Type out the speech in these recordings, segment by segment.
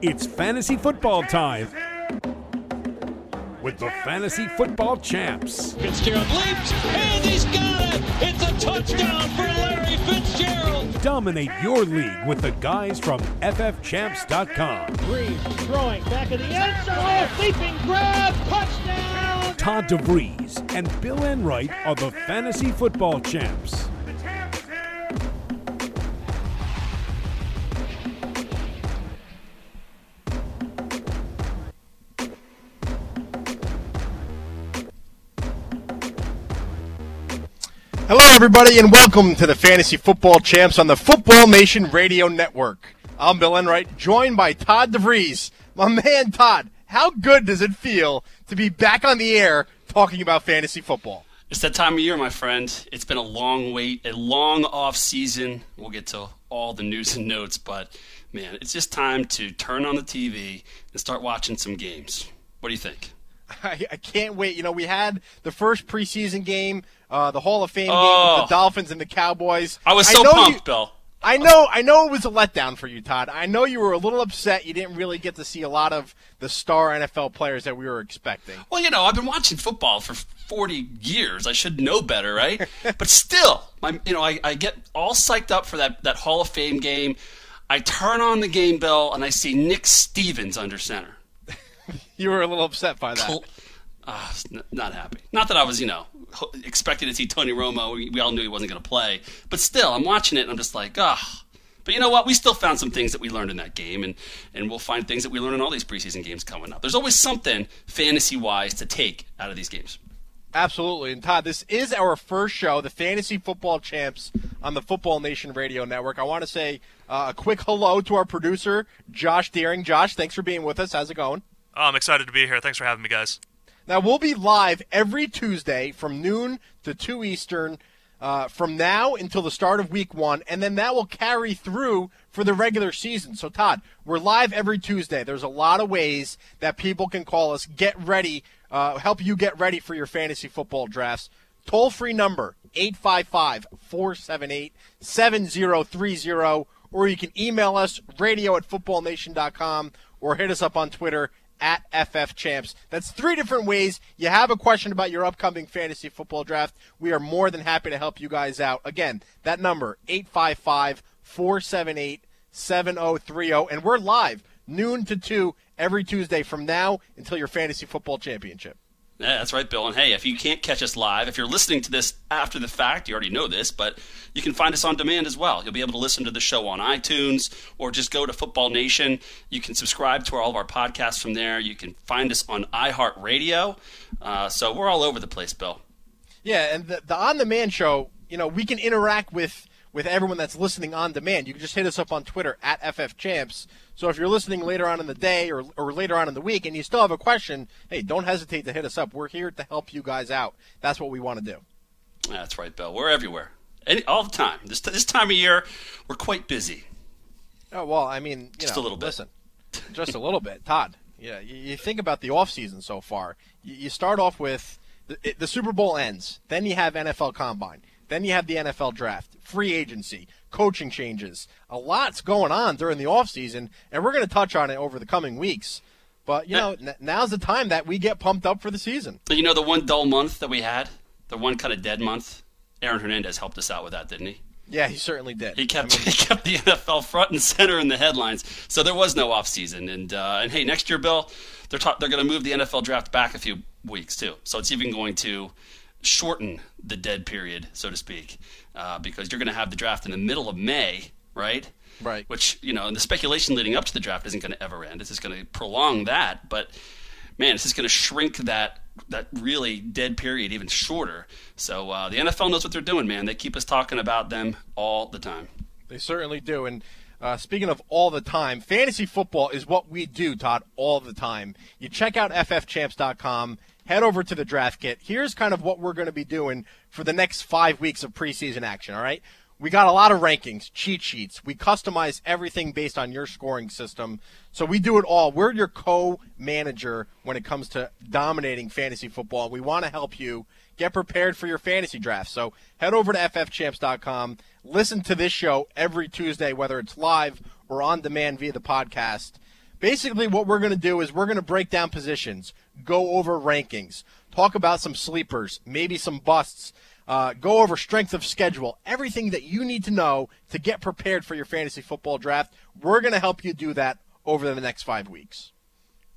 It's fantasy football time with the fantasy football champs. Fitzgerald leaps, and he's got it! It's a touchdown for Larry Fitzgerald! Dominate your league with the guys from FFChamps.com. Brees throwing back of the end zone. Leaping grab, touchdown! Todd DeVries and Bill Enright are the fantasy football champs. Everybody, and welcome to the Fantasy Football Champs on the Football Nation Radio Network. I'm Bill Enright, joined by Todd DeVries. My man, Todd, how good does it feel to be back on the air talking about fantasy football? It's that time of year, my friend. It's been a long wait, a long off season. We'll get to all the news and notes, but man, it's just time to turn on the TV and start watching some games. What do you think? I, I can't wait. You know, we had the first preseason game, uh, the Hall of Fame game Oh. with the Dolphins and the Cowboys. I was so know pumped, you- Bill. I know, I know it was a letdown for you, Todd. I know you were a little upset. You didn't really get to see a lot of the star NFL players that we were expecting. Well, you know, I've been watching football for 40 years. I should know better, right? but still, my, you know, I, I get all psyched up for that, that Hall of Fame game. I turn on the game, Bill, and I see Nick Stephens under center. You were a little upset by that. Col- n- not happy. Not that I was, you know, expecting to see Tony Romo. We, we all knew he wasn't going to play. But still, I'm watching it and I'm just like, ah. But you know what? We still found some things that we learned in that game, and, and we'll find things that we learn in all these preseason games coming up. There's always something fantasy wise to take out of these games. Absolutely. And Todd, this is our first show, the Fantasy Football Champs on the Football Nation Radio Network. I want to say uh, a quick hello to our producer, Josh Deering. Josh, thanks for being with us. How's it going? Oh, I'm excited to be here. Thanks for having me, guys. Now, we'll be live every Tuesday from noon to 2 Eastern uh, from now until the start of week one, and then that will carry through for the regular season. So, Todd, we're live every Tuesday. There's a lot of ways that people can call us, get ready, uh, help you get ready for your fantasy football drafts. Toll free number 855 478 7030, or you can email us radio at footballnation.com or hit us up on Twitter at FF Champs. That's three different ways. You have a question about your upcoming fantasy football draft. We are more than happy to help you guys out. Again, that number, 855 478 7030. And we're live noon to 2 every Tuesday from now until your fantasy football championship. Yeah, that's right, Bill. And hey, if you can't catch us live, if you're listening to this after the fact, you already know this, but you can find us on demand as well. You'll be able to listen to the show on iTunes or just go to Football Nation. You can subscribe to all of our podcasts from there. You can find us on iHeartRadio. Uh, so we're all over the place, Bill. Yeah, and the, the on demand show, you know, we can interact with with everyone that's listening on demand. You can just hit us up on Twitter at FFChamps. So if you're listening later on in the day or, or later on in the week and you still have a question, hey, don't hesitate to hit us up. We're here to help you guys out. That's what we want to do. That's right, Bill. We're everywhere. Any, all the time. This, this time of year, we're quite busy. Oh well, I mean, you Just know, a little bit. Listen, just a little bit, Todd. Yeah, you, you think about the off season so far. You, you start off with the, it, the Super Bowl ends, then you have NFL Combine, then you have the NFL Draft, free agency, coaching changes. A lot's going on during the off season, and we're going to touch on it over the coming weeks. But you know, n- now's the time that we get pumped up for the season. You know the one dull month that we had? The one kind of dead month? Aaron Hernandez helped us out with that, didn't he? Yeah, he certainly did. He kept he kept the NFL front and center in the headlines. So there was no offseason. And uh, and hey, next year, Bill, they're ta- they're going to move the NFL draft back a few weeks too. So it's even going to shorten the dead period, so to speak, uh, because you're going to have the draft in the middle of May, right? Right. Which you know, and the speculation leading up to the draft isn't going to ever end. This is going to prolong that, but man, this is going to shrink that that really dead period even shorter. So uh, the NFL knows what they're doing, man. They keep us talking about them all the time. They certainly do. And uh, speaking of all the time, fantasy football is what we do, Todd, all the time. You check out ffchamps.com, head over to the draft kit. Here's kind of what we're going to be doing for the next five weeks of preseason action, all right? We got a lot of rankings, cheat sheets. We customize everything based on your scoring system. So we do it all. We're your co manager when it comes to dominating fantasy football. We want to help you get prepared for your fantasy draft. So head over to ffchamps.com. Listen to this show every Tuesday, whether it's live or on demand via the podcast. Basically, what we're going to do is we're going to break down positions, go over rankings, talk about some sleepers, maybe some busts, uh, go over strength of schedule, everything that you need to know to get prepared for your fantasy football draft. We're going to help you do that over the next five weeks.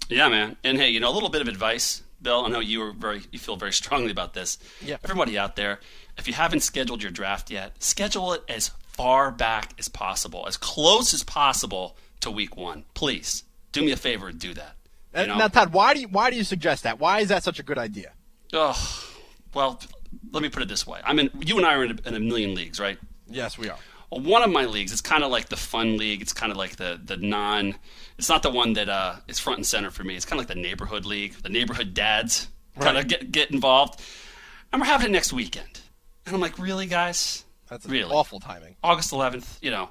Yeah, man. And hey, you know, a little bit of advice, Bill. I know you were very, you feel very strongly about this. Yeah. Everybody out there, if you haven't scheduled your draft yet, schedule it as far back as possible, as close as possible to week one. Please do me a favor and do that. You know? Now, Todd, why do you why do you suggest that? Why is that such a good idea? Oh, well, let me put it this way. I mean, you and I are in a, in a million leagues, right? Yes, we are. Well, one of my leagues, it's kind of like the fun league. It's kind of like the the non. It's not the one that uh, is front and center for me. It's kind of like the neighborhood league. The neighborhood dads kind of Right. get get involved, and we're having it next weekend. And I'm like, really, guys? That's really awful timing. August 11th. You know,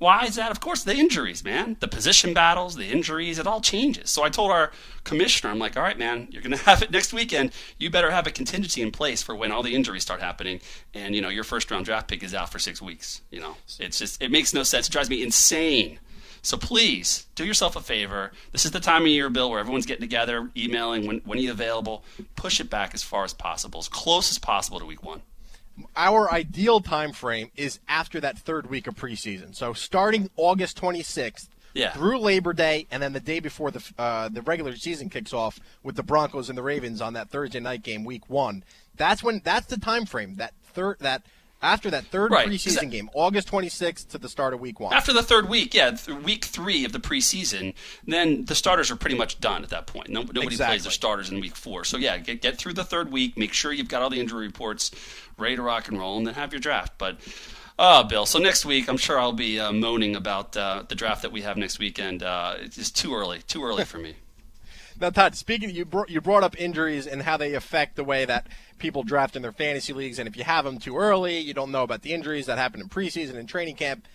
why is that? Of course, the injuries, man. The position battles, the injuries, it all changes. So I told our commissioner, I'm like, all right, man, you're going to have it next weekend. You better have a contingency in place for when all the injuries start happening. And, you know, your first round draft pick is out for six weeks. You know, it's just, it makes no sense. It drives me insane. So please do yourself a favor. This is the time of year, Bill, where everyone's getting together, emailing when, when are you available. Push it back as far as possible, as close as possible to week one. Our ideal time frame is after that third week of preseason. So starting August 26th Yeah. through Labor Day, and then the day before the uh, the regular season kicks off with the Broncos and the Ravens on that Thursday night game, Week One. That's when that's the time frame. That third that after that third Right, preseason that- game, August 26th to the start of Week One. After the third week, yeah, th- week three of the preseason, then the starters are pretty much done at that point. No, nobody plays Exactly. their starters in week four. So yeah, get, get through the third week. Make sure you've got all the injury reports ready to rock and roll, and then have your draft. But oh, Bill, so next week I'm sure I'll be uh, moaning about uh, the draft that we have next weekend. Uh, it's just too early, too early for me. Now, Todd, speaking, you brought, you brought up injuries and how they affect the way that people draft in their fantasy leagues. And if you have them too early, you don't know about the injuries that happen in preseason and training camp.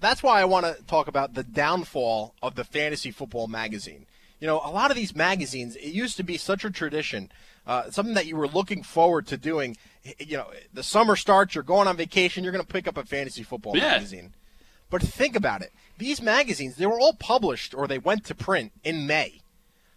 That's why I want to talk about the downfall of the fantasy football magazine. You know, a lot of these magazines, it used to be such a tradition, uh, something that you were looking forward to doing. You know, the summer starts, you're going on vacation, you're going to pick up a fantasy football Yeah. magazine. But think about it. These magazines, they were all published or they went to print in May.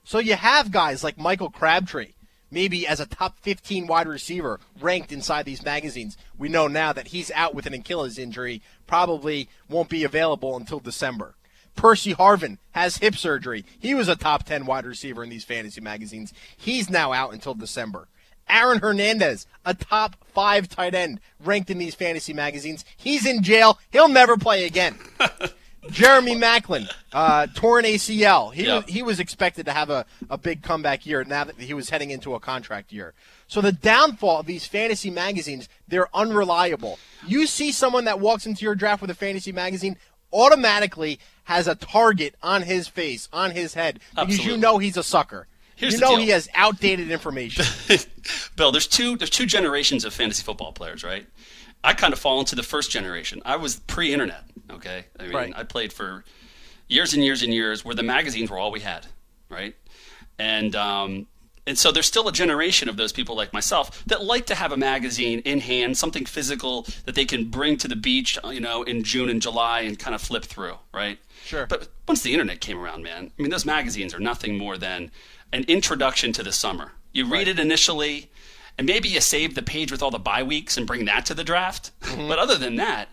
So you have guys like Michael Crabtree, maybe as a top 15 wide receiver ranked inside these magazines. We know now that he's out with an Achilles injury, probably won't be available until December. Percy Harvin has hip surgery. He was a top 10 wide receiver in these fantasy magazines. He's now out until December. Aaron Hernandez, a top five tight end ranked in these fantasy magazines. He's in jail. He'll never play again. Jeremy Maclin, uh, torn ACL. He, Yep. was, he was expected to have a, a big comeback year now that he was heading into a contract year. So the downfall of these fantasy magazines, they're unreliable. You see someone that walks into your draft with a fantasy magazine, automatically has a target on his face, on his head, because you know he's a sucker. Here's you know he has outdated information. Bill, there's two there's two generations of fantasy football players, right? I kind of fall into the first generation. I was pre-internet, okay? I mean, Right. I played for years and years and years where the magazines were all we had, right? And um, and so there's still a generation of those people like myself that like to have a magazine in hand, something physical that they can bring to the beach, you know, in June and July and kind of flip through, right? Sure. But once the internet came around, man, I mean, those magazines are nothing more than an introduction to the summer. You read it initially, and maybe you save the page with all the bye weeks and bring that to the draft. but other than that,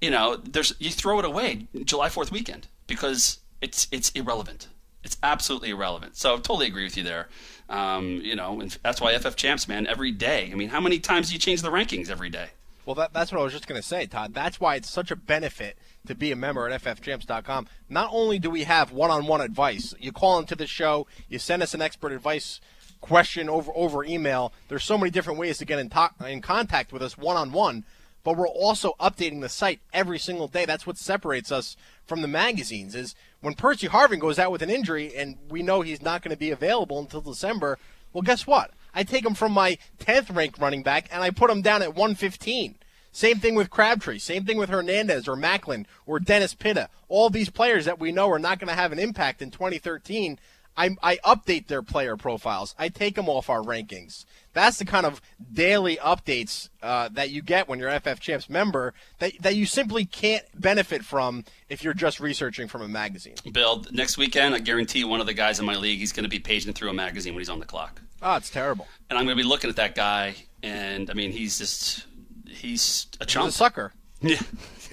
you know, there's you throw it away July Fourth weekend because it's it's irrelevant. It's absolutely irrelevant. So I totally agree with you there. Um, you know, and that's why FF Champs, man, every day. I mean, how many times do you change the rankings every day? Well, that, that's what I was just going to say, Todd. That's why it's such a benefit to be a member at ffchamps.com. Not only do we have one-on-one advice, you call into the show, you send us an expert advice question over over email. There's so many different ways to get in, to- in contact with us one-on-one, but we're also updating the site every single day. That's what separates us from the magazines. Is when Percy Harvin goes out with an injury and we know he's not going to be available until December. Well, guess what? I take him from my 10th ranked running back and I put him down at 115. Same thing with Crabtree. Same thing with Hernandez or Maclin or Dennis Pitta. All these players that we know are not going to have an impact in 2013. I, I update their player profiles. I take them off our rankings. That's the kind of daily updates uh, that you get when you're an FF Champs member that that you simply can't benefit from if you're just researching from a magazine. Bill, next weekend, I guarantee one of the guys in my league, he's going to be paging through a magazine when he's on the clock. Oh, it's terrible. And I'm going to be looking at that guy, and I mean, he's just, he's a chump. He's a sucker. Yeah.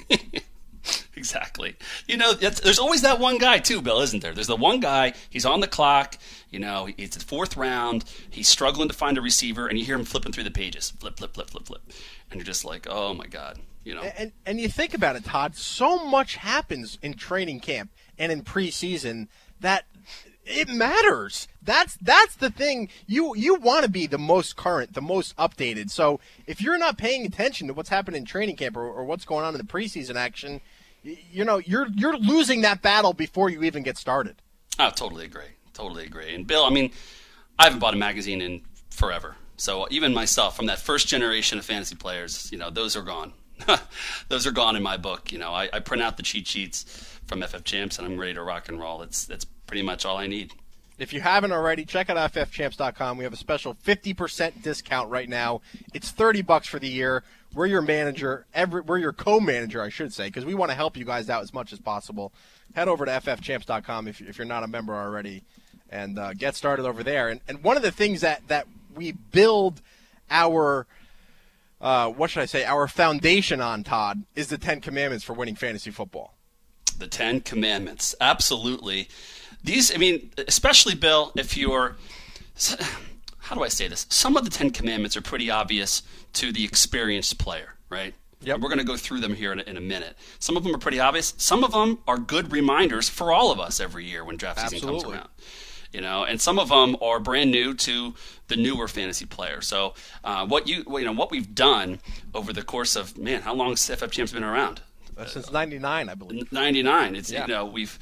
exactly. You know, there's always that one guy too, Bill, isn't there? There's the one guy. He's on the clock. You know, it's the fourth round. He's struggling to find a receiver, and you hear him flipping through the pages, flip, flip, flip, flip, flip, and you're just like, oh my god, you know. And and you think about it, Todd. So much happens in training camp and in preseason that it matters. That's that's the thing. You you want to be the most current, the most updated. So if you're not paying attention to what's happening in training camp or, or what's going on in the preseason action, you, know you're you're losing that battle before you even get started. I totally agree. Totally agree. And Bill, I mean, I haven't bought a magazine in forever. So even myself, from that first generation of fantasy players, you know, those are gone. those are gone in my book. You know, I, I print out the cheat sheets from FF Champs, and I'm ready to rock and roll. It's that's pretty much all I need. If you haven't already, check out ffchamps.com. We have a special 50% discount right now. It's 30 bucks for the year. We're your manager, every, we're your co-manager, I should say, because we want to help you guys out as much as possible. Head over to ffchamps.com if, if you're not a member already, and uh, get started over there. And, and one of the things that that we build our uh, what should I say, our foundation on Todd is the Ten Commandments for winning fantasy football. The Ten Commandments, absolutely these, I mean, especially Bill, if you're, how do I say this? Some of the Ten Commandments are pretty obvious to the experienced player, right? Yep. We're going to go through them here in a, in a, minute. Some of them are pretty obvious. Some of them are good reminders for all of us every year when draft season Absolutely. comes around. You know, and some of them are brand new to the newer fantasy player. So, uh, what you you know what we've done over the course of man, how long has FF Champs been around? Uh, since '99, I believe. '99. It's yeah. you know we've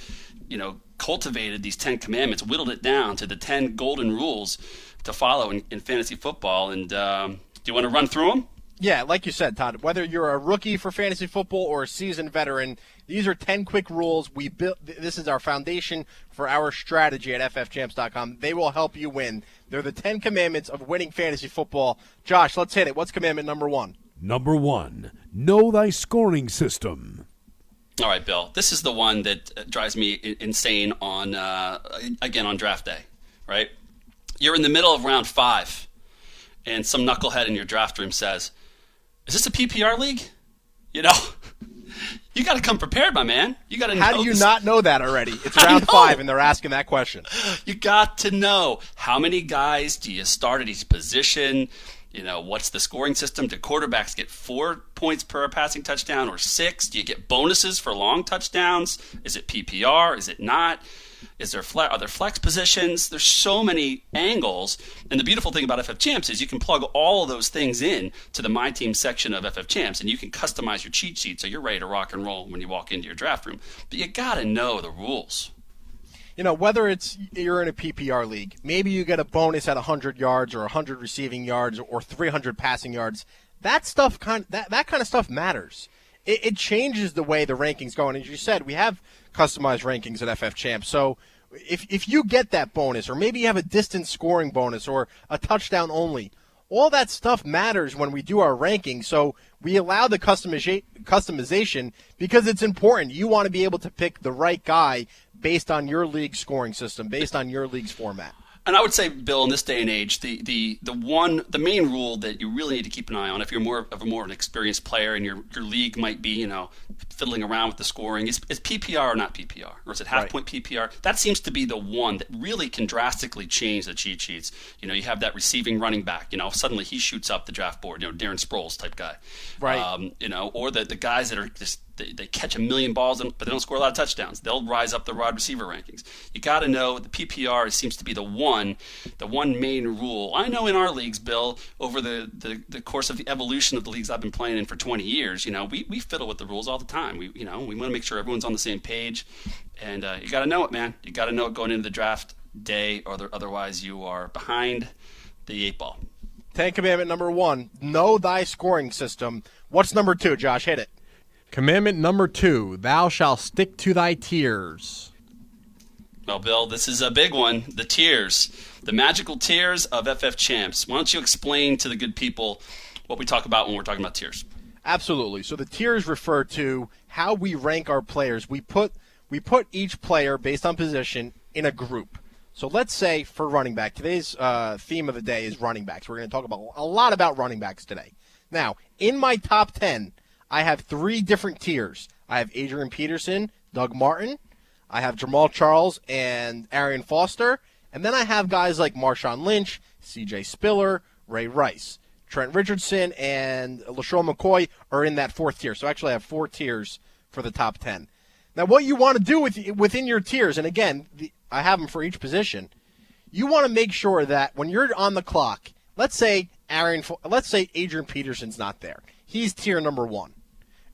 you know cultivated these 10 commandments whittled it down to the 10 golden rules to follow in, in fantasy football. And um, do you want to run through them yeah like you said todd whether you're a rookie for fantasy football or a seasoned veteran these are 10 quick rules. We built this is our foundation for our strategy at ffchamps.com they will help you win. They're the 10 commandments of winning fantasy football. Josh let's hit it. What's commandment number one? Number one know thy scoring system. All right, Bill. This is the one that uh, drives me insane on uh, again on draft day. Right? You're in the middle of round five, and some knucklehead in your draft room says, "Is this a PPR league?" You know, you got to come prepared, my man. You got to. How do you this. not know that already? It's round five, and they're asking that question. You got to know how many guys do you start at each position you know, what's the scoring system? Do quarterbacks get four points per passing touchdown or six? Do you get bonuses for long touchdowns? Is it PPR? Is it not? Is there flex, are there flex positions? There's so many angles, and the beautiful thing about FF Champs is you can plug all of those things in to the My Team section of FF Champs, and you can customize your cheat sheet so you're ready to rock and roll when you walk into your draft room. But you got to know the rules you know, whether it's you're in a PPR league, maybe you get a bonus at 100 yards or 100 receiving yards or 300 passing yards. That stuff kind that that kind of stuff matters. It, it changes the way the rankings go. And as you said, we have customized rankings at FF Champ. So if if you get that bonus, or maybe you have a distance scoring bonus or a touchdown only, all that stuff matters when we do our ranking. So we allow the customization because it's important. You want to be able to pick the right guy based on your league scoring system, based on your league's format. And I would say, Bill, in this day and age, the, the, the one the main rule that you really need to keep an eye on if you're more of a more an experienced player and your your league might be, you know, fiddling around with the scoring, is, is PPR or not PPR? Or is it half right. point PPR? That seems to be the one that really can drastically change the cheat sheets. You know, you have that receiving running back, you know, suddenly he shoots up the draft board, you know, Darren Sproles type guy. Right. Um, you know, or the, the guys that are just they, they catch a million balls, but they don't score a lot of touchdowns. They'll rise up the wide receiver rankings. You got to know the PPR seems to be the one, the one main rule. I know in our leagues, Bill, over the, the, the course of the evolution of the leagues I've been playing in for 20 years, you know, we, we fiddle with the rules all the time. We you know we want to make sure everyone's on the same page, and uh, you got to know it, man. You got to know it going into the draft day, or otherwise you are behind the eight ball. Ten commandment number one: know thy scoring system. What's number two, Josh? Hit it. Commandment number two Thou shalt stick to thy tiers. Well, Bill, this is a big one. The tiers, the magical tiers of FF Champs. Why don't you explain to the good people what we talk about when we're talking about tiers? Absolutely. So the tiers refer to how we rank our players. We put we put each player based on position in a group. So let's say for running back, today's uh, theme of the day is running backs. We're going to talk about a lot about running backs today. Now, in my top ten, I have three different tiers. I have Adrian Peterson, Doug Martin, I have Jamaal Charles and Arian Foster, and then I have guys like Marshawn Lynch, C.J. Spiller, Ray Rice. Trent Richardson and LeSean McCoy are in that fourth tier. So actually, I have four tiers for the top 10. Now, what you want to do with, within your tiers, and again, the, I have them for each position, you want to make sure that when you're on the clock, let's say Aaron, let's say Adrian Peterson's not there. He's tier number one.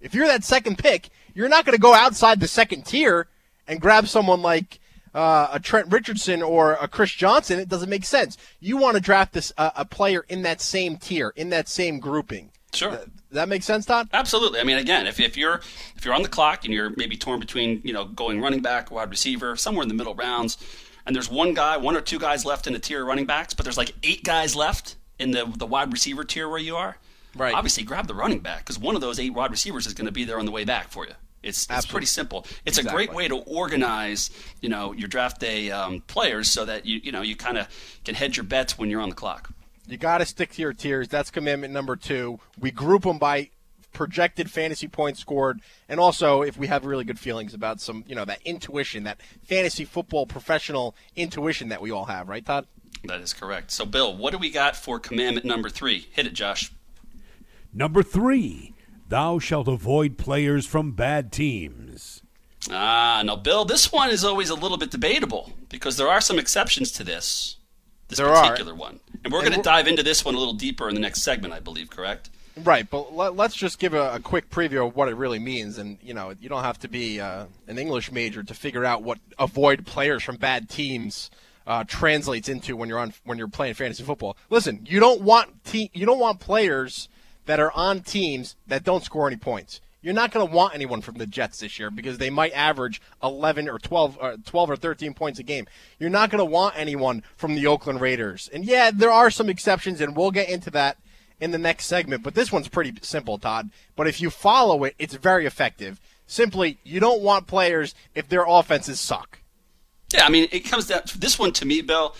If you're that second pick, you're not going to go outside the second tier and grab someone like uh, a Trent Richardson or a Chris Johnson, it doesn't make sense. You want to draft this uh, a player in that same tier, in that same grouping. Sure. Does that makes sense, Todd? Absolutely. I mean, again, if, if you're if you're on the clock and you're maybe torn between you know going running back, wide receiver, somewhere in the middle rounds, and there's one guy, one or two guys left in the tier of running backs, but there's like eight guys left in the the wide receiver tier where you are. Right. Obviously, grab the running back because one of those eight wide receivers is going to be there on the way back for you. It's, it's pretty simple. It's exactly. a great way to organize, you know, your draft day um, players so that you you know you kind of can hedge your bets when you're on the clock. You got to stick to your tiers. That's commandment number two. We group them by projected fantasy points scored, and also if we have really good feelings about some, you know, that intuition, that fantasy football professional intuition that we all have, right, Todd? That is correct. So, Bill, what do we got for commandment number three? Hit it, Josh. Number three Thou shalt avoid players from bad teams. Ah, now, Bill, this one is always a little bit debatable because there are some exceptions to this, this there particular are. one. And we're going to dive into this one a little deeper in the next segment, I believe, correct? Right, but let, us just give a, a, quick preview of what it really means. And, you know, you don't have to be uh, an English major to figure out what avoid players from bad teams uh, translates into when you're on when you're playing fantasy football. Listen, you don't want te- you don't want players that are on teams that don't score any points. You're not going to want anyone from the Jets this year because they might average 11 or 12, or uh, 12 or 13 points a game. You're not going to want anyone from the Oakland Raiders. And yeah, there are some exceptions, and we'll get into that in the next segment. But this one's pretty simple, Todd. But if you follow it, it's very effective. Simply, you don't want players if their offenses suck. Yeah, I mean, it comes down. This one to me, Bill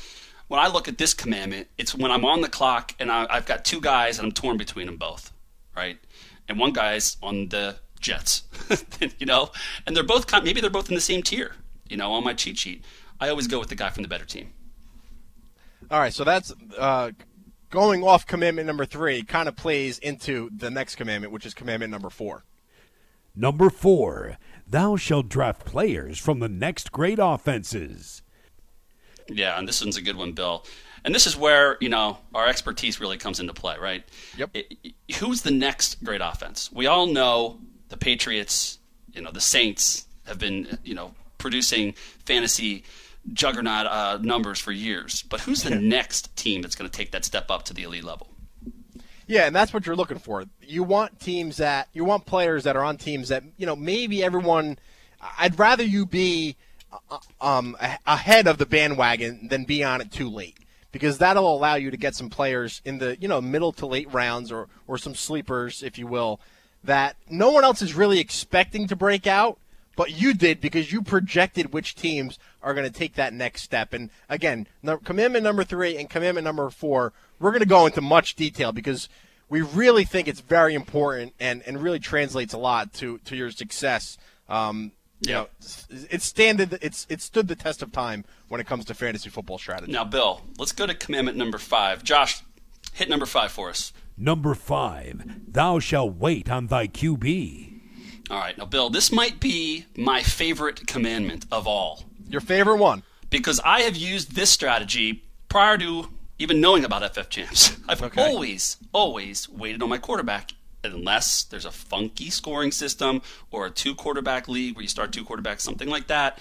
when I look at this commandment, it's when I'm on the clock and I, have got two guys and I'm torn between them both, right? And one guy's on the Jets, you know, and they're both maybe they're both in the same tier, you know, on my cheat sheet. I always go with the guy from the better team. All right, so that's uh, going off commandment number three. Kind of plays into the next commandment, which is commandment number four. Number four, thou shalt draft players from the next great offenses. Yeah, and this one's a good one, Bill. And this is where you know our expertise really comes into play, right? Yep. It, it, who's the next great offense? We all know the Patriots, you know, the Saints have been, you know, producing fantasy juggernaut uh, numbers for years. But who's the next team that's going to take that step up to the elite level? Yeah, and that's what you're looking for. You want teams that you want players that are on teams that you know maybe everyone. I'd rather you be um, ahead of the bandwagon than be on it too late. Because that'll allow you to get some players in the you know middle to late rounds or or some sleepers if you will that no one else is really expecting to break out but you did because you projected which teams are going to take that next step. And again no, number 3 and commandment number 4 we're going to go into much detail because we really think it's very important and, and really translates a lot to, to your success. Um, you know, it's standard. It's it stood the test of time when it comes to fantasy football strategy. Now, Bill, let's go to commandment number five. Josh, hit number five for us. Number five, thou shalt wait on thy QB. All right, now, Bill, this might be my favorite commandment of all. Your favorite one? Because I have used this strategy prior to even knowing about FF Champs. I've okay. always, always waited on my quarterback unless there's a funky scoring system or a two quarterback league where you start two quarterbacks, something like that.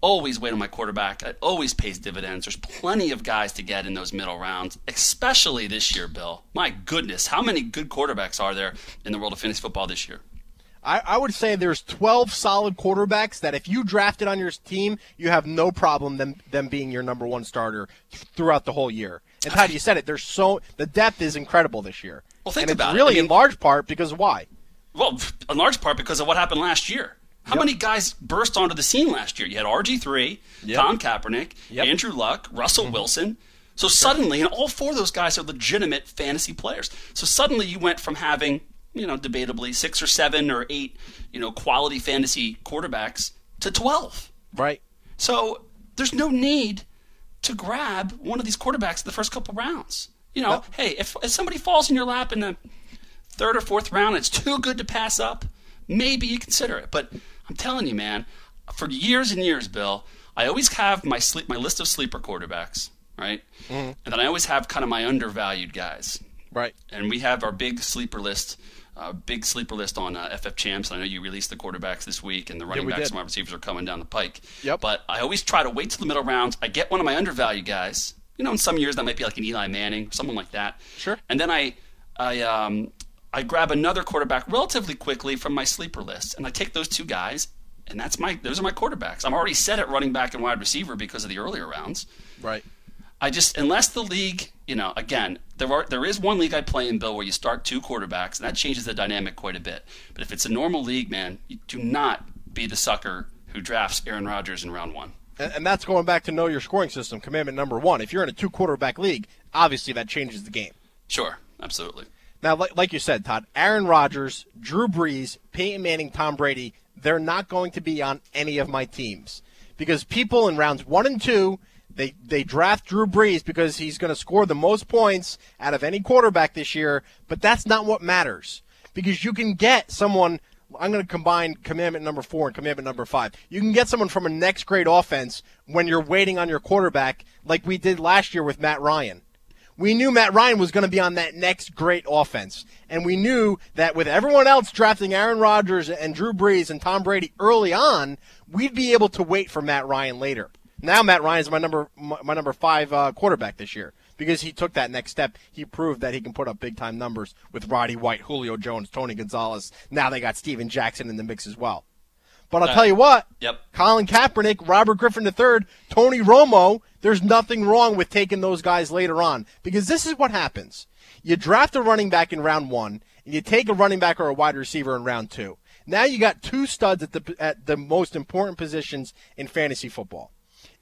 Always wait on my quarterback. It always pays dividends. There's plenty of guys to get in those middle rounds, especially this year, Bill. My goodness, how many good quarterbacks are there in the world of fantasy football this year? I, I would say there's 12 solid quarterbacks that if you drafted on your team, you have no problem them them being your number one starter th- throughout the whole year. And Todd, you said it. There's so the depth is incredible this year. Well, think and about it's it. really I mean- in large part because why. Well, in large part because of what happened last year. How many guys burst onto the scene last year? You had RG3, Yep. Tom Kaepernick, Yep. Andrew Luck, Russell mm-hmm. Wilson. So suddenly, and all four of those guys are legitimate fantasy players. So suddenly you went from having, you know, debatably six or seven or eight, you know, quality fantasy quarterbacks to 12. Right. So there's no need to grab one of these quarterbacks in the first couple rounds. You know, No. hey, if, if somebody falls in your lap in the third or fourth round, it's too good to pass up. Maybe you consider it. But I'm telling you, man, for years and years, Bill, I always have my sleep my list of sleeper quarterbacks, right? And then I always have kind of my undervalued guys Right. and we have our big sleeper list, uh, big sleeper list on uh, FF Champs. I know you released the quarterbacks this week, and the running we backs did. and wide receivers are coming down the pike. Yep. But I always try to wait till the middle rounds. I get one of my undervalued guys. You know, in some years that might be like an Eli Manning, someone like that. Sure. And then I, I, um, I grab another quarterback relatively quickly from my sleeper list, and I take those two guys, and that's my those are my quarterbacks. I'm already set at running back and wide receiver because of the earlier rounds. Right. I just unless the league, you know, again, there are there is one league I play in, Bill, where you start two quarterbacks, and that changes the dynamic quite a bit. But if it's a normal league, man, you do not be the sucker who drafts Aaron Rodgers in round one. And, that's going back to know your scoring system, commandment number one. If you're in a two quarterback league, obviously that changes the game. Sure, absolutely. Now, like, like you said, Todd, Aaron Rodgers, Drew Brees, Peyton Manning, Tom Brady, they're not going to be on any of my teams because people in rounds one and two, they they draft Drew Brees because he's going to score the most points out of any quarterback this year. But that's not what matters because you can get someone. I'm going to combine commandment number four and commandment number five. You can get someone from a next grade offense when you're waiting on your quarterback, like we did last year with Matt Ryan we knew Matt Ryan was going to be on that next great offense. And we knew that with everyone else drafting Aaron Rodgers and Drew Brees and Tom Brady early on, we'd be able to wait for Matt Ryan later. Now Matt Ryan's my number my, number 5 uh, quarterback this year because he took that next step. He proved that he can put up big time numbers with Roddy White, Julio Jones, Tony Gonzalez. Now they got Steven Jackson in the mix as well. But I'll Uh, tell you what, yep. Colin Kaepernick, Robert Griffin III, Tony Romo, there's nothing wrong with taking those guys later on because this is what happens. You draft a running back in round one, and you take a running back or a wide receiver in round two. Now you got two studs at the at the most important positions in fantasy football.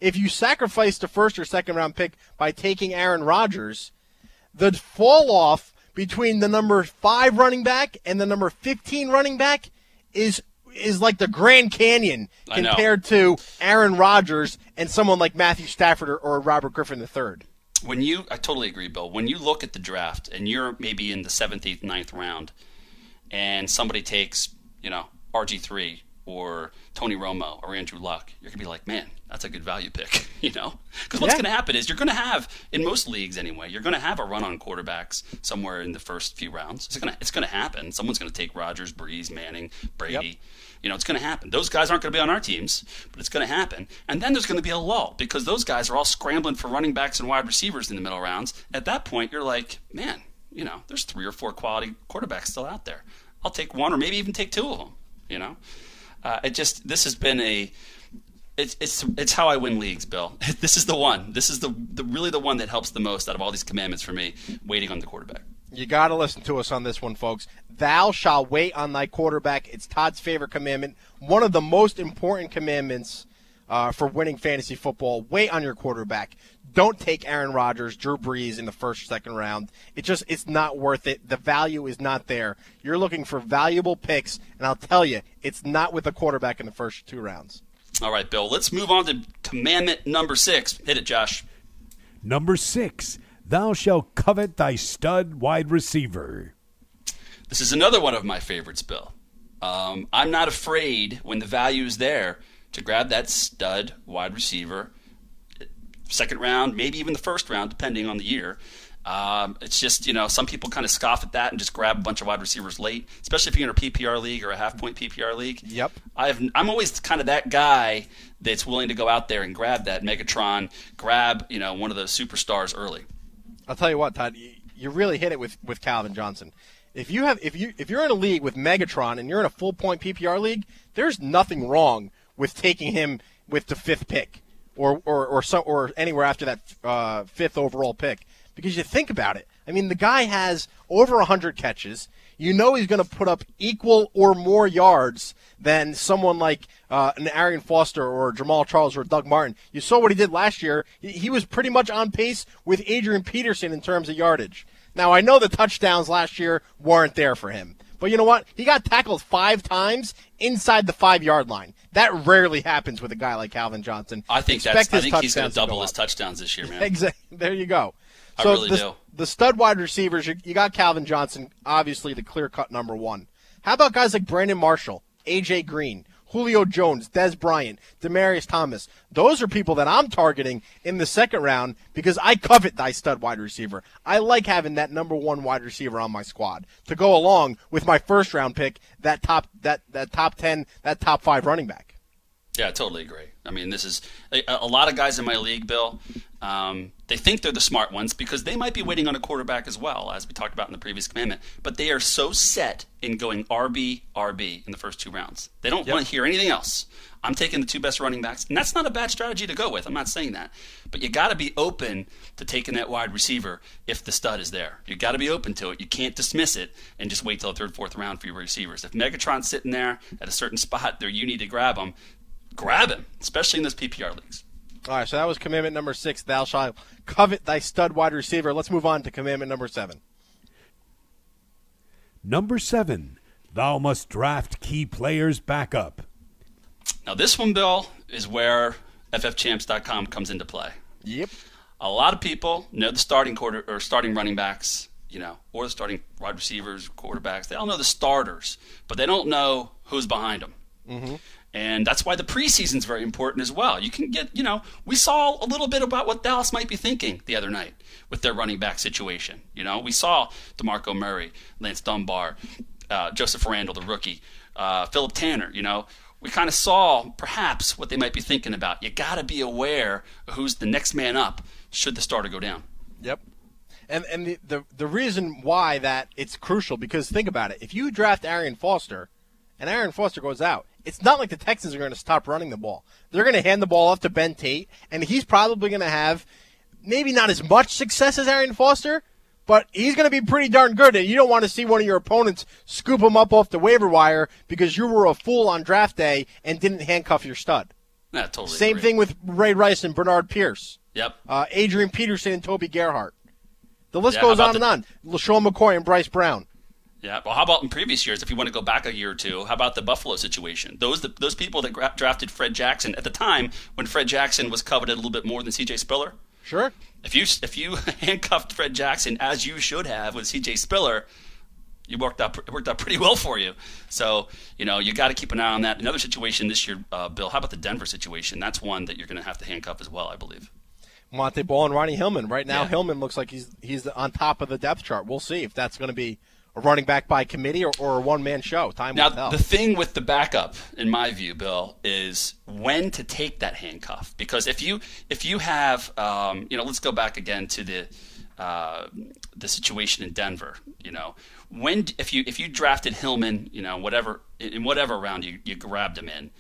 If you sacrifice the first or second round pick by taking Aaron Rodgers, the fall off between the number five running back and the number 15 running back is is like the Grand Canyon compared to Aaron Rodgers and someone like Matthew Stafford or, or Robert Griffin III. When you, I totally agree, Bill. When you look at the draft and you're maybe in the seventh, eighth, ninth round, and somebody takes, you know, RG three or Tony Romo or Andrew Luck, you're gonna be like, man, that's a good value pick, you know? Because what's Yeah. gonna happen is you're gonna have, in most leagues anyway, you're gonna have a run on quarterbacks somewhere in the first few rounds. It's gonna, it's gonna happen. Someone's gonna take Rodgers, Brees, Manning, Brady. Yep. You know, it's going to happen. Those guys aren't going to be on our teams, but it's going to happen. And then there's going to be a lull because those guys are all scrambling for running backs and wide receivers in the middle rounds. At that point, you're like, man, you know, there's three or four quality quarterbacks still out there. I'll take one or maybe even take two of them. You know, uh, it just this has been a it's it's it's how I win leagues, Bill. This is the one. This is the, the really the one that helps the most out of all these commandments for me. Waiting on the quarterback. You got to listen to us on this one, folks. Thou shalt wait on thy quarterback. It's Todd's favorite commandment. One of the most important commandments uh, for winning fantasy football. Wait on your quarterback. Don't take Aaron Rodgers, Drew Brees in the first or second round. It just it's not worth it. The value is not there. You're looking for valuable picks, and I'll tell you, it's not with a quarterback in the first two rounds. All right, Bill. Let's move on to commandment number six. Hit it, Josh. Number six, thou shalt covet thy stud wide receiver. This is another one of my favorites, Bill. Um, I'm not afraid when the value is there to grab that stud wide receiver, second round, maybe even the first round, depending on the year. Um, it's just, you know, some people kind of scoff at that and just grab a bunch of wide receivers late, especially if you're in a PPR league or a half point PPR league. Yep. I've, I'm always kind of that guy that's willing to go out there and grab that Megatron, grab, you know, one of those superstars early. I'll tell you what, Todd, you, you really hit it with, with Calvin Johnson. If you have if you if you're in a league with Megatron and you're in a full point PPR league, there's nothing wrong with taking him with the fifth pick or or or, so, or anywhere after that uh, fifth overall pick because you think about it. I mean, the guy has over 100 catches. You know he's going to put up equal or more yards than someone like uh, an Arian Foster or Jamaal Charles or Doug Martin. You saw what he did last year. He, he was pretty much on pace with Adrian Peterson in terms of yardage. Now, I know the touchdowns last year weren't there for him. But you know what? He got tackled five times inside the five yard line. That rarely happens with a guy like Calvin Johnson. I think Expect that's. I think he's going to double go his touchdowns this year, man. Exactly. There you go. I so really the, do. the stud wide receivers, you, you got Calvin Johnson, obviously the clear cut number one. How about guys like Brandon Marshall, AJ Green, Julio Jones, Dez Bryant, Demaryius Thomas? Those are people that I'm targeting in the second round because I covet thy stud wide receiver. I like having that number one wide receiver on my squad to go along with my first round pick, that top that that top ten, that top five running back. Yeah, I totally agree. I mean, this is a, a lot of guys in my league, Bill. Um, they think they're the smart ones because they might be waiting on a quarterback as well, as we talked about in the previous commandment. But they are so set in going RB, RB in the first two rounds. They don't want to hear anything else. I'm taking the two best running backs, and that's not a bad strategy to go with. I'm not saying that, but you got to be open to taking that wide receiver if the stud is there. You got to be open to it. You can't dismiss it and just wait till the third, fourth round for your receivers. If Megatron's sitting there at a certain spot, there you need to grab him. Grab him, especially in those PPR leagues. All right, so that was commandment number six. Thou shalt covet thy stud wide receiver. Let's move on to commandment number seven. Number seven, thou must draft key players back up. Now, this one, Bill, is where FFChamps.com comes into play. Yep. A lot of people know the starting quarter or starting running backs, you know, or the starting wide receivers, quarterbacks. They all know the starters, but they don't know who's behind them. Mm-hmm. And that's why the preseason is very important as well. You can get, you know, we saw a little bit about what Dallas might be thinking the other night with their running back situation. You know, we saw DeMarco Murray, Lance Dunbar, uh, Joseph Randle, the rookie, uh, Philip Tanner, you know. We kind of saw perhaps what they might be thinking about. You got to be aware who's the next man up should the starter go down. Yep. And and the, the the reason why that it's crucial because think about it. If you draft Arian Foster and Aaron Foster goes out, it's not like the Texans are going to stop running the ball. They're going to hand the ball off to Ben Tate, and he's probably going to have maybe not as much success as Aaron Foster, but he's going to be pretty darn good. And you don't want to see one of your opponents scoop him up off the waiver wire because you were a fool on draft day and didn't handcuff your stud. Yeah, totally. Same agree. thing with Ray Rice and Bernard Pierce, Yep. uh, Adrian Peterson and Toby Gerhart. The list Yeah, goes on about and on. LeSean McCoy and Bryce Brown. Yeah. Well, how about in previous years? If you want to go back a year or two, how about the Buffalo situation? Those the, those people that gra- drafted Fred Jackson at the time when Fred Jackson was coveted a little bit more than C.J. Spiller. Sure. If you if you handcuffed Fred Jackson as you should have with C.J. Spiller, you worked out it worked out pretty well for you. So you know you got to keep an eye on that. Another situation this year, uh, Bill. How about the Denver situation? That's one that you're going to have to handcuff as well, I believe. Montee Ball and Ronnie Hillman. Right now, Yeah. Hillman looks like he's he's on top of the depth chart. We'll see if that's going to be a running back by committee or, or a one man show. Time will Now, tell. the thing with the backup, in my view, Bill, is when to take that handcuff. Because if you if you have, um, you know, let's go back again to the uh, the situation in Denver. You know, when if you if you drafted Hillman, you know, whatever in whatever round you you grabbed him in,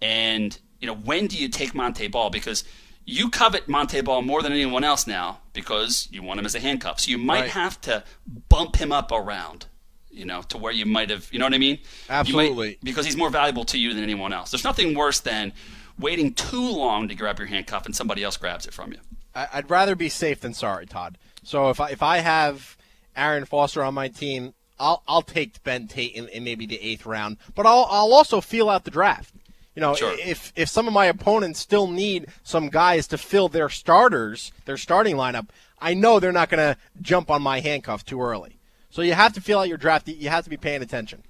and you know, when do you take Montee Ball? Because you covet Montee Ball more than anyone else now because you want him as a handcuff. So you might Right. have to bump him up around, you know, to where you might have, you know what I mean? You might- Absolutely. because he's more valuable to you than anyone else. There's nothing worse than waiting too long to grab your handcuff and somebody else grabs it from you. I'd rather be safe than sorry, Todd. So if I, if I have Aaron Foster on my team, I'll I'll take Ben Tate in, in maybe the eighth round, but I'll I'll also feel out the draft. You know, Sure. if if some of my opponents still need some guys to fill their starters, their starting lineup, I know they're not going to jump on my handcuff too early. So you have to feel out your draft. You have to be paying attention.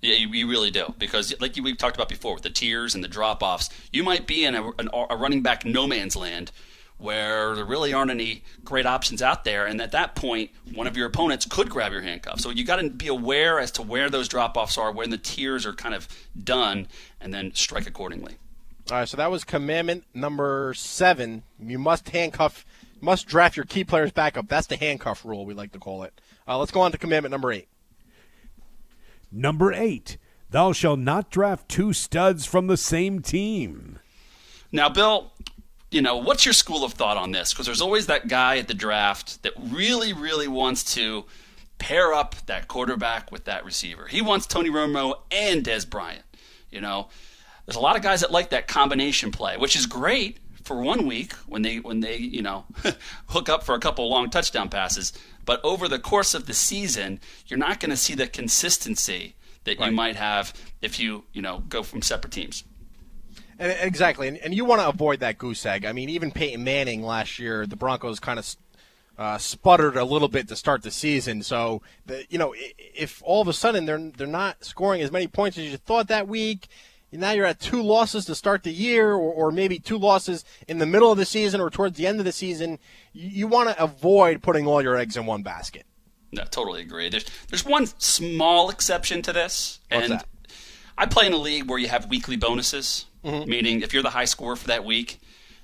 Yeah, you, you really do because, like we've talked about before, with the tiers and the drop offs, you might be in a, an, a running back no man's land where there really aren't any great options out there, and at that point, one of your opponents could grab your handcuff. So you got to be aware as to where those drop offs are, when the tiers are kind of done, and then strike accordingly. All right, so that was commandment number seven. You must handcuff, must draft your key players back up. That's the handcuff rule, we like to call it. Uh, let's go on to commandment number eight. Number 8. Thou shalt not draft two studs from the same team. Now, Bill, you know, what's your school of thought on this? Because there's always that guy at the draft that really, really wants to pair up that quarterback with that receiver. He wants Tony Romo and Dez Bryant. You know, there's a lot of guys that like that combination play, which is great for one week when they when they you know hook up for a couple long touchdown passes. But over the course of the season, you're not going to see the consistency that Right. you might have if you you know go from separate teams. And, exactly, and, and you want to avoid that goose egg. I mean, even Peyton Manning last year, the Broncos kind of uh, sputtered a little bit to start the season. So, the, you know, if all of a sudden they're they're not scoring as many points as you thought that week, now you're at two losses to start the year, or, or maybe two losses in the middle of the season or towards the end of the season. You, you want to avoid putting all your eggs in one basket. No, totally agree. There's there's one small exception to this, What's and that? I play in a league where you have weekly bonuses, Mm-hmm. meaning if you're the high scorer for that week,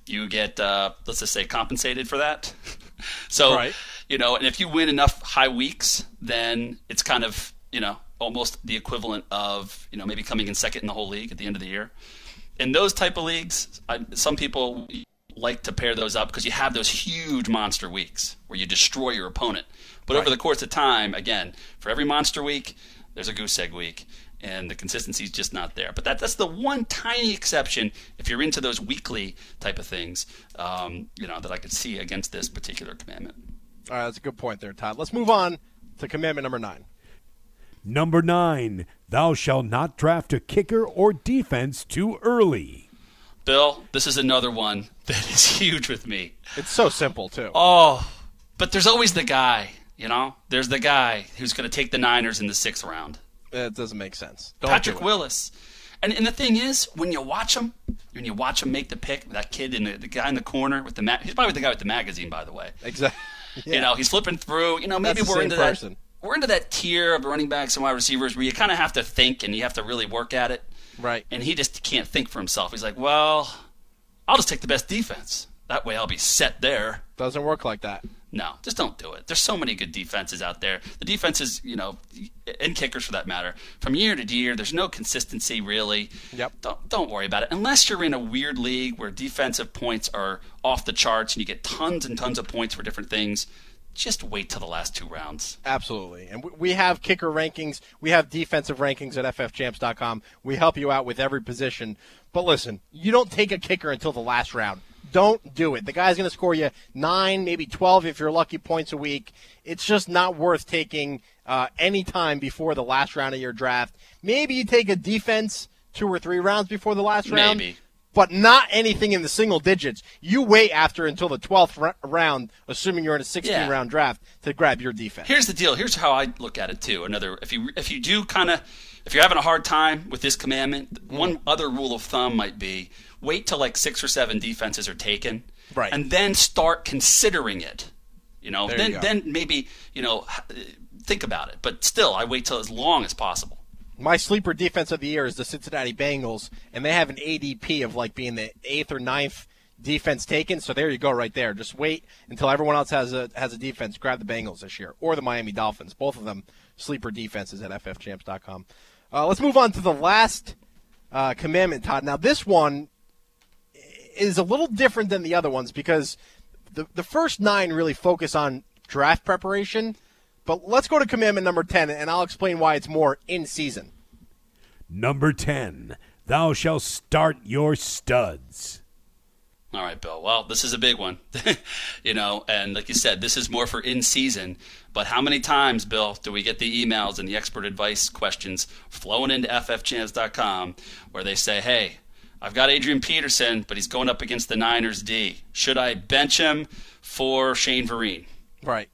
you get uh, let's just say compensated for that. so Right. you know, and if you win enough high weeks, then it's kind of you know almost the equivalent of you know maybe coming in second in the whole league at the end of the year. In those type of leagues, I, some people like to pair those up because you have those huge monster weeks where you destroy your opponent. But over the course of time, again, for every monster week, there's a goose egg week, and the consistency is just not there. But that, that's the one tiny exception if you're into those weekly type of things, um, you know, that I could see against this particular commandment. All right, that's a good point there, Todd. Let's move on to commandment number nine. Number 9. Thou shalt not draft a kicker or defense too early. Bill, this is another one that is huge with me. It's so simple too. Oh, but there's always the guy, you know? There's the guy who's going to take the Niners in the sixth round. That doesn't make sense. Don't Patrick. Willis. And, and the thing is, when you watch him, when you watch him make the pick, that kid in the, the guy in the corner with the ma- he's probably the guy with the magazine, by the way. Exactly. You know, he's flipping through. You know, maybe we're into person. that. We're into that tier of running backs and wide receivers where you kind of have to think and you have to really work at it. Right. And he just can't think for himself. He's like, well, I'll just take the best defense. That way, I'll be set there. Doesn't work like that. No, just don't do it. There's so many good defenses out there. The defenses, you know, and kickers for that matter, from year to year, there's no consistency really. Yep. Don't don't worry about it unless you're in a weird league where defensive points are off the charts and you get tons and tons of points for different things. Just wait till the last two rounds. Absolutely. And we- we have kicker rankings. We have defensive rankings at ffchamps.com. We help you out with every position. But listen, you don't take a kicker until the last round. Don't do it. The guy's going to score you nine, maybe 12 if you're lucky points a week. It's just not worth taking uh, any time before the last round of your draft. Maybe you take a defense two or three rounds before the last round. Maybe. But not anything in the single digits. You wait after until the 12th ra- round, assuming you're in a 16 Yeah. round draft, to grab your defense. Here's the deal. Here's how I look at it too. Another, if you if you do kind of, if you're having a hard time with this commandment, Mm. one other rule of thumb might be wait till like six or seven defenses are taken, Right. and then start considering it. You know, There you then go. then maybe you know think about it. But still, I wait till as long as possible. My sleeper defense of the year is the Cincinnati Bengals, and they have an ADP of like being the eighth or ninth defense taken. So there you go, right there. Just wait until everyone else has a has a defense. Grab the Bengals this year or the Miami Dolphins. Both of them sleeper defenses at ffchamps.com. Uh, let's move on to the last uh, commandment, Todd. Now this one is a little different than the other ones because the the first nine really focus on draft preparation. But let's go to commandment number ten, and I'll explain why it's more in season. Number 10. Thou shalt start your studs. All right, Bill. Well, this is a big one, you know, and like you said, this is more for in season. But how many times, Bill, do we get the emails and the expert advice questions flowing into ffchamps.com where they say, "Hey, I've got Adrian Peterson, but he's going up against the Niners D. Should I bench him for Shane Vereen?" Right.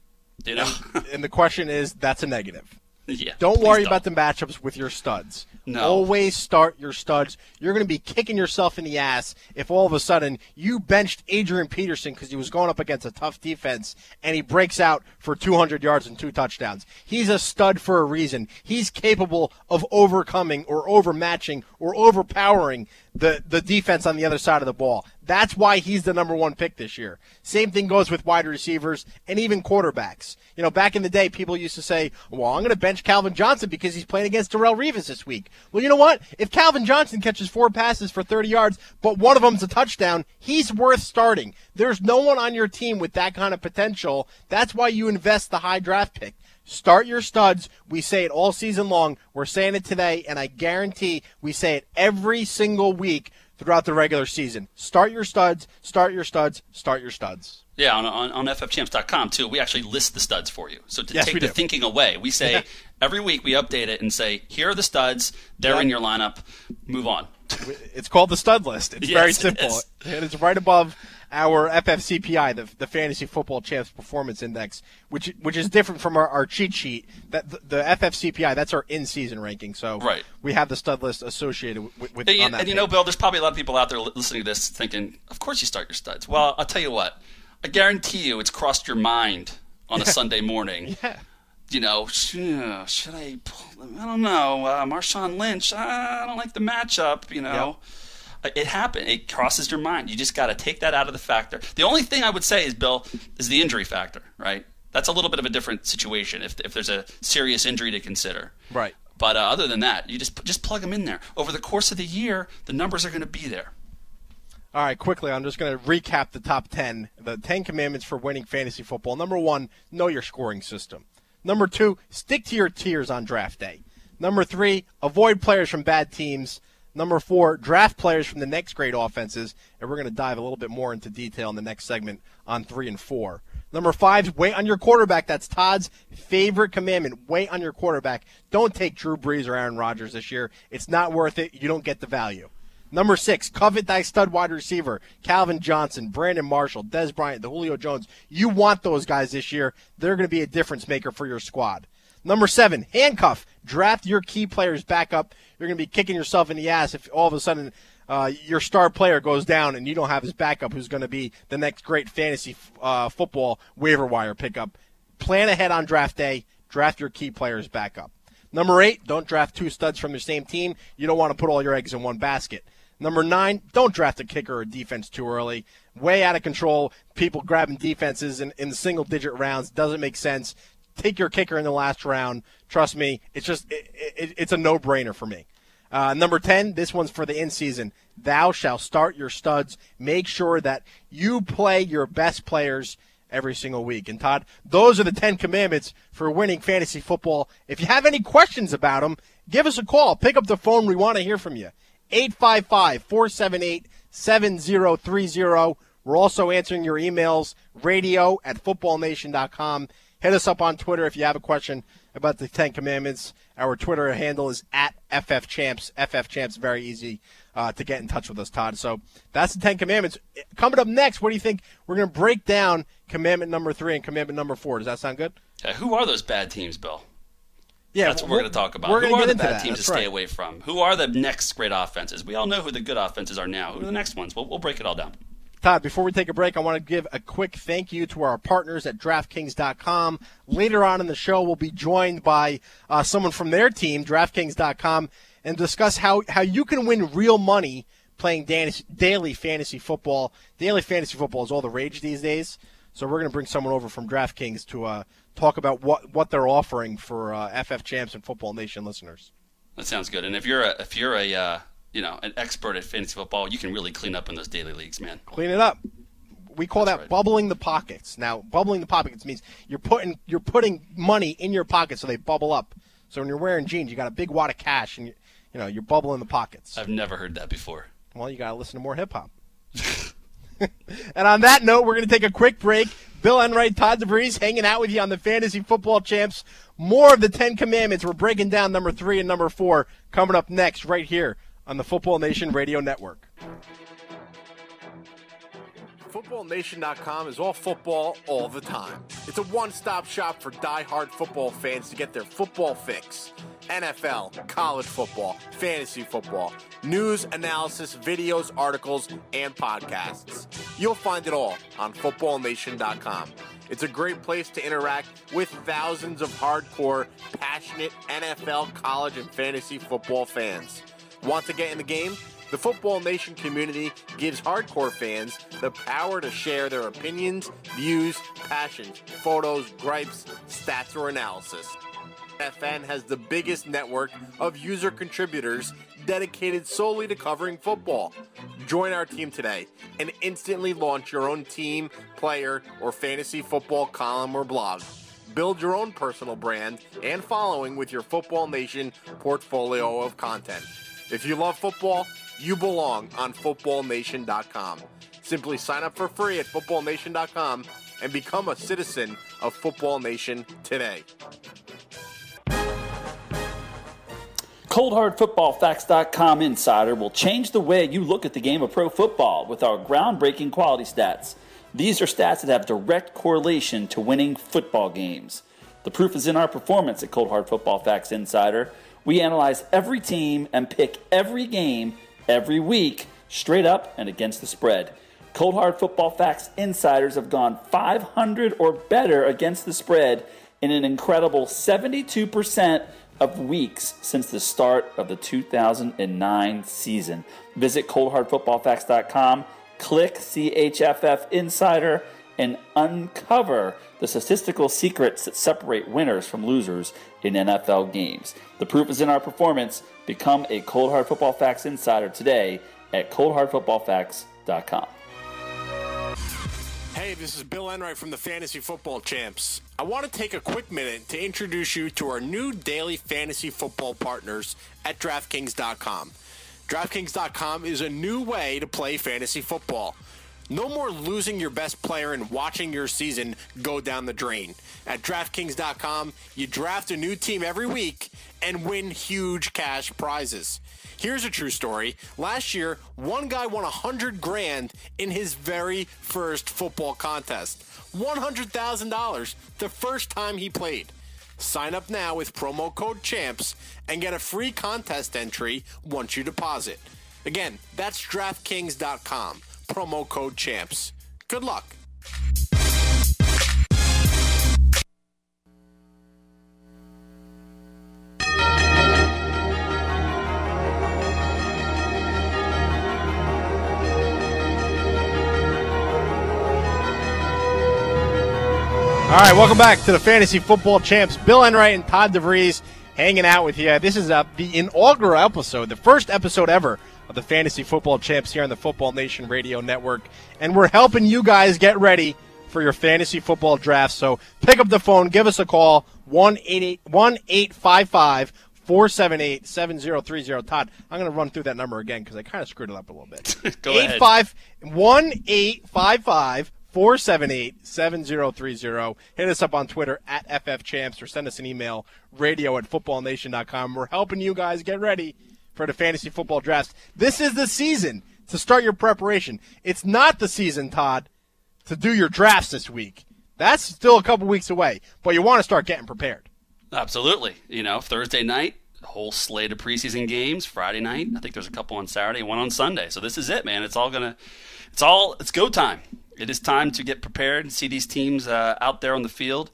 You know, and the question is that's a negative. yeah. Don't worry about the matchups with your studs. No. Always start your studs. You're going to be kicking yourself in the ass if all of a sudden you benched Adrian Peterson because he was going up against a tough defense and he breaks out for 200 yards and two touchdowns. He's a stud for a reason. He's capable of overcoming or overmatching or overpowering the, the defense on the other side of the ball. That's why he's the number one pick this year. Same thing goes with wide receivers and even quarterbacks. You know, back in the day, people used to say, well, I'm going to bench Calvin Johnson because he's playing against Darrelle Revis this week. Well, you know what? If Calvin Johnson catches four passes for 30 yards, but one of them's a touchdown, he's worth starting. There's no one on your team with that kind of potential. That's why you invest the high draft pick. Start your studs. We say it all season long. We're saying it today, and I guarantee we say it every single week throughout the regular season. Start your studs, start your studs, start your studs. Yeah, on, on, on ffchamps.com too, we actually list the studs for you. So to Yes, take the do. thinking away, we say every week we update it and say, here are the studs, they're Yeah. in your lineup, move on. It's called the stud list. It's Yes, very simple. is. And it's right above our FFCPI, the, the Fantasy Football Champs Performance Index, which which is different from our, our cheat sheet. That the, the FFCPI, that's our in-season ranking. So Right. we have the stud list associated with, with And, on that and you know. Bill, there's probably a lot of people out there listening to this thinking, of course you start your studs. Well, I'll tell you what, I guarantee you it's crossed your mind on a Sunday morning. Yeah. You know, should I? I don't know. Uh, Marshawn Lynch. I don't like the matchup. You know, Uh, it happened. It crosses your mind. You just got to take that out of the factor. The only thing I would say is, Bill, is the injury factor. Right. That's a little bit of a different situation if if there's a serious injury to consider. Right. But uh, other than that, you just just plug them in there. Over the course of the year, the numbers are going to be there. All right, quickly, I'm just going to recap the top 10. The 10 commandments for winning fantasy football. Number one, know your scoring system. Number two, stick to your tiers on draft day. Number three, avoid players from bad teams. Number four, draft players from the next great offenses. And we're going to dive a little bit more into detail in the next segment on three and four. Number five, wait on your quarterback. That's Todd's favorite commandment. Wait on your quarterback. Don't take Drew Brees or Aaron Rodgers this year. It's not worth it. You don't get the value. Number six, covet thy stud wide receiver, Calvin Johnson, Brandon Marshall, Dez Bryant, the Julio Jones. You want those guys this year. They're going to be a difference maker for your squad. Number seven, handcuff. Draft your key players back up. You're going to be kicking yourself in the ass if all of a sudden uh, your star player goes down and you don't have his backup who's going to be the next great fantasy uh, football waiver wire pickup. Plan ahead on draft day. Draft your key players back up. Number eight, don't draft two studs from the same team. You don't want to put all your eggs in one basket. Number nine, don't draft a kicker or defense too early. Way out of control. People grabbing defenses in, in single digit rounds doesn't make sense. Take your kicker in the last round. Trust me, it's just it, it, it's a no brainer for me. Uh, number 10, this one's for the in season. Thou shalt start your studs. Make sure that you play your best players every single week. And Todd, those are the 10 commandments for winning fantasy football. If you have any questions about them, give us a call. Pick up the phone. We want to hear from you. 855 478 7030. We're also answering your emails, radio at footballnation.com. Hit us up on Twitter if you have a question about the Ten Commandments. Our Twitter handle is at FFChamps. FFChamps, very easy uh, to get in touch with us, Todd. So that's the Ten Commandments. Coming up next, what do you think? We're going to break down commandment number three and commandment number four. Does that sound good? Yeah, who are those bad teams, Bill? Yeah, That's what we're going to talk about. We're who are the bad that. teams That's to stay away from? Who are the next great offenses? We all know who the good offenses are now. Who are the next ones? We'll, we'll break it all down. Todd, before we take a break, I want to give a quick thank you to our partners at DraftKings.com. Later on in the show, we'll be joined by uh, someone from their team, DraftKings.com, and discuss how, how you can win real money playing daily fantasy football. Daily fantasy football is all the rage these days. So we're going to bring someone over from DraftKings to uh, talk about what, what they're offering for uh, FF Champs and Football Nation listeners. That sounds good. And if you're a if you're a uh, you know an expert at fantasy football, you can really clean up in those daily leagues, man. clean it up. We call That's that right. bubbling the pockets. Now, bubbling the pockets means you're putting you're putting money in your pockets so they bubble up. So when you're wearing jeans, you got a big wad of cash, and you, you know you're bubbling the pockets. I've never heard that before. Well, you got to listen to more hip hop. and on that note, we're going to take a quick break. Bill Enright, Todd DeVries hanging out with you on the Fantasy Football Champs. More of the Ten Commandments. We're breaking down number three and number four coming up next, right here on the Football Nation Radio Network. FootballNation.com is all football all the time. It's a one stop shop for die-hard football fans to get their football fix. NFL, college football, fantasy football, news, analysis, videos, articles, and podcasts. You'll find it all on FootballNation.com. It's a great place to interact with thousands of hardcore, passionate NFL, college, and fantasy football fans. Want to get in the game? The Football Nation community gives hardcore fans the power to share their opinions, views, passions, photos, gripes, stats, or analysis. FN has the biggest network of user contributors dedicated solely to covering football. Join our team today and instantly launch your own team, player, or fantasy football column or blog. Build your own personal brand and following with your Football Nation portfolio of content. If you love football, you belong on footballnation.com. Simply sign up for free at footballnation.com and become a citizen of Football Nation today. ColdHardFootballFacts.com Insider will change the way you look at the game of pro football with our groundbreaking quality stats. These are stats that have direct correlation to winning football games. The proof is in our performance at Cold Hard Football Facts Insider. We analyze every team and pick every game every week, straight up and against the spread. Cold Hard Football Facts Insiders have gone 500 or better against the spread in an incredible 72% of weeks since the start of the 2009 season. Visit coldhardfootballfacts.com, click CHFF Insider, and uncover the statistical secrets that separate winners from losers in NFL games. The proof is in our performance. Become a Cold Hard Football Facts Insider today at coldhardfootballfacts.com. Hey, this is Bill Enright from the Fantasy Football Champs. I want to take a quick minute to introduce you to our new daily fantasy football partners at DraftKings.com. DraftKings.com is a new way to play fantasy football. No more losing your best player and watching your season go down the drain. At DraftKings.com, you draft a new team every week and win huge cash prizes. Here's a true story. Last year, one guy won 100 grand in his very first football contest. $100,000 the first time he played. Sign up now with promo code CHAMPS and get a free contest entry once you deposit. Again, that's DraftKings.com. Promo code CHAMPS. Good luck. All right, welcome back to the Fantasy Football Champs. Bill Enright and Todd DeVries hanging out with you. This is uh, the inaugural episode, the first episode ever of the Fantasy Football Champs here on the Football Nation Radio Network. And we're helping you guys get ready for your fantasy football draft. So pick up the phone, give us a call, 1 855 478 7030. Todd, I'm going to run through that number again because I kind of screwed it up a little bit. Go ahead. 1 855 478 7030. Hit us up on Twitter at FFChamps or send us an email, radio at footballnation.com. We're helping you guys get ready for the fantasy football draft. This is the season to start your preparation. It's not the season, Todd, to do your drafts this week. That's still a couple weeks away, but you want to start getting prepared. Absolutely. You know, Thursday night, whole slate of preseason games. Friday night, I think there's a couple on Saturday, one on Sunday. So this is it, man. It's all gonna, it's all, it's go time. It is time to get prepared and see these teams uh, out there on the field,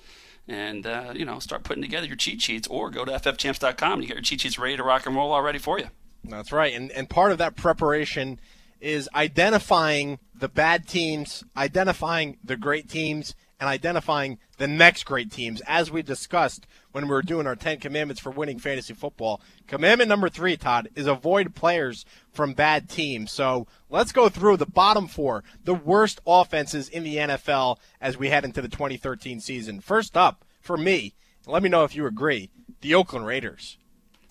and uh, you know, start putting together your cheat sheets, or go to ffchamps.com and you get your cheat sheets ready to rock and roll already for you. That's right. And and part of that preparation is identifying the bad teams, identifying the great teams, and identifying the next great teams, as we discussed when we were doing our 10 commandments for winning fantasy football. Commandment number three, Todd, is avoid players from bad teams. So let's go through the bottom four, the worst offenses in the NFL as we head into the 2013 season. First up, for me, let me know if you agree, the Oakland Raiders.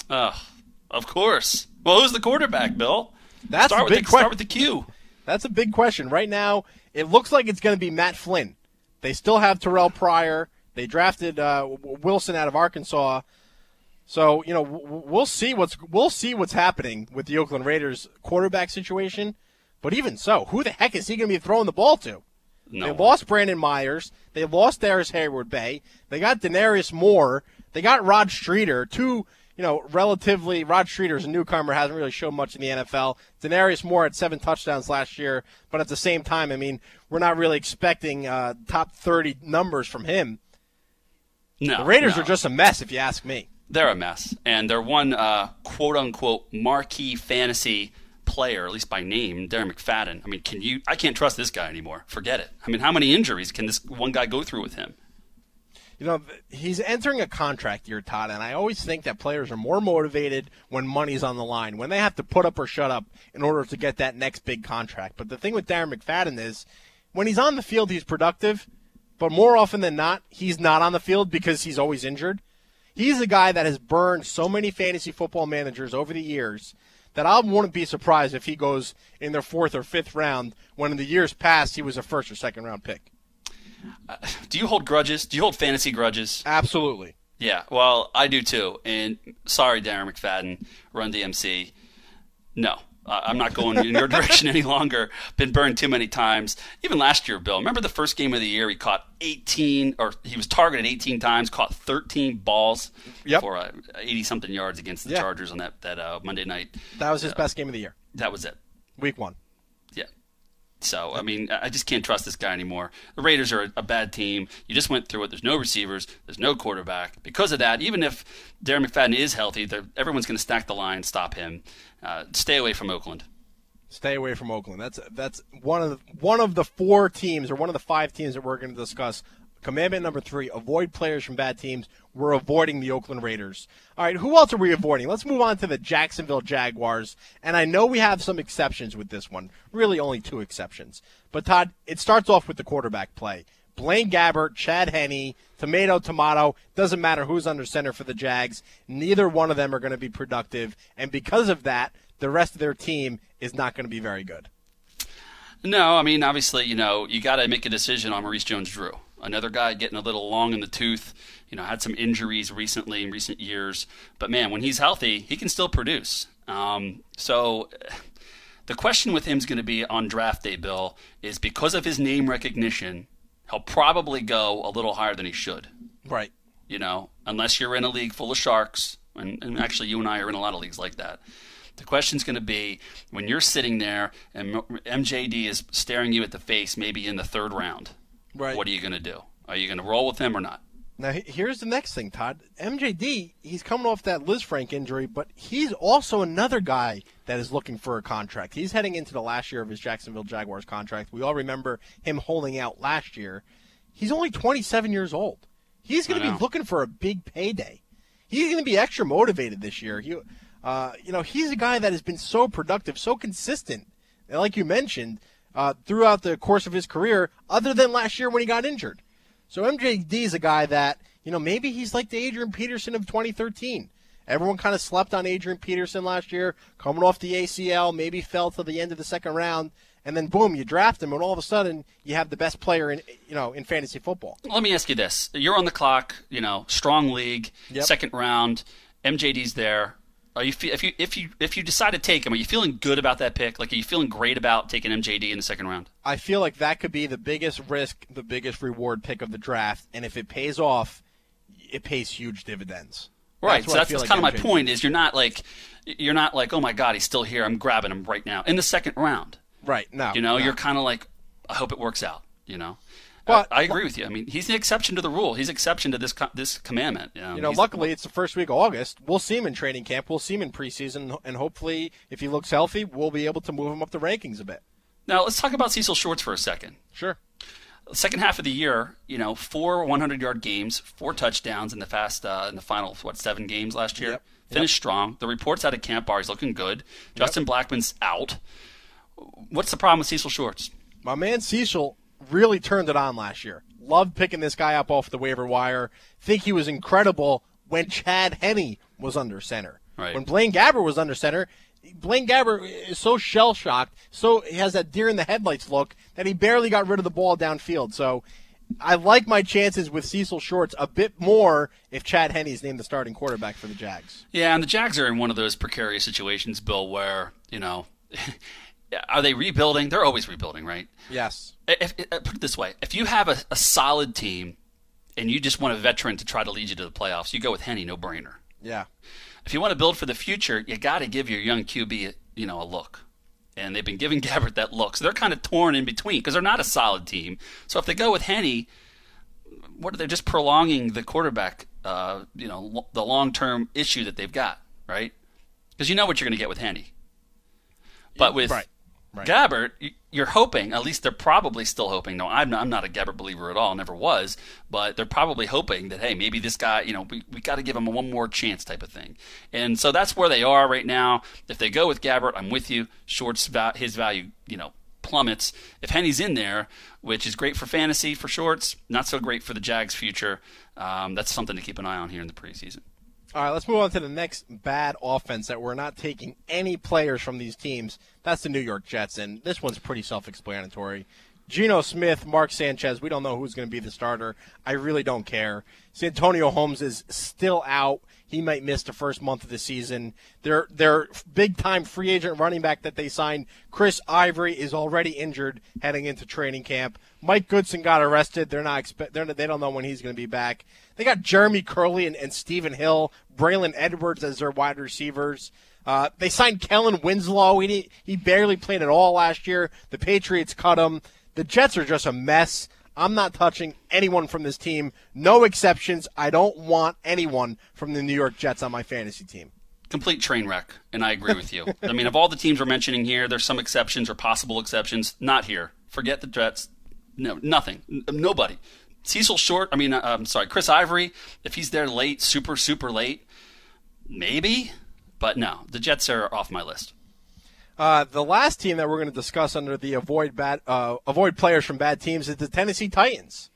Uh, of course. Well, who's the quarterback, Bill? That's start with big the, start with the Q. That's a big question. Right now, it looks like it's going to be Matt Flynn. They still have Terrell Pryor. They drafted uh, Wilson out of Arkansas. So you know we'll see what's we'll see what's happening with the Oakland Raiders quarterback situation. But even so, who the heck is he going to be throwing the ball to? No. They lost Brandon Myers. They lost Darrius Heyward-Bey. They got Denarius Moore. They got Rod Streater. Two, you know, relatively. Rod Streater's a newcomer, hasn't really shown much in the NFL. Denarius Moore had seven touchdowns last year, but at the same time, I mean, we're not really expecting uh, top 30 numbers from him. No, The Raiders no. are just a mess, if you ask me. they're a mess, and they're one uh, quote unquote marquee fantasy player, at least by name, Darren McFadden. I mean, can you? I can't trust this guy anymore. Forget it. I mean, how many injuries can this one guy go through with him? You know, he's entering a contract year, Todd, and I always think that players are more motivated when money's on the line, when they have to put up or shut up in order to get that next big contract. But the thing with Darren McFadden is when he's on the field, he's productive, but more often than not, he's not on the field because he's always injured. He's a guy that has burned so many fantasy football managers over the years that I wouldn't be surprised if he goes in their fourth or fifth round when in the years past he was a first or second round pick. Do you hold grudges? Do you hold fantasy grudges? Absolutely. Yeah, well, I do too. And sorry, Darren McFadden, Run DMC. No, uh, I'm not going in your direction any longer. Been burned too many times. Even last year, Bill. Remember the first game of the year? He caught 18, or he was targeted 18 times, caught 13 balls Yep. for uh, 80 something yards against the Yeah. Chargers on that that uh, Monday night. That was his best game of the year, That was it. week one. So I mean, I I just can't trust this guy anymore. The Raiders are a, a bad team. You just went through it. There's no receivers. There's no quarterback. Because of that, even if Darren McFadden is healthy, everyone's going to stack the line, stop him. Uh, stay away from Oakland. Stay away from Oakland. That's that's one of the, one of the four teams or one of the five teams that we're going to discuss. Commandment number three: avoid players from bad teams. We're avoiding the Oakland Raiders. All right, who else are we avoiding? Let's move on to the Jacksonville Jaguars. And I know we have some exceptions with this one. Really, only two exceptions. But Todd, it starts off with the quarterback play. Blaine Gabbert, Chad Henne, tomato, tomato. Doesn't matter who's under center for the Jags. Neither one of them are going to be productive. And because of that, the rest of their team is not going to be very good. No, I mean, obviously, you know, you got to make a decision on Maurice Jones-Drew. Another guy getting a little long in the tooth. You know, had some injuries recently in recent years, but man, when he's healthy, he can still produce. Um, so, the question with him is going to be on draft day, Bill, is because of his name recognition, he'll probably go a little higher than he should. Right. You know, unless you're in a league full of sharks, and, and actually, you and I are in a lot of leagues like that. The question's going to be when you're sitting there and MJD is staring you at the face, maybe in the third round. Right. What are you going to do? Are you going to roll with him or not? Now, here's the next thing, Todd. MJD, he's coming off that Lisfranc injury, but he's also another guy that is looking for a contract. He's heading into the last year of his Jacksonville Jaguars contract. We all remember him holding out last year. He's only 27 years old. He's going to be looking for a big payday. He's going to be extra motivated this year. He, uh, you know, he's a guy that has been so productive, so consistent, and like you mentioned, uh, throughout the course of his career, other than last year when he got injured. So MJD is a guy that, you know, maybe he's like the Adrian Peterson of 2013. Everyone kind of slept on Adrian Peterson last year, coming off the ACL, maybe fell to the end of the second round, and then boom, you draft him, and all of a sudden you have the best player in, you know, in fantasy football. Let me ask you this: You're on the clock, you know, strong league, Yep. second round. MJD's there. Are you if you if you if you decide to take him? Are you feeling good about that pick? Like, are you feeling great about taking MJD in the second round? I feel like that could be the biggest risk, the biggest reward pick of the draft, and if it pays off, it pays huge dividends. Right. what so that's, that's like kind of my point. Is you're not like you're not like oh my god he's still here. I'm grabbing him right now in the second round. Right. No. You know, no. you're kind of like I hope it works out. You know. But- I, I agree with you. I mean, he's an exception to the rule. He's an exception to this co- this commandment. You know, luckily it's the first week of August. We'll see him in training camp. We'll see him in preseason, and hopefully, if he looks healthy, we'll be able to move him up the rankings a bit. Now let's talk about Cecil Shorts for a second. Sure. second half of the year, you know, four 100 yard games, four touchdowns in the fast uh, in the final what seven games last year. Yep. Finished strong. The reports out of camp are he's looking good. Justin Blackmon's out. What's the problem with Cecil Shorts? My man Cecil really turned it on last year. Loved picking this guy up off the waiver wire. Think he was incredible when Chad Henne was under center. Right. When Blaine Gabbert was under center, Blaine Gabbert is so shell shocked, so he has that deer in the headlights look that he barely got rid of the ball downfield. So I like my chances with Cecil Shorts a bit more if Chad Henne's named the starting quarterback for the Jags. Yeah, and the Jags are in one of those precarious situations, Bill, where you know, are they rebuilding? They're always rebuilding, right? Yes. If, if, put it this way: if you have a, a solid team and you just want a veteran to try to lead you to the playoffs, you go with Henne, no brainer. Yeah. if you want to build for the future, you got to give your young QB, you know, a look. And they've been giving Gabbert that look, so they're kind of torn in between because they're not a solid team. So if they go with Henne, what are they just prolonging the quarterback, uh, you know, lo- the long-term issue that they've got, right? Because you know what you're going to get with Henne. But with Right. Right. Gabbert, you're hoping, at least they're probably still hoping. No, I'm not, I'm not a Gabbert believer at all, never was, but they're probably hoping that, hey, maybe this guy, you know, we, we got to give him one more chance type of thing. And so that's where they are right now. If they go with Gabbert, I'm with you. Short's, his value, you know, plummets. If Henne's in there, which is great for fantasy for shorts, not so great for the Jags' future, um, that's something to keep an eye on here in the preseason. All right, let's move on to the next bad offense that we're not taking any players from these teams. That's the New York Jets, and this one's pretty self-explanatory. Geno Smith, Mark Sanchez, we don't know who's going to be the starter. I really don't care. Santonio Holmes is still out. He might miss the first month of the season. Their their big time free agent running back that they signed, Chris Ivory, is already injured heading into training camp. Mike Goodson got arrested. They're not they're, they don't know when he's going to be back. They got Jeremy Kerley and, and Stephen Hill, Braylon Edwards as their wide receivers. Uh, they signed Kellen Winslow. He he barely played at all last year. The Patriots cut him. The Jets are just a mess. I'm not touching anyone from this team. No exceptions. I don't want anyone from the New York Jets on my fantasy team. complete train wreck, and I agree with you. I mean, of all the teams we're mentioning here, there's some exceptions or possible exceptions. Not here. Forget the Jets. No, nothing. N- nobody. Cecil Short. I mean, uh, I'm sorry, Chris Ivory. If he's there late, super super late, maybe. But no, the Jets are off my list. Uh, the last team that we're going to discuss under the avoid bad uh, avoid players from bad teams is the Tennessee Titans,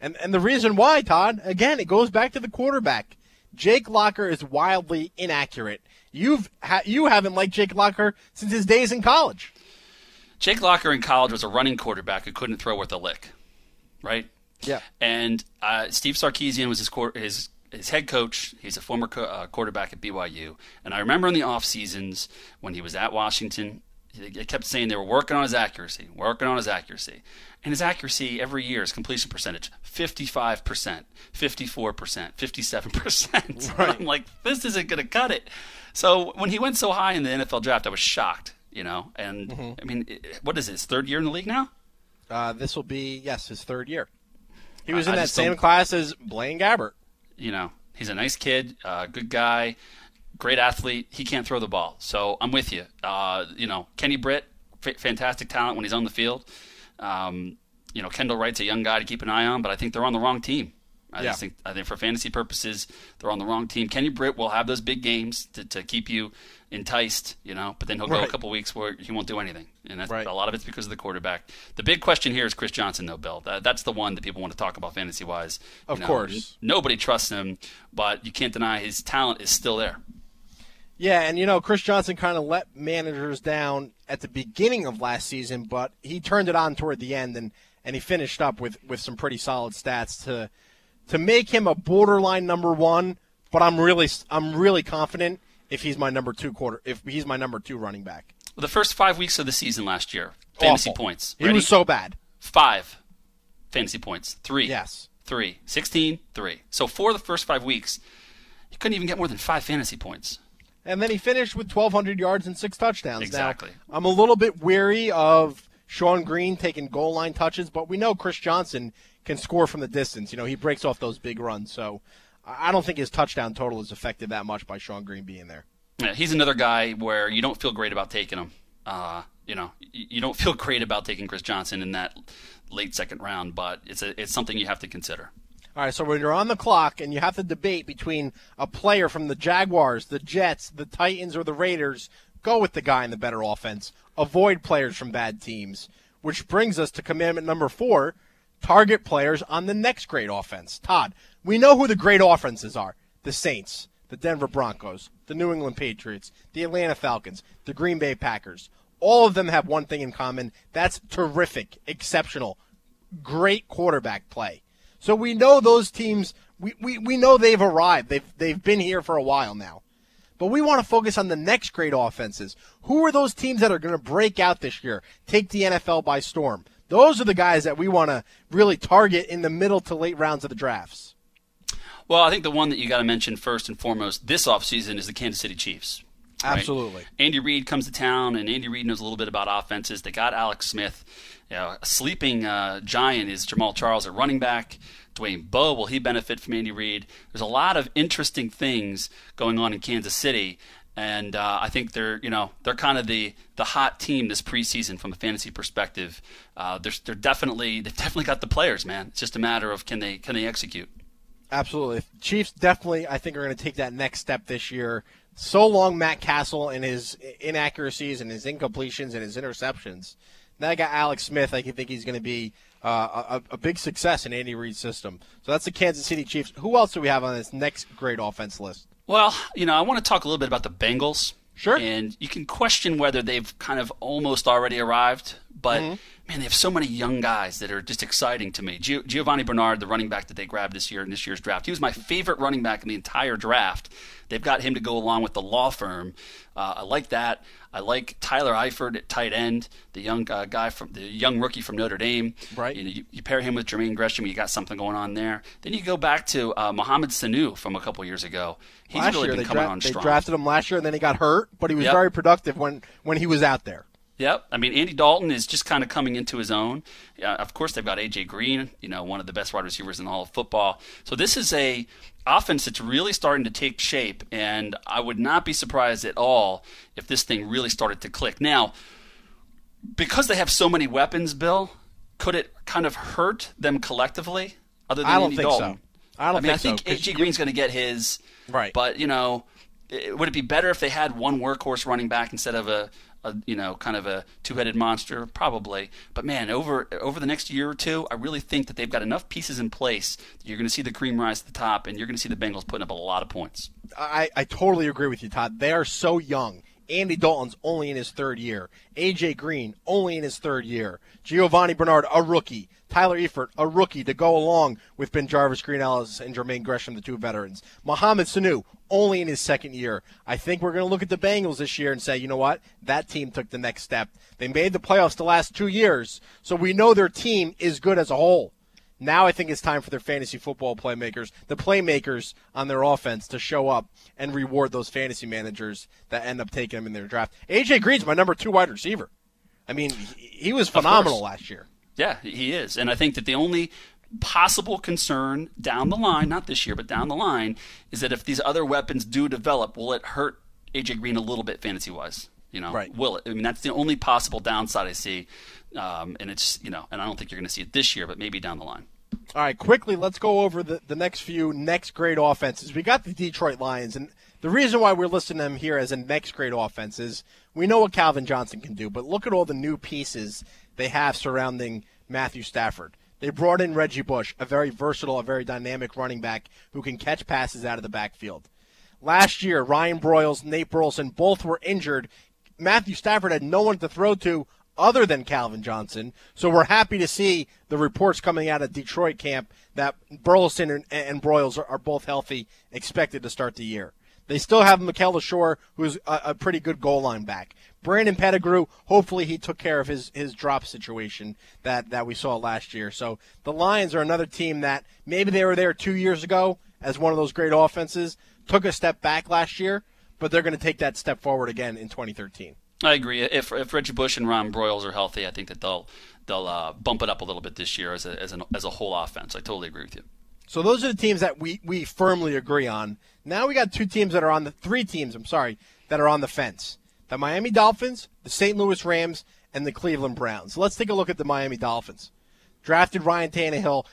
and and the reason why, Todd, again, it goes back to the quarterback. Jake Locker is wildly inaccurate. You've ha- you haven't liked Jake Locker since his days in college. Jake Locker in college was a running quarterback who couldn't throw worth a lick, right? Yeah. And uh, Steve Sarkisian was his quar- his his head coach. He's a former co- uh, quarterback at BYU. And I remember in the off seasons when he was at Washington, they kept saying they were working on his accuracy, working on his accuracy. And his accuracy every year is completion percentage 55%, 54%, 57%. Right. I'm like, this isn't going to cut it. So when he went so high in the NFL draft, I was shocked, you know. And I mean, it- what is his third year in the league now? Uh, this will be yes his third year. He was I- in I that same don't- class as Blaine Gabbert. You know, he's a nice kid, uh, good guy, great athlete. He can't throw the ball, so I'm with you. Uh, you know, Kenny Britt, f- fantastic talent when he's on the field. Um, you know, Kendall Wright's a young guy to keep an eye on, but I think they're on the wrong team. I Yeah. just think I think for fantasy purposes, they're on the wrong team. Kenny Britt will have those big games to, to keep you enticed, you know, but then he'll go a couple weeks where he won't do anything, and that's Right. a lot of it's because of the quarterback. The big question here is Chris Johnson, though, Bill. That, that's the one that people want to talk about fantasy wise. Of course. nobody trusts him, but you can't deny his talent is still there. Yeah, and you know, Chris Johnson kind of let managers down at the beginning of last season, but he turned it on toward the end and, and he finished up with, with some pretty solid stats to to make him a borderline number one, but I'm really I'm really confident if he's my number two quarter if he's my number two running back. The first five weeks of the season last year, fantasy Awful. points. He was so bad. five fantasy points. Three. Yes. Three. 16, three. So for the first five weeks, he couldn't even get more than five fantasy points. And then he finished with 1,200 yards and six touchdowns. Now, Exactly. I'm a little bit weary of Shonn Greene taking goal line touches, but we know Chris Johnson can score from the distance. You know, he breaks off those big runs. So I don't think his touchdown total is affected that much by Shonn Greene being there. Yeah, he's another guy where you don't feel great about taking him. Uh, you know, you don't feel great about taking Chris Johnson in that late second round, but it's a, it's something you have to consider. All right, so when you're on the clock and you have to debate between a player from the Jaguars, the Jets, the Titans, or the Raiders, go with the guy in the better offense. Avoid players from bad teams. Which brings us to commandment number four target players on the next great offense. Todd, we know who the great offenses are the Saints, the Denver Broncos, the New England Patriots, the Atlanta Falcons, the Green Bay Packers. All of them have one thing in common that's terrific, exceptional, great quarterback play. So we know those teams. We, we, we know they've arrived. They've they've been here for a while now. But we want to focus on the next great offenses. Who are those teams that are going to break out this year? Take the NFL by storm. Those are the guys that we want to really target in the middle to late rounds of the drafts. Well, I think the one that you got to mention first and foremost this offseason is the Kansas City Chiefs. right? Absolutely. Andy Reid comes to town, and Andy Reid knows a little bit about offenses. They got Alex Smith. You know, a sleeping uh, giant is Jamaal Charles a running back. Dwayne Bowe, will he benefit from Andy Reid? There's a lot of interesting things going on in Kansas City. and uh, I think they're you know they're kind of the the hot team this preseason from a fantasy perspective. Uh, they're they're definitely they've definitely got the players, man. It's just a matter of can they can they execute. Absolutely. Chiefs definitely, I think, are going to take that next step this year. So long, Matt Cassel and his inaccuracies and his incompletions and his interceptions. Now I got Alex Smith. I think he's going to be uh, a, a, big success in Andy Reid's system. So that's the Kansas City Chiefs. Who else do we have on this next great offense list? Well, you know, I want to talk a little bit about the Bengals. Sure. And you can question whether they've kind of almost already arrived, but mm-hmm. man, they have so many young guys that are just exciting to me. Giovani Bernard, the running back that they grabbed this year in this year's draft, he was my favorite running back in the entire draft. They've got him to go along with the law firm. Uh, I like that. I like Tyler Eifert at tight end, the young uh, guy from the young rookie from Notre Dame. Right. You, know, you, you, pair him with Jermaine Gresham, you got something going on there. Then you go back to uh, Mohamed Sanu from a couple years ago. He's last really year, been coming dra- on they strong. They drafted him last year, and then he got hurt, but he was yep. very productive when when he was out there. Yep. I mean, Andy Dalton is just kind of coming into his own. Uh, of course, they've got AJ Green, you know, one of the best wide receivers in all of football. So this is a offense that's really starting to take shape, and I would not be surprised at all if this thing really started to click. Now, because they have so many weapons, Bill, could it kind of hurt them collectively? Other than I don't Andy think Dalton? so. I don't I mean, think I think so, AJ Green's going to get his. Right. But you know, would it be better if they had one workhorse running back instead of a, a you know kind of a two-headed monster? Probably. But man, over over the next year or two, I really think that they've got enough pieces in place. You're going to see the cream rise to the top, and you're going to see the Bengals putting up a lot of points. I, I totally agree with you, Todd. They are so young. Andy Dalton's only in his third year. AJ Green only in his third year. Giovani Bernard, a rookie. Tyler Eifert, a rookie to go along with BenJarvus, Green Ellis and Jermaine Gresham, the two veterans. Mohamed Sanu, only in his second year. I think we're going to look at the Bengals this year and say, you know what? That team took the next step. They made the playoffs the last two years, so we know their team is good as a whole. Now I think it's time for their fantasy football playmakers, the playmakers on their offense, to show up and reward those fantasy managers that end up taking them in their draft. AJ Green's my number two wide receiver. I mean, he was phenomenal last year. Yeah, he is. And I think that the only possible concern down the line, not this year, but down the line, is that if these other weapons do develop, will it hurt AJ Green a little bit fantasy wise? You know, right. will it? I mean, that's the only possible downside I see. Um, and it's, you know, and I don't think you're going to see it this year, but maybe down the line. All right, quickly, let's go over the, the next few next grade offenses. We got the Detroit Lions, and the reason why we're listing them here as a next grade offense is we know what Calvin Johnson can do, but look at all the new pieces they have surrounding Matthew Stafford. They brought in Reggie Bush, a very versatile, a very dynamic running back who can catch passes out of the backfield. Last year, Ryan Broyles, Nate Burleson, both were injured. Matthew Stafford had no one to throw to other than Calvin Johnson. So we're happy to see the reports coming out of Detroit camp that Burleson and, and Broyles are, are, both healthy, expected to start the year. They still have Mikel Leshoure, who's a, a, pretty good goal line back. Brandon Pettigrew, hopefully he took care of his, his drop situation that, that we saw last year. So the Lions are another team that maybe they were there two years ago as one of those great offenses, took a step back last year, but they're going to take that step forward again in 2013. I agree. If if Reggie Bush and Ron Broyles are healthy, I think that they'll they'll uh, bump it up a little bit this year as a as, an, as a whole offense. I totally agree with you. So those are the teams that we we firmly agree on. Now we got two teams that are on the three teams. I'm sorry that are on the fence: the Miami Dolphins, the St. Louis Rams, and the Cleveland Browns. let's take a look at the Miami Dolphins. Drafted Ryan Tannehill,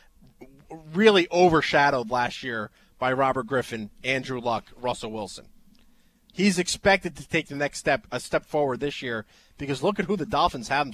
really overshadowed last year by Robert Griffin, Andrew Luck, Russell Wilson he's expected to take the next step, a step forward this year, because look at who the Dolphins have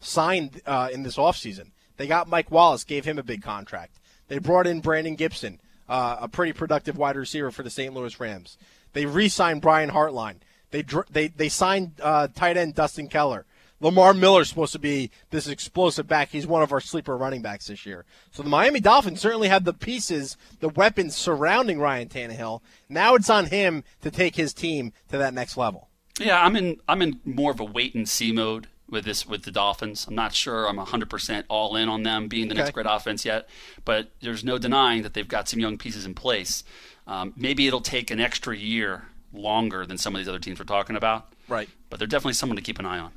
signed uh, in this offseason. They got Mike Wallace, gave him a big contract. They brought in Brandon Gibson, uh, a pretty productive wide receiver for the St. Louis Rams. They re-signed Brian Hartline. They they they signed uh, tight end Dustin Keller. Lamar Miller's supposed to be this explosive back. He's one of our sleeper running backs this year. So the Miami Dolphins certainly have the pieces, the weapons surrounding Ryan Tannehill. Now it's on him to take his team to that next level. Yeah, I'm in I'm in more of a wait and see mode with this with the Dolphins. I'm not sure I'm 100% all in on them being the okay. next great offense yet, but there's no denying that they've got some young pieces in place. Um, maybe it'll take an extra year longer than some of these other teams we're talking about. Right. But they're definitely someone to keep an eye on.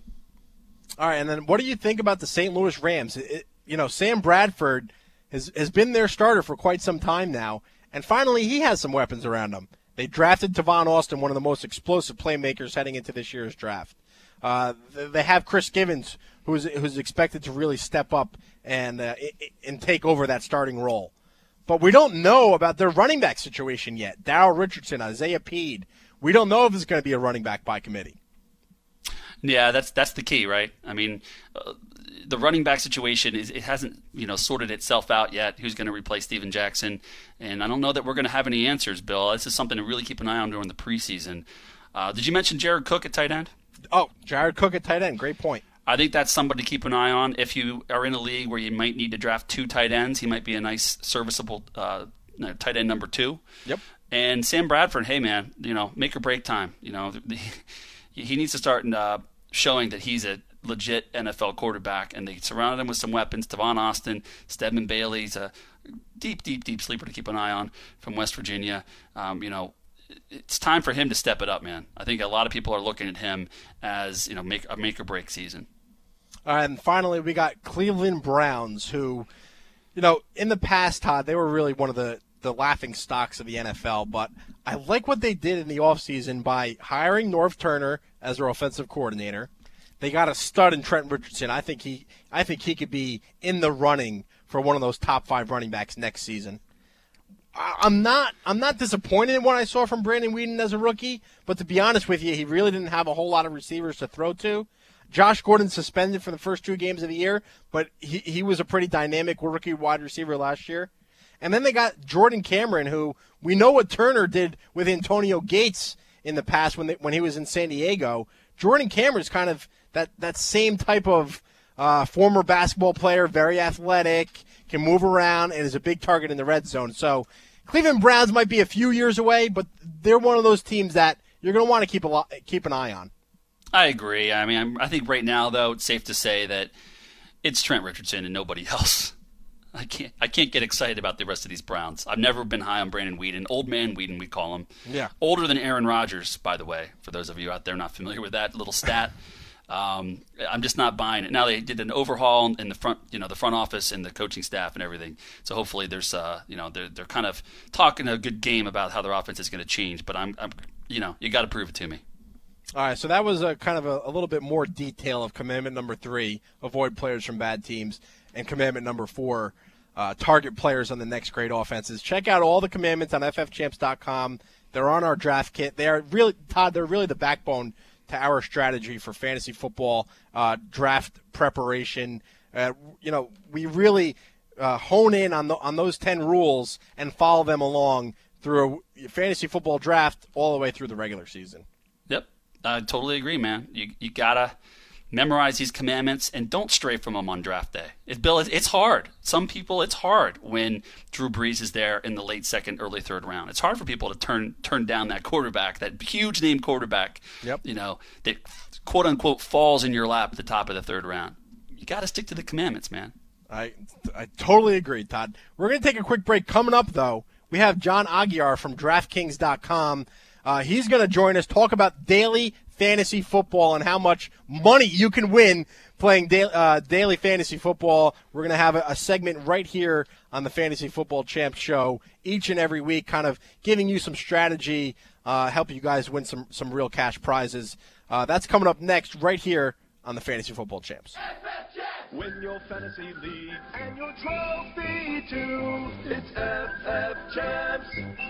All right, and then what do you think about the St. Louis Rams? It, you know, Sam Bradford has has been their starter for quite some time now, and finally he has some weapons around him. They drafted Tavon Austin, one of the most explosive playmakers heading into this year's draft. Uh, they have Chris Givens, who's who's expected to really step up and uh, and take over that starting role. But we don't know about their running back situation yet. Daryl Richardson, Isaiah Pead. We don't know if it's going to be a running back by committee. Yeah, that's that's the key, right? I mean, uh, the running back situation is it hasn't you know sorted itself out yet. Who's going to replace Steven Jackson? And I don't know that we're going to have any answers, Bill. This is something to really keep an eye on during the preseason. Uh, did you mention Jared Cook at tight end? Oh, Jared Cook at tight end. Great point. I think that's somebody to keep an eye on. If you are in a league where you might need to draft two tight ends, he might be a nice, serviceable uh, tight end number two. Yep. And Sam Bradford, hey man, you know, make or break time. You know, he needs to start uh, showing that he's a legit NFL quarterback, and they surrounded him with some weapons. Tavon Austin, Stedman Bailey's a deep, deep, deep sleeper to keep an eye on from West Virginia. Um, you know, it's time for him to step it up, man. I think a lot of people are looking at him as you know make a make or break season. And finally, we got Cleveland Browns, who, you know, in the past, Todd, they were really one of the, the laughing stocks of the NFL. But I like what they did in the offseason by hiring Norv Turner as their offensive coordinator. They got a stud in Trent Richardson. I think he I think he could be in the running for one of those top five running backs next season. I'm not I'm not disappointed in what I saw from Brandon Weeden as a rookie, but to be honest with you, he really didn't have a whole lot of receivers to throw to. Josh Gordon suspended for the first two games of the year, but he, he was a pretty dynamic rookie wide receiver last year. And then they got Jordan Cameron, who we know what Turner did with Antonio Gates in the past when they, when he was in San Diego. Jordan Cameron's kind of that that same type of uh, former basketball player, very athletic, can move around, and is a big target in the red zone. So Cleveland Browns might be a few years away, but they're one of those teams that you're going to want to keep a keep an eye on. I agree. I mean, I'm, i think right now, though, it's safe to say that it's Trent Richardson and nobody else. I can't. I can't get excited about the rest of these Browns. I've never been high on Brandon Weeden, old man Weeden, we call him. Yeah. Older than Aaron Rodgers, by the way. For those of you out there not familiar with that little stat, um, I'm just not buying it. Now they did an overhaul in the front, you know, the front office and the coaching staff and everything. So hopefully there's, uh, you know, they're they're kind of talking a good game about how their offense is going to change. But I'm, I'm, you know, you got to prove it to me. All right, so that was a kind of a, a, little bit more detail of commandment number three: avoid players from bad teams, and commandment number four: uh, target players on the next great offenses. Check out all the commandments on ffchamps.com. They're on our draft kit. They are really Todd. They're really the backbone to our strategy for fantasy football uh, draft preparation. Uh, you know, we really uh, hone in on the, on those ten rules and follow them along through a fantasy football draft all the way through the regular season. Yep. I totally agree, man. You you gotta memorize these commandments and don't stray from them on draft day. It, Bill, it's hard. Some people, it's hard when Drew Brees is there in the late second, early third round. It's hard for people to turn turn down that quarterback, that huge name quarterback. Yep. You know that quote unquote falls in your lap at the top of the third round. You got to stick to the commandments, man. I I totally agree, Todd. We're gonna take a quick break. Coming up though, we have John Aguiar from DraftKings.com. Uh, he's going to join us, talk about daily fantasy football and how much money you can win playing da- uh, daily fantasy football. We're going to have a, a, segment right here on the Fantasy Football Champ show each and every week, kind of giving you some strategy, uh, helping you guys win some, some real cash prizes. Uh, that's coming up next, right here on the Fantasy Football Champs. Win your fantasy league and your trophy too. It's FF Champs,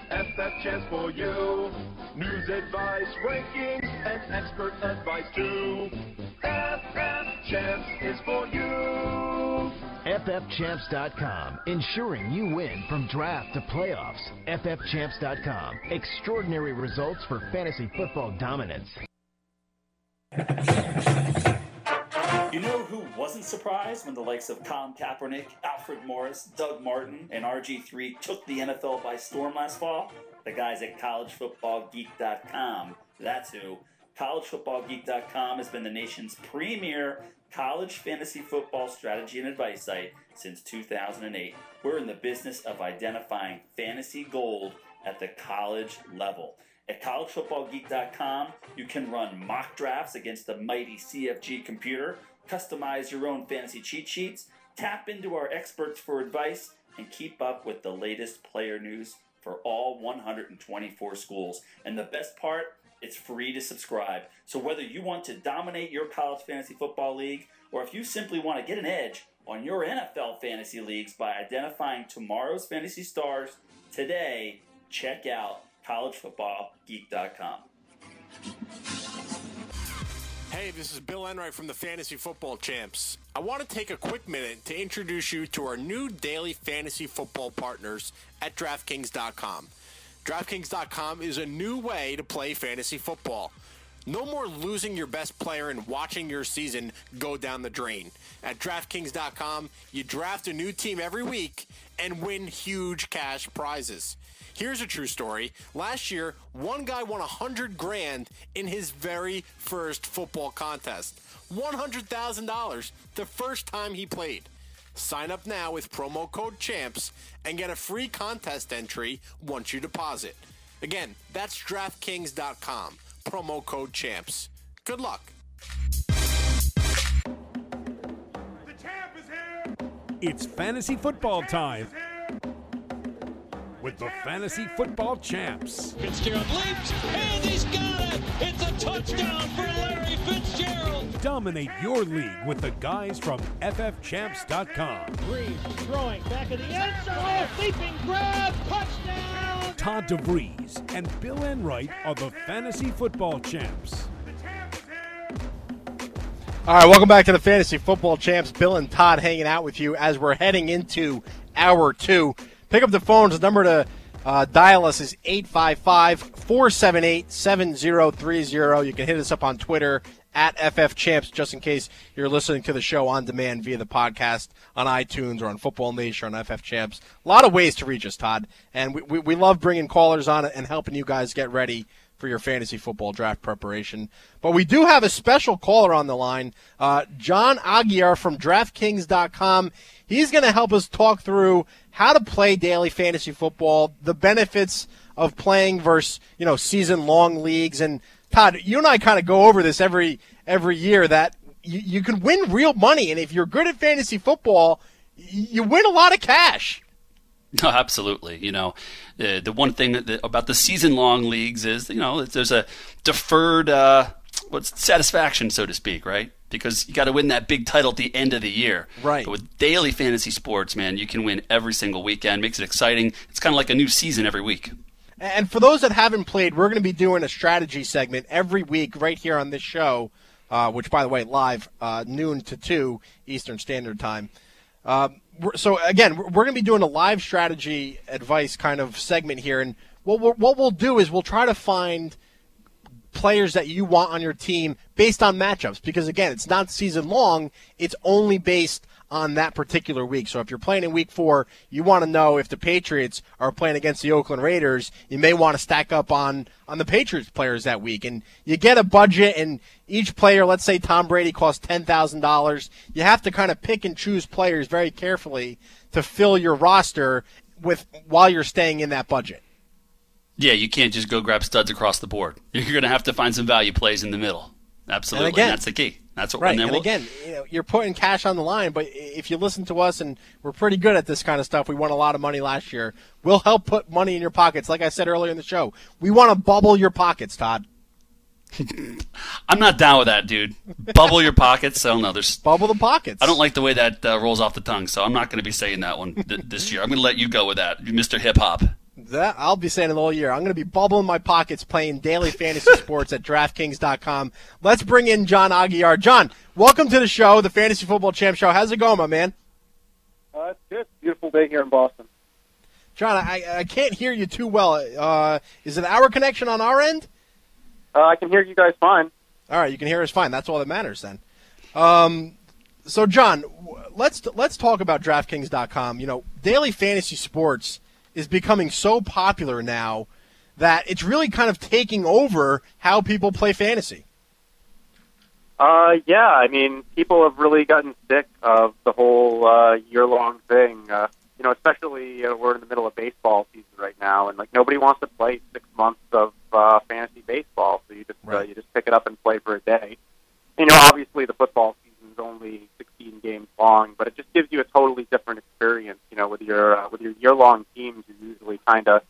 FF Champs for you. News, advice, rankings, and expert advice too. FF Champs is for you. FFChamps.com, ensuring you win from draft to playoffs. FFChamps.com, extraordinary results for fantasy football dominance. You know who wasn't surprised when the likes of Colin Kaepernick, Alfred Morris, Doug Martin, and RG3 took the NFL by storm last fall? The guys at collegefootballgeek.com. That's who. Collegefootballgeek.com has been the nation's premier college fantasy football strategy and advice site since 2008. We're in the business of identifying fantasy gold at the college level. At collegefootballgeek.com, you can run mock drafts against the mighty CFG computer, customize your own fantasy cheat sheets, tap into our experts for advice, and keep up with the latest player news for all 124 schools. And the best part, it's free to subscribe. So whether you want to dominate your college fantasy football league or if you simply want to get an edge on your NFL fantasy leagues by identifying tomorrow's fantasy stars today, check out collegefootballgeek.com. Hey, this is Bill Enright from the Fantasy Football Champs. I want to take a quick minute to introduce you to our new daily fantasy football partners at DraftKings.com. DraftKings.com is a new way to play fantasy football. No more losing your best player and watching your season go down the drain. At DraftKings.com, you draft a new team every week and win huge cash prizes. Here's a true story. Last year, one guy won 100 grand in his very first football contest. $100,000 the first time he played. Sign up now with promo code CHAMPS and get a free contest entry once you deposit. Again, that's DraftKings.com. Promo code CHAMPS. Good luck. The champ is here. It's fantasy football time with the Fantasy Football Champs. Fitzgerald leaps, and he's got it! It's a touchdown for Larry Fitzgerald! Dominate your league with the guys from FFChamps.com. Brees throwing back of the end zone. Leaping grab, touchdown! Todd DeVries and Bill Enright are the Fantasy Football Champs. All right, welcome back to the Fantasy Football Champs. Bill and Todd hanging out with you as we're heading into hour two. Pick up the phones. The number to uh, dial us is 855 478 7030. You can hit us up on Twitter at FF Champs just in case you're listening to the show on demand via the podcast on iTunes or on Football Nation or on FF Champs. A lot of ways to reach us, Todd. And we, we, we love bringing callers on and helping you guys get ready for your fantasy football draft preparation. But we do have a special caller on the line, uh, John Aguiar from DraftKings.com. He's going to help us talk through how to play daily fantasy football, the benefits of playing versus you know season long leagues. And Todd, you and I kind of go over this every every year that you, you can win real money, and if you're good at fantasy football, you win a lot of cash. No, absolutely. You know, uh, the one thing that, about the season-long leagues is, you know, there's a deferred, uh, what's satisfaction, so to speak, right? Because you got to win that big title at the end of the year. Right. But with daily fantasy sports, man, you can win every single weekend. Makes it exciting. It's kind of like a new season every week. And for those that haven't played, we're going to be doing a strategy segment every week right here on this show, uh, which, by the way, live uh, noon to 2 Eastern Standard Time. Uh, so, again, we're going to be doing a live strategy advice kind of segment here. And what, what we'll do is we'll try to find players that you want on your team based on matchups. Because again it's not season long. It's only based on that particular week. So if you're playing in week four you want to know if the patriots are playing against the oakland raiders. You may want to stack up on on the patriots players that week. And you get a budget and each player let's say tom brady costs $10000 you have to kind of pick and choose players very carefully to fill your roster with while you're staying in that budget Yeah, you can't just go grab studs across the board. You're going to have to find some value plays in the middle. Absolutely, And again- that's the key. That's what. Right, And then and we'll, again, you know, you're putting cash on the line. But if you listen to us, and we're pretty good at this kind of stuff, we won a lot of money last year. We'll help put money in your pockets. Like I said earlier in the show, we want to bubble your pockets, Todd. I'm not down with that, dude. Bubble your pockets. I don't know. There's Bubble the pockets. I don't like the way that uh, rolls off the tongue, so I'm not going to be saying that one th- this year. I'm going to let you go with that, Mr. Hip Hop. That. I'll be saying it all year. I'm going to be bubbling my pockets playing daily fantasy sports at DraftKings.com. Let's bring in John Aguiar. John, welcome to the show, the Fantasy Football Champ Show. How's it going, my man? Uh, it's good. Beautiful day here in Boston. John, I, I can't hear you too well. Uh, is it our connection on our end? Uh, I can hear you guys fine. All right, you can hear us fine. That's all that matters then. Um, so, John, let's let's talk about DraftKings.com. You know, daily fantasy sports is becoming so popular now that it's really kind of taking over how people play fantasy. Uh, yeah, I mean, people have really gotten sick of the whole uh, year-long thing. Uh, you know, especially uh, we're in the middle of baseball season right now, and like nobody wants to play six months of uh, fantasy baseball. So you just uh, you just pick it up and play for a day. You know, obviously the football season is only 18 games long, but it just gives you a totally different experience. You know, with your uh, with your year long teams, you're usually kind of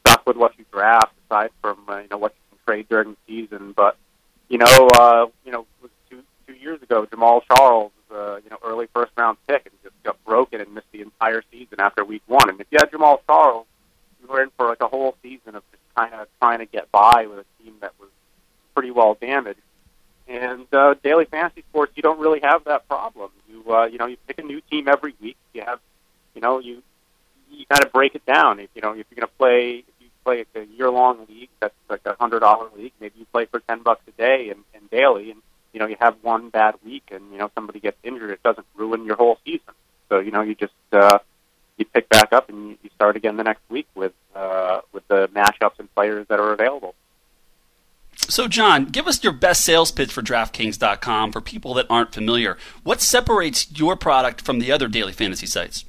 stuck with what you draft, aside from uh, you know what you can trade during the season. But you know, uh, you know, two two years ago, Jamaal Charles, uh, you know, early first round pick, and just got broken and missed the entire season after week one. And if you had Jamaal Charles, you were in for like a whole season of just kind of trying to get by with a team that was pretty well damaged. And uh, daily fantasy sports, you don't really have that problem. You uh, you know, you pick a new team every week. You have, you know, you you kind of break it down. If you know, if you're going to play, if you play a year long league, that's like a hundred dollar league. Maybe you play for ten bucks a day and, and daily, and you know, you have one bad week, and you know somebody gets injured. It doesn't ruin your whole season. So you know, you just uh, you pick back up and you, start again the next week with uh, with the matchups and players that are available. So, John, give us your best sales pitch for DraftKings.com for people that aren't familiar. What separates your product from the other daily fantasy sites?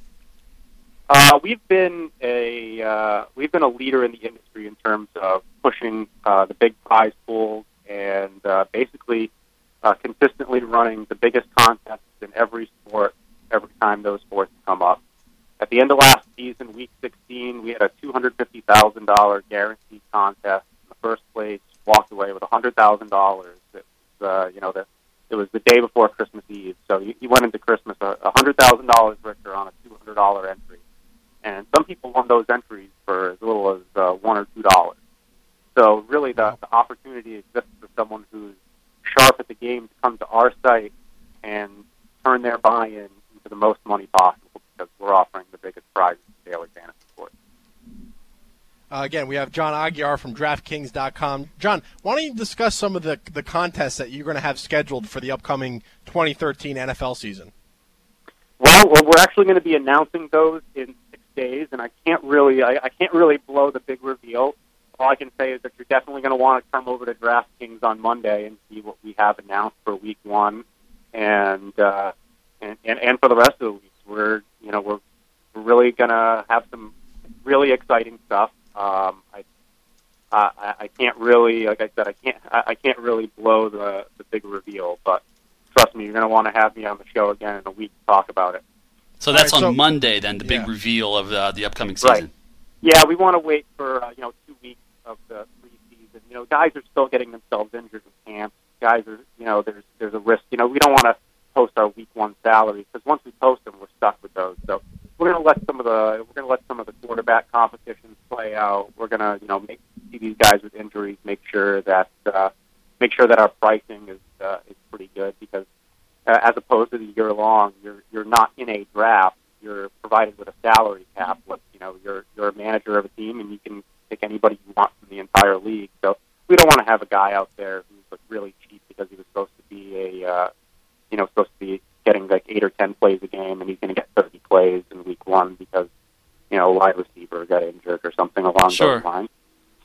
Uh, we've been a uh, we've been a leader in the industry in terms of pushing uh, the big prize pools and uh, basically uh, consistently running the biggest contests in every sport every time those sports come up. At the end of last season, week 16, we had a $250,000 guaranteed contest. In the first place, walked away with a $100,000. It was, uh, you know, the, it was the day before Christmas Eve, so you, you went into Christmas a $100,000 richer on a $200 entry. And some people won those entries for as little as uh, one or two dollars. So really, the, the opportunity exists for someone who's sharp at the game to come to our site and turn their buy-in into the most money possible because we're offering the biggest prizes daily fantasy. Uh, again, we have John Aguiar from DraftKings.com. John, why don't you discuss some of the the contests that you're going to have scheduled for the upcoming 2013 NFL season? Well, well we're actually going to be announcing those in six days, and I can't really I, I can't really blow the big reveal. All I can say is that you're definitely going to want to come over to DraftKings on Monday and see what we have announced for Week One, and uh, and, and and for the rest of the weeks, we're you know we're we're really going to have some really exciting stuff. Um, I, I I can't really, like I said, I can't I, I can't really blow the the big reveal, but trust me, you're going to want to have me on the show again in a week to talk about it. So that's All right, on so- Monday, then the big reveal of uh, the upcoming season. Right. Yeah, we want to wait for uh, you know two weeks of the preseason. You know, guys are still getting themselves injured in camp. Guys are, you know, there's there's a risk. You know, we don't want to post our week one salaries because once we post them, we're stuck with those. So we're going to let some of the we're going to let some of the quarterback competitions play out. We're going to you know make see these guys with injuries, make sure that uh, make sure that our pricing is uh, is pretty good because uh, as opposed to the year long, you're you're not in a draft. You're provided with a salary cap. With you know, you're you're a manager of a team, and you can pick anybody you want from the entire league. So we don't want to have a guy out there who's like really cheap because he was supposed to be a uh, you know supposed to be getting like eight or ten plays a game, and he's going to get thirty plays in week one because you know a wide receiver got injured or something along Sure. those lines.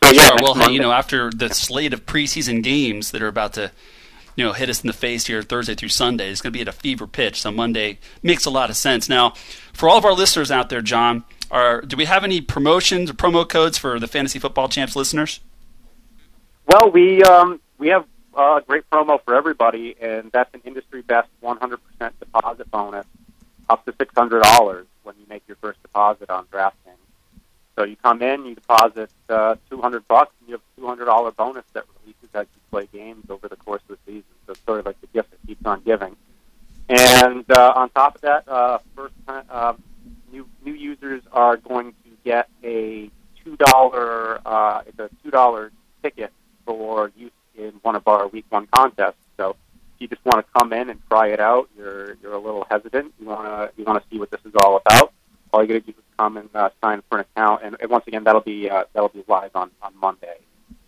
So yeah, Sure. next Well, hey, you know, after the slate of preseason games that are about to, you know, hit us in the face here Thursday through Sunday, it's going to be at a fever pitch. So Monday makes a lot of sense. Now, for all of our listeners out there, John, are do we have any promotions or promo codes for the Fantasy Football Champs listeners? Well, we um, we have uh, great promo for everybody, and that's an industry best 100% deposit bonus, up to $600 when you make your first deposit on DraftKings. So you come in, you deposit uh, 200 bucks, and you have a $200 bonus that releases as you play games over the course of the season. So it's sort of like the gift that keeps on giving. And uh, on top of that, uh, first time, uh, new new users are going to get a two dollar uh, it's a two dollar ticket for use one of our week one contests. So if you just want to come in and try it out, you're you're a little hesitant. You want to you want to see what this is all about. All you got to do is come and uh, sign up for an account, and, and once again, that'll be uh, that'll be live on on Monday.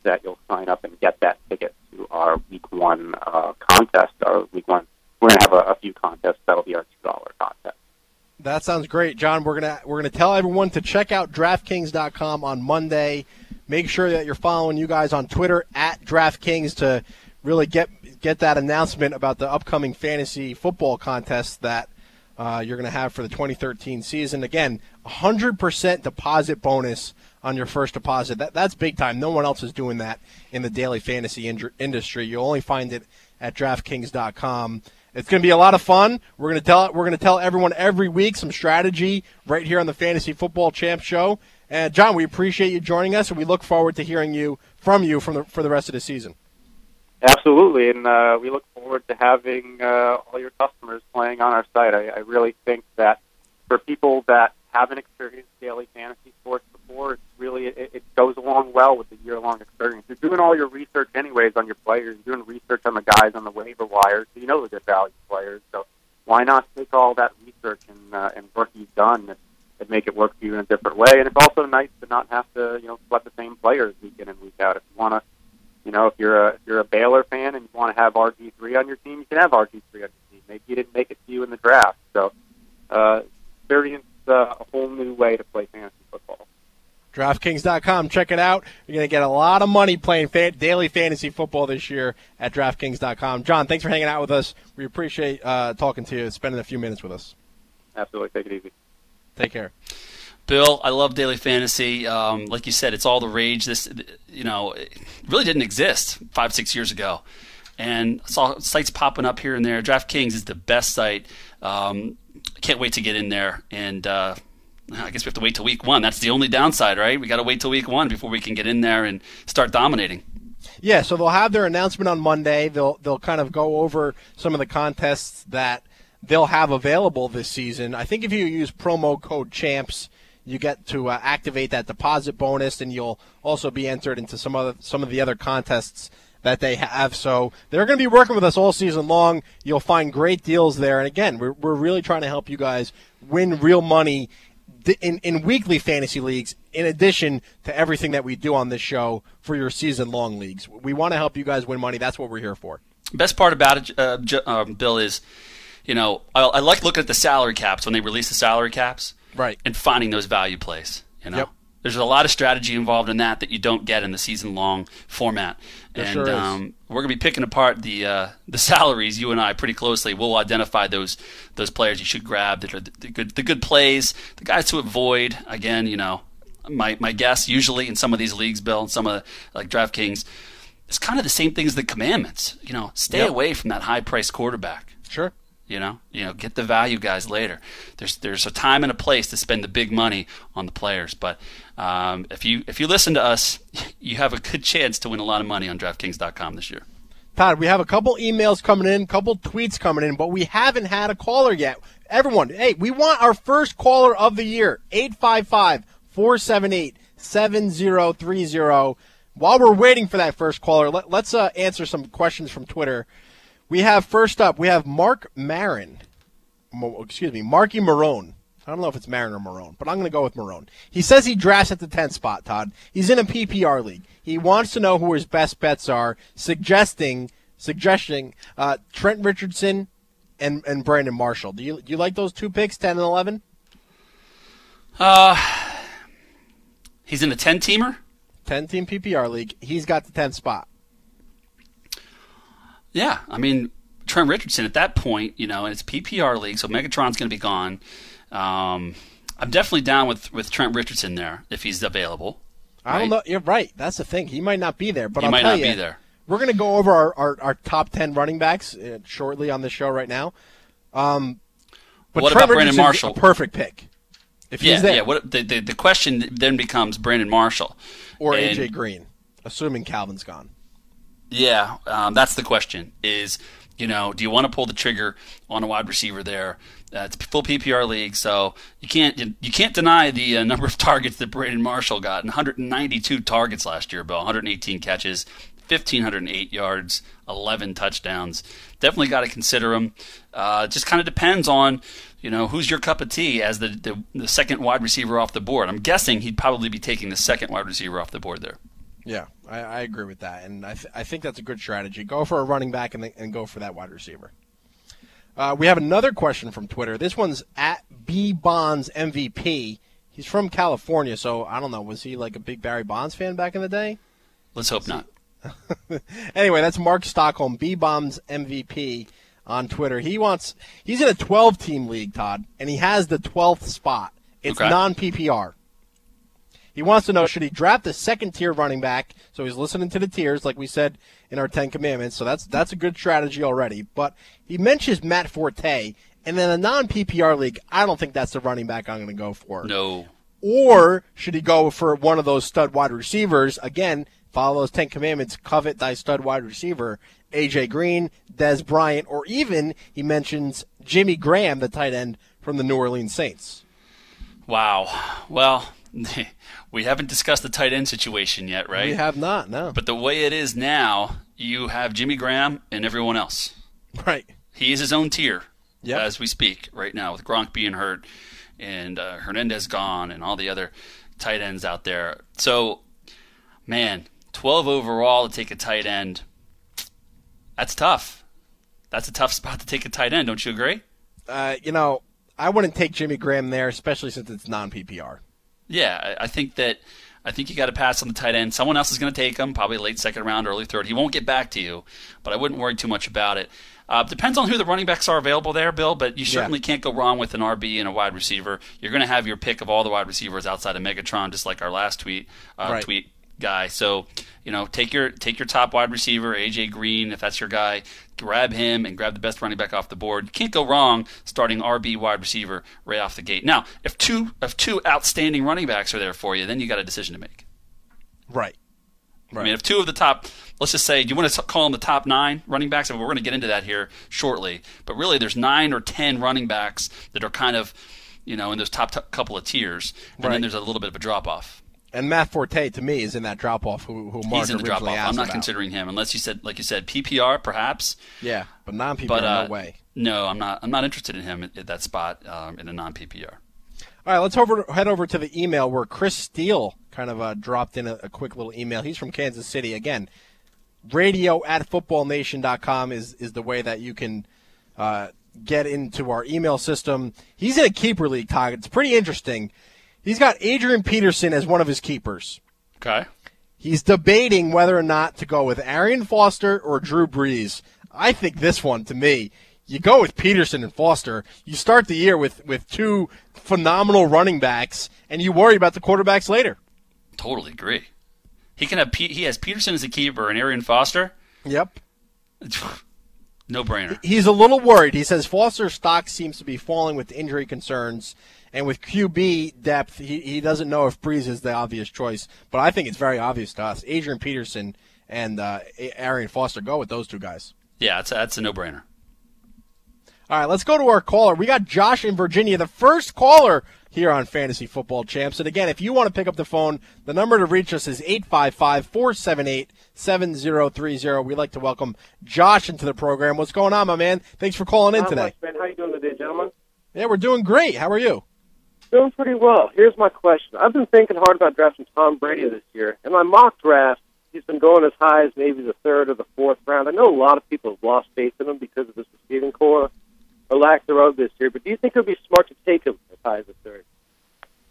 That you'll sign up and get that ticket to our week one uh, contest. Our week one, we're gonna have a, a few contests. That'll be our two dollar contest. That sounds great, John. We're gonna we're gonna tell everyone to check out DraftKings.com on Monday. Make sure that you're following you guys on Twitter at DraftKings to really get get that announcement about the upcoming fantasy football contest that uh, you're going to have for the 2013 season. Again, 100% deposit bonus on your first deposit. That, that's big time. No one else is doing that in the daily fantasy inj- industry. You'll only find it at DraftKings.com. It's going to be a lot of fun. We're going to tell we're going to tell everyone every week some strategy right here on the Fantasy Football Champ Show. And John, we appreciate you joining us, and we look forward to hearing you from you from the, for the rest of the season. Absolutely, and uh, we look forward to having uh, all your customers playing on our site. I, I really think that for people that haven't experienced daily fantasy sports before, it's really it, it goes along well with the year-long experience. You're doing all your research anyways on your players, you're doing research on the guys on the waiver wire, so you know the good value players. So why not take all that research and uh, and work you've done and, make it work for you in a different way? And it's also nice to not have to you know sweat the same players week in and week out. If you want to you know, if you're a if you're a Baylor fan and you want to have RG three on your team, you can have RG three on your team. Maybe you didn't make it to you in the draft, so uh, experience uh, a whole new way to play fantasy football. DraftKings.com. Check it out. You're going to get a lot of money playing fa- daily fantasy football this year at DraftKings.com. John, thanks for hanging out with us. We appreciate uh, talking to you, spending a few minutes with us. Absolutely. Take it easy. Take care. Bill, I love daily fantasy. Um, like you said, it's all the rage. This, you know, really didn't exist five, six years ago, and I saw sites popping up here and there. DraftKings is the best site. Um, can't wait to get in there, and uh, I guess we have to wait till week one. That's the only downside, right? We got to wait till week one before we can get in there and start dominating. Yeah, so they'll have their announcement on Monday. They'll they'll kind of go over some of the contests that they'll have available this season. I think if you use promo code champs you get to uh, activate that deposit bonus, and you'll also be entered into some other some of the other contests that they have. So they're going to be working with us all season long. You'll find great deals there, and again, we're we're really trying to help you guys win real money in in weekly fantasy leagues. In addition to everything that we do on this show for your season long leagues, we want to help you guys win money. That's what we're here for. Best part about it, uh, um, Bill, is you know I, I like looking at the salary caps when they release the salary caps right? And finding those value plays. You know, yep. there's a lot of strategy involved in that that you don't get in the season long format. There and sure um, we're gonna be picking apart the uh, the salaries. You and I pretty closely. We'll identify those those players you should grab that are the, the good the good plays, the guys to avoid. Again, you know, my my guess usually in some of these leagues, Bill, and some of the, like DraftKings. It's kind of the same thing as the commandments. You know, stay yep. away from that high priced quarterback. Sure. You know, you know, get the value guys later. There's there's a time and a place to spend the big money on the players. But um, if you if you listen to us, you have a good chance to win a lot of money on DraftKings.com this year. Todd, we have a couple emails coming in, couple tweets coming in, but we haven't had a caller yet. Everyone, hey, we want our first caller of the year. 855 478 7030. While we're waiting for that first caller, let, us uh, answer some questions from Twitter. We have first up, we have Mark Marin. Excuse me, Marky Marone. I don't know if it's Marin or Marone, but I'm going to go with Marone. He says he drafts at the 10th spot, Todd. He's in a PPR league. He wants to know who his best bets are, suggesting suggesting uh, Trent Richardson and, and Brandon Marshall. Do you do you like those two picks, 10 and 11? Uh, he's in a 10 teamer? 10 team PPR league. He's got the 10th spot. Yeah, I mean Trent Richardson at that point, you know, and it's PPR league, so Megatron's going to be gone. Um, I'm definitely down with with Trent Richardson there if he's available. Right? I don't know. You're right. That's the thing. He might not be there, but he I'll might tell not you, be there. We're going to go over our, our, our, top ten running backs uh, shortly on the show right now. Um, but what Trent about Brandon Marshall? A perfect pick. If yeah, he's there. yeah. What the, the the question then becomes Brandon Marshall or and, AJ Green, assuming Calvin's gone. Yeah, um, that's the question. Is you know, do you want to pull the trigger on a wide receiver there? Uh, it's full PPR league, so you can't you can't deny the uh, number of targets that Brandon Marshall got. 192 targets last year, Bill. 118 catches, 1508 yards, 11 touchdowns. Definitely got to consider him. Uh, just kind of depends on you know who's your cup of tea as the, the the second wide receiver off the board. I'm guessing he'd probably be taking the second wide receiver off the board there. Yeah, I, I agree with that, and I, th- I think that's a good strategy. Go for a running back and, and go for that wide receiver. Uh, we have another question from Twitter. This one's at B Bonds MVP. He's from California, so I don't know. Was he like a big Barry Bonds fan back in the day? Let's hope not. anyway, that's Mark Stockholm, B Bombs MVP on Twitter. He wants he's in a 12 team league, Todd, and he has the 12th spot. It's Okay. non PPR. He wants to know should he draft a second tier running back? So he's listening to the tiers, like we said in our Ten Commandments. So that's that's a good strategy already. But he mentions Matt Forte, and then a non PPR league. I don't think that's the running back I'm going to go for. No. Or should he go for one of those stud wide receivers? Again, follow those Ten Commandments, covet thy stud wide receiver, AJ Green, Dez Bryant, or even he mentions Jimmy Graham, the tight end from the New Orleans Saints. Wow. Well, we haven't discussed the tight end situation yet, right? We have not, no. But the way it is now, you have Jimmy Graham and everyone else. Right. He is his own tier Yep. as we speak right now, with Gronk being hurt and uh, Hernandez gone and all the other tight ends out there. So, man, 12 overall to take a tight end, that's tough. That's a tough spot to take a tight end, don't you agree? Uh, you know, I wouldn't take Jimmy Graham there, especially since it's non PPR. Yeah, I- think that I think you got to pass on the tight end. Someone else is going to take him, probably late second round, early third. He won't get back to you, but I wouldn't worry too much about it. Uh, depends on who the running backs are available there, Bill. But you certainly can't go wrong with an RB and a wide receiver. You're going to have your pick of all the wide receivers outside of Megatron, just like our last tweet uh, Right. tweet guy. So you know, take your take your top wide receiver, AJ Green, if that's your guy. Grab him and grab the best running back off the board. You can't go wrong starting RB wide receiver right off the gate. Now, if two if two outstanding running backs are there for you, then you got a decision to make. Right. I mean, if two of the top, let's just say, do you want to call them the top nine running backs? I mean, we're going to get into that here shortly. But really, there's nine or ten running backs that are kind of, you know, in those top t- couple of tiers, and Right. then there's a little bit of a drop off. And Matt Forte, to me, is in that drop off who, who Mark He's in the drop off. I'm not about. considering him unless you said, like you said, PPR perhaps. Yeah, but non PPR, But uh, no way. No, I'm not. I'm not interested in him at, at that spot um, in a non PPR. All right, let's over, head over to the email where Chris Steele kind of uh, dropped in a, a quick little email. He's from Kansas City. Again, radio at footballnation.com is, is the way that you can uh, get into our email system. He's in a keeper league, Todd. It's pretty interesting. He's got Adrian Peterson as one of his keepers. Okay. He's debating whether or not to go with Arian Foster or Drew Brees. I think this one, to me, you go with Peterson and Foster. You start the year with, with two phenomenal running backs, and you worry about the quarterbacks later. Totally agree. He can have. He has Peterson as a keeper and Arian Foster. Yep. No brainer. He's a little worried. He says Foster's stock seems to be falling with injury concerns, and with QB depth, he, he doesn't know if Brees is the obvious choice. But I think it's very obvious to us. Adrian Peterson and uh, Arian Foster go with those two guys. Yeah, that's a, that's a no brainer. All right, let's go to our caller. We got Josh in Virginia, the first caller here on Fantasy Football Champs. And again, if you want to pick up the phone, the number to reach us is 855 478 7030. We'd like to welcome Josh into the program. What's going on, my man? Thanks for calling in today. much, man. How you doing today, gentlemen? Yeah, we're doing great. How are you? Doing pretty well. Here's my question. I've been thinking hard about drafting Tom Brady this year. In my mock draft, he's been going as high as maybe the third or the fourth round. I know a lot of people have lost faith in him because of his receiving core or lack thereof this year, but do you think it would be smart to take him as high as a third?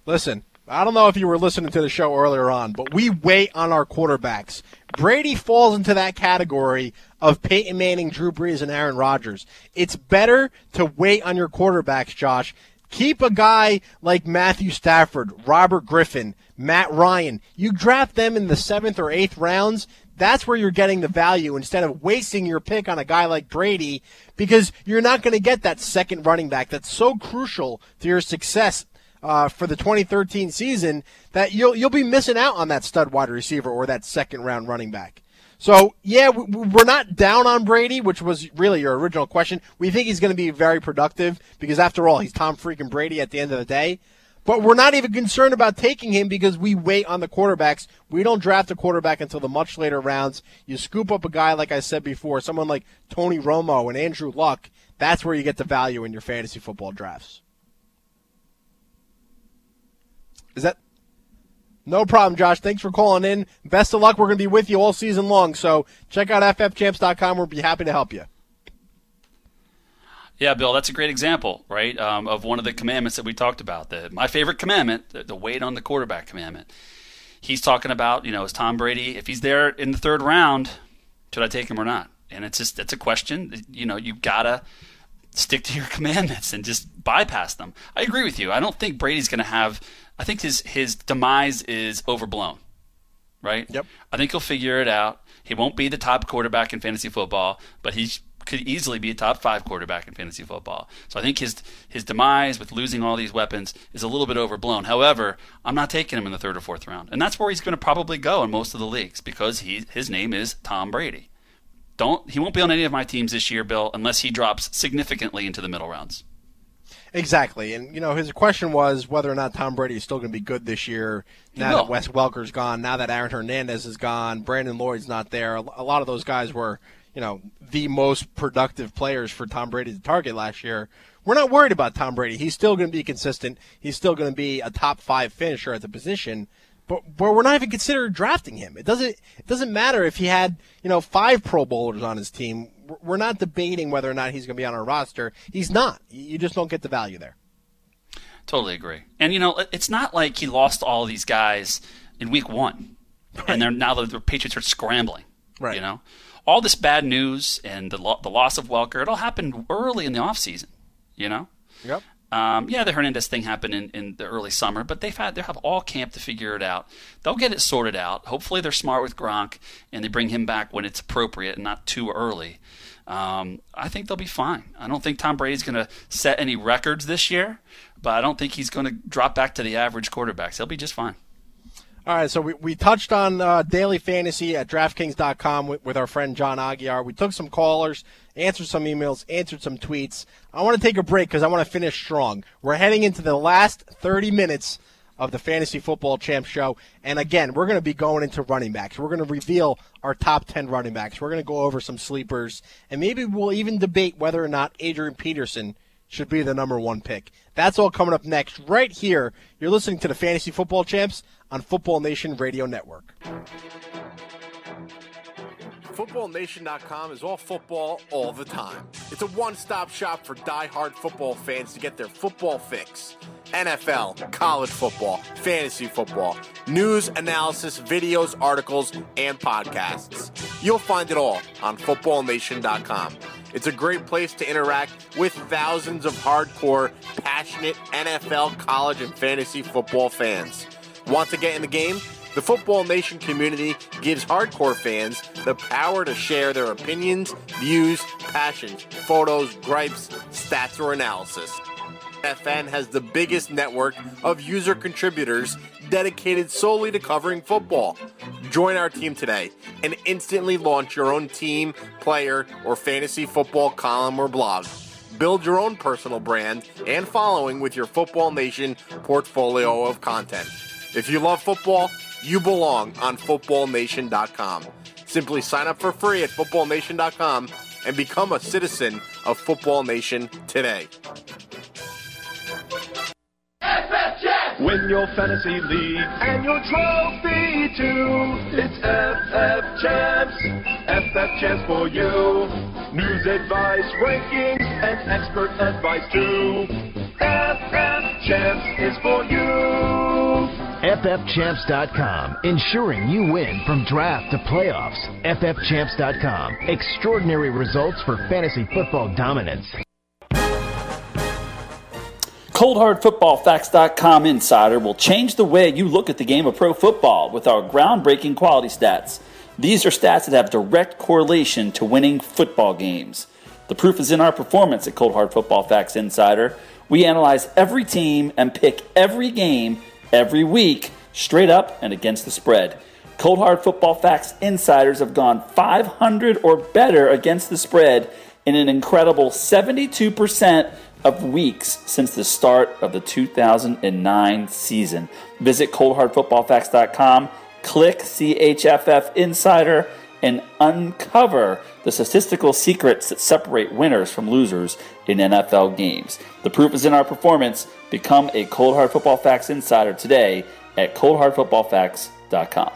Listen, I don't know if you were listening to the show earlier on, but we wait on our quarterbacks. Brady falls into that category of Peyton Manning, Drew Brees, and Aaron Rodgers. It's better to wait on your quarterbacks, Josh. Keep a guy like Matthew Stafford, Robert Griffin, Matt Ryan. You draft them in the seventh or eighth rounds. That's where you're getting the value instead of wasting your pick on a guy like Brady because you're not going to get that second running back that's so crucial to your success uh, for the 2013 season that you'll you'll be missing out on that stud wide receiver or that second round running back. So yeah, we- we're not down on Brady, which was really your original question. We think he's going to be very productive because after all, he's Tom freaking Brady at the end of the day. But we're not even concerned about taking him because we wait on the quarterbacks. We don't draft a quarterback until the much later rounds. You scoop up a guy, like I said before, someone like Tony Romo and Andrew Luck. That's where you get the value in your fantasy football drafts. Is that no problem, Josh? Thanks for calling in. Best of luck. We're going to be with you all season long. So check out ffchamps.com. We'll be happy to help you. Yeah, Bill, that's a great example, right, um, of one of the commandments that we talked about. The, my favorite commandment, the, the wait on the quarterback commandment. He's talking about, you know, is Tom Brady, if he's there in the third round, should I take him or not? And it's just, it's a question. You know, you got to stick to your commandments and just bypass them. I agree with you. I don't think Brady's going to have, I think his, his demise is overblown, right? Yep. I think he'll figure it out. He won't be the top quarterback in fantasy football, but he's could easily be a top five quarterback in fantasy football. So I think his his demise with losing all these weapons is a little bit overblown. However, I'm not taking him in the third or fourth round, and that's where he's going to probably go in most of the leagues because he his name is Tom Brady. Don't he won't be on any of my teams this year, Bill, unless he drops significantly into the middle rounds. Exactly, and you know his question was whether or not Tom Brady is still going to be good this year. Now that Wes Welker's gone, now that Aaron Hernandez is gone, Brandon Lloyd's not there. A lot of those guys were, you know, the most productive players for Tom Brady to target last year. We're not worried about Tom Brady. He's still going to be consistent. He's still going to be a top five finisher at the position. But, but we're not even considering drafting him. It doesn't it doesn't matter if he had you know five Pro Bowlers on his team we're not debating whether or not he's going to be on our roster. He's not. You just don't get the value there. Totally agree. And you know, it's not like he lost all these guys in week one, right. and they're now the, the Patriots are scrambling. Right. You know, all this bad news and the lo- the loss of Welker, it all happened early in the offseason. You know. Yep. Um, yeah, the Hernandez thing happened in, in the early summer, but they've had they have all camp to figure it out. They'll get it sorted out. Hopefully, they're smart with Gronk and they bring him back when it's appropriate and not too early. Um, I think they'll be fine. I don't think Tom Brady's going to set any records this year, but I don't think he's going to drop back to the average quarterbacks. He'll be just fine. All right, so we, we touched on uh, daily fantasy at DraftKings.com with, with our friend John Aguiar. We took some callers, answered some emails, answered some tweets. I want to take a break because I want to finish strong. We're heading into the last 30 minutes of the Fantasy Football Champ Show. And again, we're going to be going into running backs. We're going to reveal our top 10 running backs. We're going to go over some sleepers. And maybe we'll even debate whether or not Adrian Peterson should be the number one pick. That's all coming up next, right here. You're listening to the Fantasy Football Champs on Football Nation Radio Network. FootballNation.com is all football all the time. It's a one stop shop for die-hard football fans to get their football fix. NFL, college football, fantasy football, news, analysis, videos, articles, and podcasts. You'll find it all on FootballNation.com. It's a great place to interact with thousands of hardcore, passionate NFL, college, and fantasy football fans. Want to get in the game? The Football Nation community gives hardcore fans the power to share their opinions, views, passions, photos, gripes, stats, or analysis. FN has the biggest network of user contributors dedicated solely to covering football. Join our team today and instantly launch your own team, player, or fantasy football column or blog. Build your own personal brand and following with your Football Nation portfolio of content. If you love football, you belong on footballnation.com. Simply sign up for free at footballnation.com and become a citizen of Football Nation today. Win your fantasy league and your trophy too. It's FF Champs, FF Champs for you. News, advice, rankings, and expert advice too. FF Champs is for you. FFChamps.com, ensuring you win from draft to playoffs. FFChamps.com, extraordinary results for fantasy football dominance. ColdHardFootballFacts.com Insider will change the way you look at the game of pro football with our groundbreaking quality stats. These are stats that have direct correlation to winning football games. The proof is in our performance at Cold Hard Football Facts Insider. We analyze every team and pick every game every week, straight up and against the spread. Cold Hard Football Facts Insiders have gone 500 or better against the spread in an incredible 72% of weeks since the start of the 2009 season. Visit coldhardfootballfacts.com, click CHFF Insider, and uncover the statistical secrets that separate winners from losers in NFL games. The proof is in our performance. Become a Cold Hard Football Facts Insider today at coldhardfootballfacts.com.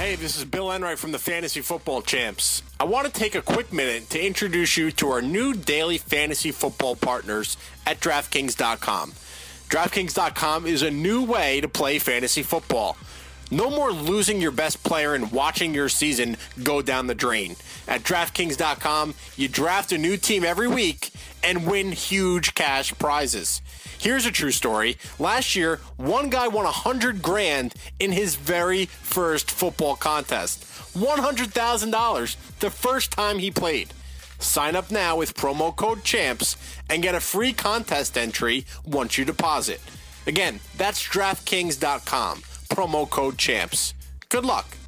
Hey, this is Bill Enright from the Fantasy Football Champs. I want to take a quick minute to introduce you to our new daily fantasy football partners at DraftKings.com. DraftKings.com is a new way to play fantasy football. No more losing your best player and watching your season go down the drain. At DraftKings.com, you draft a new team every week and win huge cash prizes. Here's a true story. Last year, one guy won a hundred grand in his very first football contest. $100,000 the first time he played. Sign up now with promo code CHAMPS and get a free contest entry once you deposit. Again, that's DraftKings.com. Promo code CHAMPS. Good luck.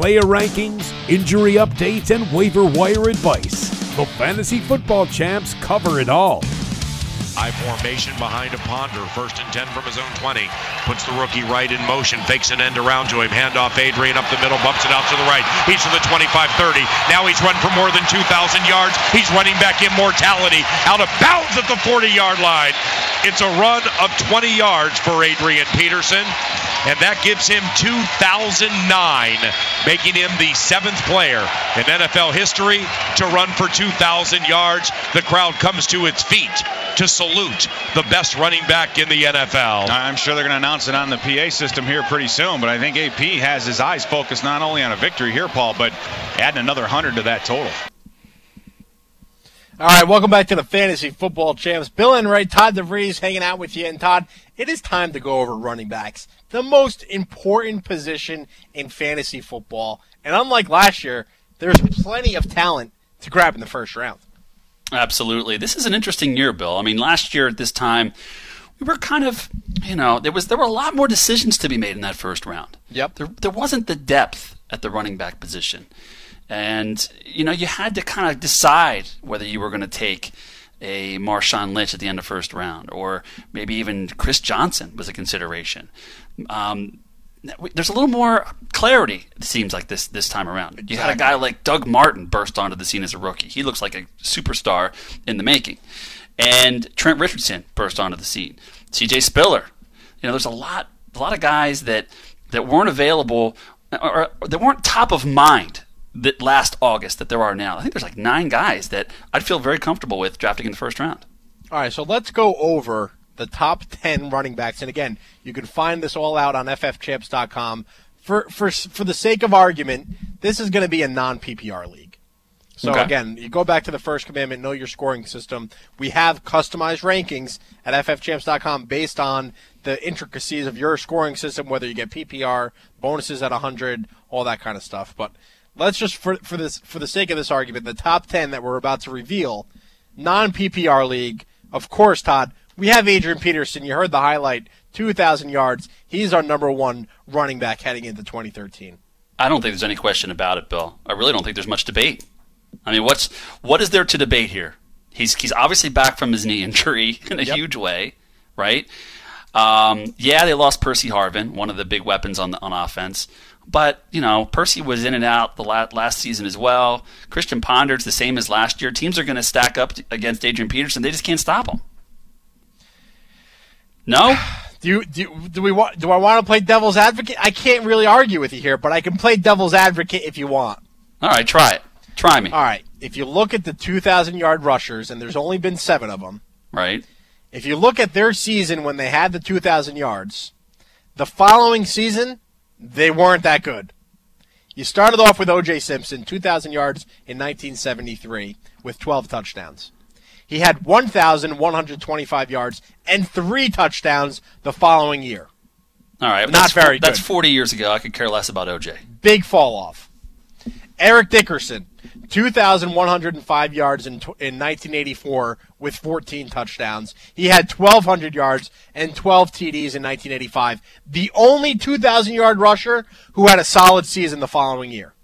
Player rankings, injury updates, and waiver wire advice. The Fantasy Football Champs cover it all. High formation behind a Ponder. First and 10 from his own 20. Puts the rookie right in motion. Fakes an end around to him. Hand off Adrian up the middle. Bumps it out to the right. He's to the 25 30. Now he's run for more than 2,000 yards. He's running back immortality. Out of bounds at the 40 yard line. It's a run of 20 yards for Adrian Peterson. And that gives him 2009, making him the seventh player in NFL history to run for 2,000 yards. The crowd comes to its feet to salute the best running back in the NFL. I'm sure they're going to announce it on the PA system here pretty soon, but I think AP has his eyes focused not only on a victory here, Paul, but adding another 100 to that total. All right, welcome back to the Fantasy Football Champs. Bill and Ray, Todd DeVries hanging out with you. And Todd, it is time to go over running backs, the most important position in fantasy football. And unlike last year, there's plenty of talent to grab in the first round. Absolutely. This is an interesting year, Bill. I mean, last year at this time, we were kind of, you know, there was there were a lot more decisions to be made in that first round. Yep. There, there wasn't the depth at the running back position. And, you know, you had to kind of decide whether you were going to take a Marshawn Lynch at the end of first round, or maybe even Chris Johnson was a consideration. Um, there's a little more clarity. It seems like this this time around. You had a guy like Doug Martin burst onto the scene as a rookie. He looks like a superstar in the making, and Trent Richardson burst onto the scene. C.J. Spiller. You know, there's a lot a lot of guys that that weren't available or, or that weren't top of mind that last August that there are now. I think there's like nine guys that I'd feel very comfortable with drafting in the first round. All right, so let's go over the top 10 running backs. And again, you can find this all out on ffchamps.com. For, for, for the sake of argument, this is going to be a non PPR league. So Okay. again, you go back to the first commandment, know your scoring system. We have customized rankings at ffchamps.com based on the intricacies of your scoring system, whether you get PPR, bonuses at 100, all that kind of stuff. But let's just for for this for the sake of this argument, the top 10 that we're about to reveal, non PPR league. Of course, Todd, we have Adrian Peterson. You heard the highlight, 2,000 yards. He's our number one running back heading into 2013. I don't think there's any question about it, Bill. I really don't think there's much debate. I mean, what's what is there to debate here? He's he's obviously back from his knee injury in a huge way, right? Um, yeah, they lost Percy Harvin, one of the big weapons on the, on offense. But you know, Percy was in and out the la- last season as well. Christian Ponder's the same as last year. Teams are going to stack up t- against Adrian Peterson. They just can't stop him. No. Do you, do you, do we want do I want to play devil's advocate? I can't really argue with you here, but I can play devil's advocate if you want. All right, try it. Try me. All right. If you look at the 2,000 yard rushers, and there's only been seven of them, Right. if you look at their season when they had the 2,000 yards, the following season, they weren't that good. You started off with O.J. Simpson, 2,000 yards in 1973 with 12 touchdowns. He had 1,125 yards and three touchdowns the following year. All right. Not that's, very That's good. 40 years ago. I could care less about OJ. Big fall off. Eric Dickerson, 2,105 yards in, in 1984 with 14 touchdowns. He had 1,200 yards and 12 TDs in 1985. The only 2,000 yard rusher who had a solid season the following year.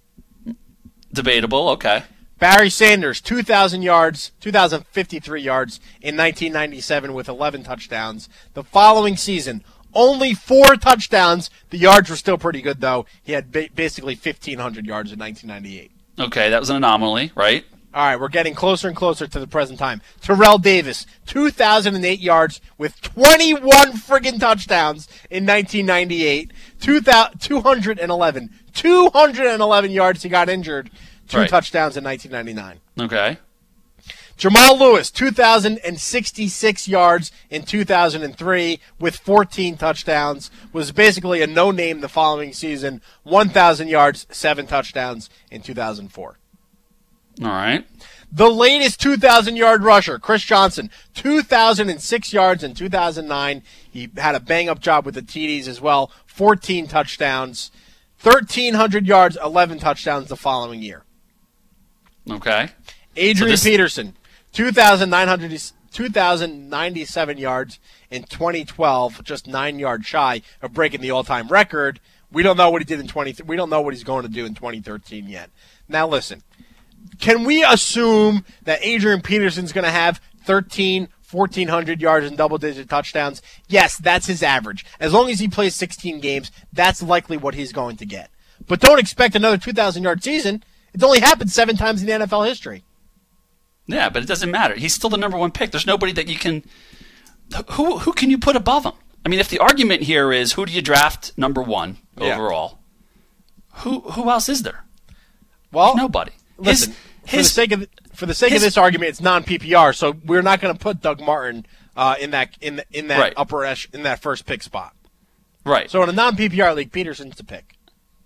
Debatable. Okay. Barry Sanders, 2,000 yards, 2,053 yards in 1997 with 11 touchdowns. The following season, only four touchdowns. The yards were still pretty good, though. He had ba- basically 1,500 yards in 1998. Okay, that was an anomaly, right? All right, we're getting closer and closer to the present time. Terrell Davis, 2,008 yards with 21 friggin' touchdowns in 1998. 2,000 211. 211 yards. He got injured. Two Right. touchdowns in 1999. Okay. Jamal Lewis, 2,066 yards in 2003 with 14 touchdowns, was basically a no name the following season. 1,000 yards, seven touchdowns in 2004. All right. The latest 2,000 yard rusher, Chris Johnson, 2,006 yards in 2009. He had a bang up job with the TDs as well, 14 touchdowns, 1,300 yards, 11 touchdowns the following year. Okay. Adrian this- Peterson, 2,900 2,097 yards in 2012, just nine yards shy of breaking the all time record. We don't know what he did in 20. We don't know what he's going to do in 2013 yet. Now listen, can we assume that Adrian Peterson's going to have 13, 1400 yards and double digit touchdowns? Yes, that's his average. As long as he plays 16 games, that's likely what he's going to get. But don't expect another 2,000 yard season. It's only happened seven times in the NFL history. Yeah, but it doesn't matter. He's still the number one pick. There's nobody that you can. Who who can you put above him? I mean, if the argument here is who do you draft number one Yeah. overall, who who else is there? Well, There's nobody. Listen, His- for the sake of for the sake his- of this argument, it's non PPR, so we're not going to put Doug Martin uh, in that in the, in that Right. upper esh, in that first pick spot. right. So in a non PPR league, Peterson's the pick.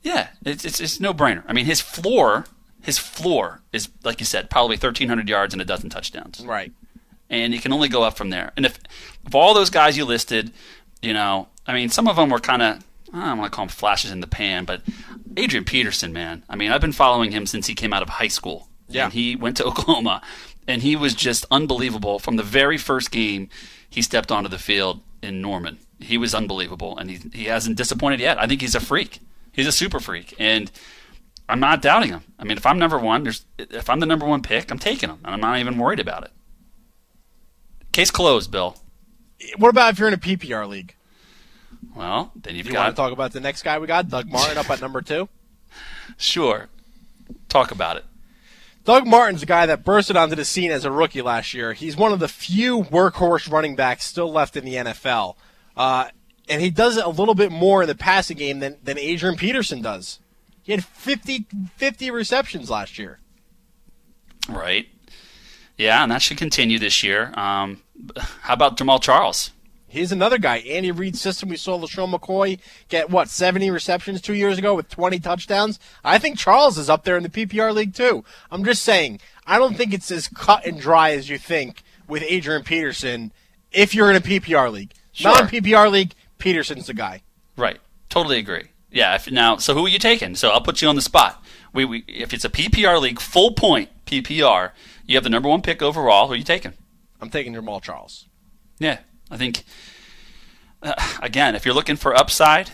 Yeah, it's it's, it's no brainer. I mean, his floor his floor is like you said, probably 1,300 yards and a dozen touchdowns. Right. and he can only go up from there. And if of all those guys you listed, you know, I mean, some of them were kind of I don't want to call them flashes in the pan, but Adrian Peterson, man, I mean, I've been following him since he came out of high school. Yeah. and he went to Oklahoma, and he was just unbelievable from the very first game he stepped onto the field in Norman. He was unbelievable, and he he hasn't disappointed yet. I think he's a freak. He's a super freak, and I'm not doubting him. I mean, if I'm number one, there's if I'm the number one pick, I'm taking him, and I'm not even worried about it. Case closed, Bill. What about if you're in a PPR league? Well, then you've You got want to talk about the next guy we got, Doug Martin, up at number two. sure. Talk about it. Doug Martin's a guy that bursted onto the scene as a rookie last year. He's one of the few workhorse running backs still left in the NFL. Uh, and he does it a little bit more in the passing game than, than Adrian Peterson does. He had 50, 50 receptions last year. Right. Yeah, and that should continue this year. Um, how about Jamaal Charles? He's another guy. Andy Reid's system. We saw LeSean McCoy get, what, 70 receptions two years ago with 20 touchdowns? I think Charles is up there in the PPR league, too. I'm just saying, I don't think it's as cut and dry as you think with Adrian Peterson if you're in a PPR league. Sure. Non PPR league, Peterson's the guy. Right. Totally agree. Yeah. If, now, so who are you taking? So I'll put you on the spot. We, we if it's a PPR league, full point PPR, you have the number one pick overall. Who are you taking? I'm taking Jamaal Charles. Yeah, I think. Uh, again, if you're looking for upside,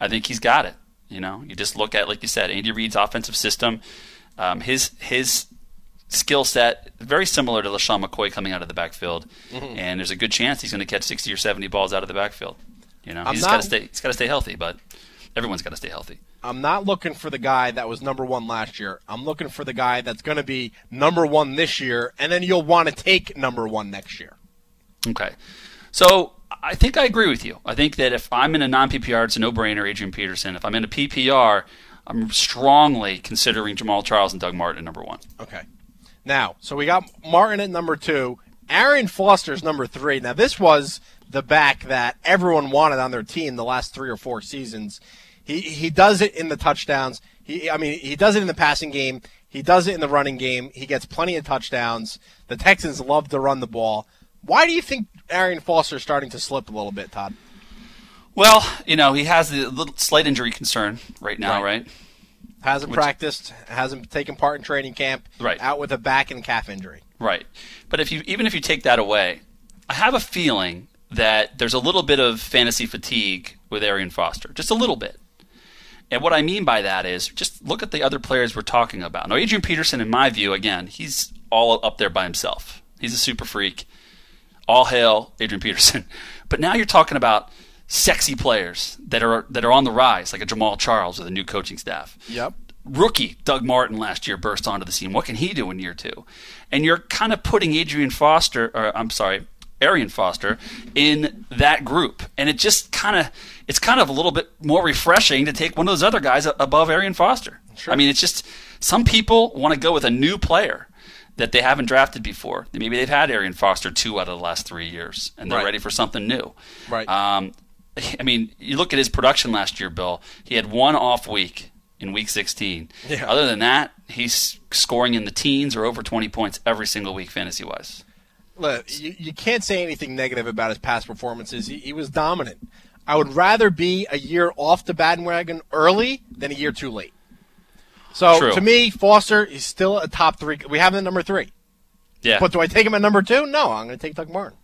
I think he's got it. You know, you just look at like you said, Andy Reid's offensive system, um, his his skill set very similar to LeSean McCoy coming out of the backfield, Mhm. and there's a good chance he's going to catch 60 or 70 balls out of the backfield. You know, I'm he's got to stay. He's got to stay healthy, but everyone's got to stay healthy. I'm not looking for the guy that was number one last year. I'm looking for the guy that's going to be number one this year, and then you'll want to take number one next year. Okay. So I think I agree with you. I think that if I'm in a non PPR, it's a no brainer, Adrian Peterson. If I'm in a PPR, I'm strongly considering Jamaal Charles and Doug Martin at number one. Okay. Now, so we got Martin at number two. Arian Foster's number three. Now, this was the back that everyone wanted on their team the last three or four seasons. He he does it in the touchdowns. He I mean he does it in the passing game. He does it in the running game. He gets plenty of touchdowns. The Texans love to run the ball. Why do you think Arian is starting to slip a little bit, Todd? Well, you know, he has the little slight injury concern right now, right? Hasn't Which- practiced, hasn't taken part in training camp. Right. Out with a back and calf injury. Right. But if you even if you take that away, I have a feeling that there's a little bit of fantasy fatigue with Arian Foster, just a little bit. And what I mean by that is just look at the other players we're talking about. Now, Adrian Peterson, in my view, again, he's all up there by himself. He's a super freak. All hail Adrian Peterson. But now you're talking about sexy players that are that are on the rise, like a Jamaal Charles with a new coaching staff Yep. rookie Doug Martin last year burst onto the scene. What can he do in year two? And you're kind of putting Adrian Foster, or I'm sorry, Arian Foster, in that group, and it just kind of it's kind of a little bit more refreshing to take one of those other guys above Arian Foster. I mean, it's just some people want to go with a new player that they haven't drafted before. Maybe they've had Arian Foster two out of the last three years, and they're Right. ready for something new. Right. Um, I mean, you look at his production last year, Bill. He had one off week in Week 16. Yeah. Other than that, he's scoring in the teens or over 20 points every single week fantasy wise. Look, you, you can't say anything negative about his past performances. He, he was dominant. I would rather be a year off the bandwagon early than a year too late. So True. to me, Foster is still a top three. We have him at number three. Yeah. But do I take him at number two? No, I'm going to take Doug Martin.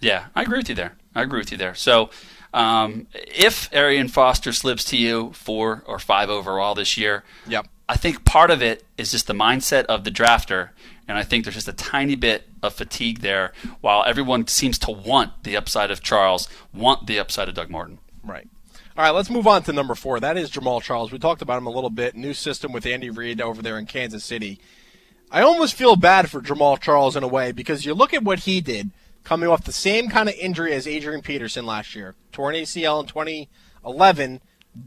Yeah, I agree with you there. I agree with you there. So, um, if Arian Foster slips to you four or five overall this year, Yep. I think part of it is just the mindset of the drafter, and I think there's just a tiny bit of fatigue there. While everyone seems to want the upside of Charles, want the upside of Doug Martin. Right. All right, let's move on to number four. That is Jamaal Charles. We talked about him a little bit. New system with Andy Reid over there in Kansas City. I almost feel bad for Jamaal Charles in a way because you look at what he did coming off the same kind of injury as Adrian Peterson last year. Torn ACL in 2011,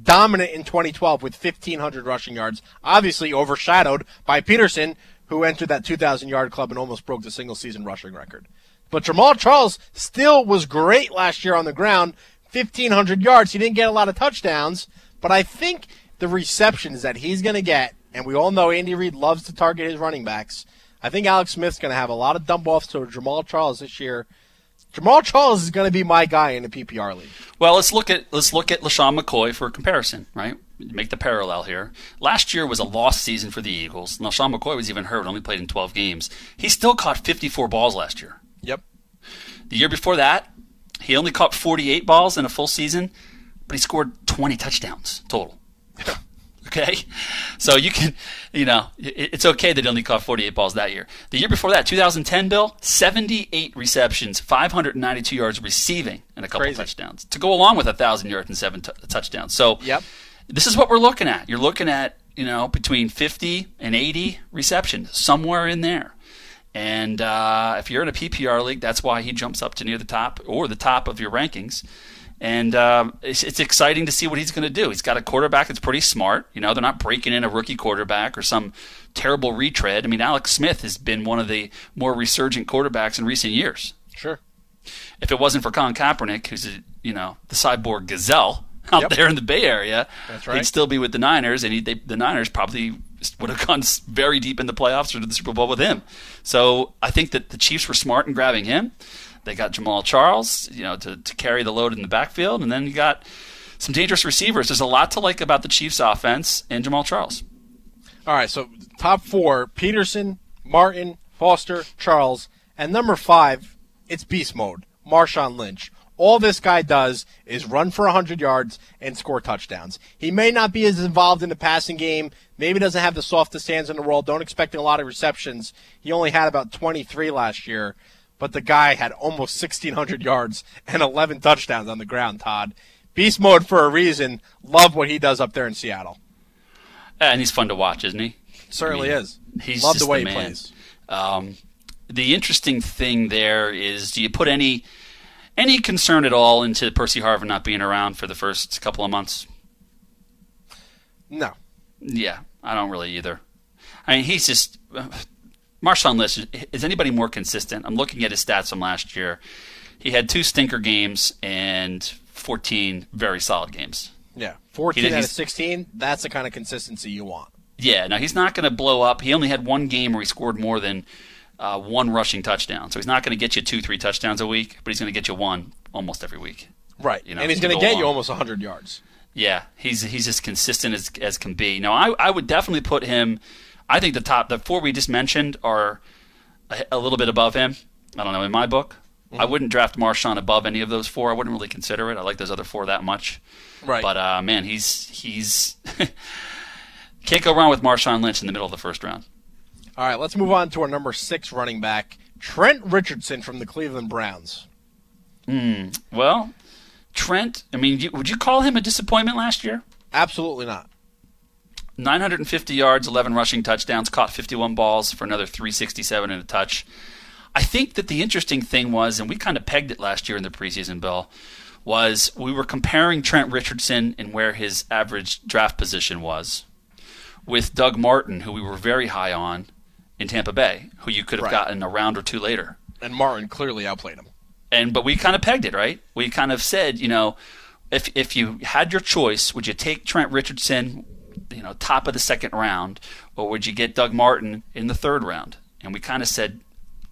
dominant in 2012 with 1,500 rushing yards, obviously overshadowed by Peterson, who entered that 2,000 yard club and almost broke the single season rushing record. But Jamaal Charles still was great last year on the ground, 1,500 yards. He didn't get a lot of touchdowns, but I think the receptions that he's going to get, and we all know Andy Reid loves to target his running backs. I think Alex Smith's going to have a lot of dump offs to Jamaal Charles this year. Jamaal Charles is going to be my guy in the PPR league. Well, let's look at let's look at LeSean McCoy for comparison, right? Make the parallel here. Last year was a lost season for the Eagles. LeSean McCoy was even hurt, only played in 12 games. He still caught 54 balls last year. Yep. The year before that, he only caught 48 balls in a full season, but he scored 20 touchdowns total. okay? So you can, you know, it's okay that he only caught 48 balls that year. The year before that, 2010, Bill, 78 receptions, 592 yards receiving, and a couple Crazy. touchdowns to go along with a 1,000 yards and seven t- touchdowns. So Yep. This is what we're looking at. You're looking at, you know, between 50 and 80 receptions, somewhere in there. And uh, if you're in a PPR league, that's why he jumps up to near the top or the top of your rankings. And um, it's, it's exciting to see what he's going to do. He's got a quarterback that's pretty smart. You know, they're not breaking in a rookie quarterback or some terrible retread. I mean, Alex Smith has been one of the more resurgent quarterbacks in recent years. Sure. If it wasn't for Colin Kaepernick, who's a, you know the cyborg gazelle out Yep. there in the Bay Area, That's he'd still be with the Niners, and he, they, the Niners probably would have gone very deep in the playoffs or to the Super Bowl with him. So I think that the Chiefs were smart in grabbing him. They got Jamaal Charles, you know, to, to carry the load in the backfield, and then you got some dangerous receivers. There's a lot to like about the Chiefs' offense and Jamaal Charles. All right, so top four Peterson, Martin, Foster, Charles, and number five, it's beast mode. Marshawn Lynch. All this guy does is run for 100 yards and score touchdowns. He may not be as involved in the passing game, maybe doesn't have the softest hands in the world, don't expect a lot of receptions. He only had about 23 last year, but the guy had almost 1,600 yards and 11 touchdowns on the ground, Todd. Beast mode for a reason. Love what he does up there in Seattle. And he's fun to watch, isn't he? Certainly I mean, is. He's Love the way he plays. Um, the interesting thing there is, do you put any any concern at all into Percy Harvin not being around for the first couple of months? No. Yeah, I don't really either. I mean, he's just uh, Marshawn Lynch. Is anybody more consistent? I'm looking at his stats from last year. He had two stinker games and 14 very solid games. Yeah, 14 He out of 16. That's the kind of consistency you want. Yeah, now he's not going to blow up. He only had one game where he scored more than uh, one rushing touchdown. So he's not going to get you two, three touchdowns a week, but he's going to get you one almost every week. Right. You know, and he's going to get you almost 100 yards. Yeah, he's he's as consistent as as can be. Now, I I would definitely put him. I think the top the four we just mentioned are a, a little bit above him. I don't know in my book. I wouldn't draft Marshawn above any of those four. I wouldn't really consider it. I like those other four that much. Right. But uh, man, he's he's can't go wrong with Marshawn Lynch in the middle of the first round. All right, let's move on to our number six running back, Trent Richardson from the Cleveland Browns. Hmm. Well, Trent. I mean, would you call him a disappointment last year? Absolutely not. 950 yards, 11 rushing touchdowns, caught 51 balls for another 367 and a touch. I think that the interesting thing was, and we kind of pegged it last year in the preseason, Bill, was we were comparing Trent Richardson and where his average draft position was with Doug Martin, who we were very high on in Tampa Bay, who you could have Right. gotten a round or two later. And Martin clearly outplayed him. And but we kind of pegged it, right? We kind of said, you know, if if you had your choice, would you take Trent Richardson you know, top of the second round, or would you get Doug Martin in the third round? And we kind of said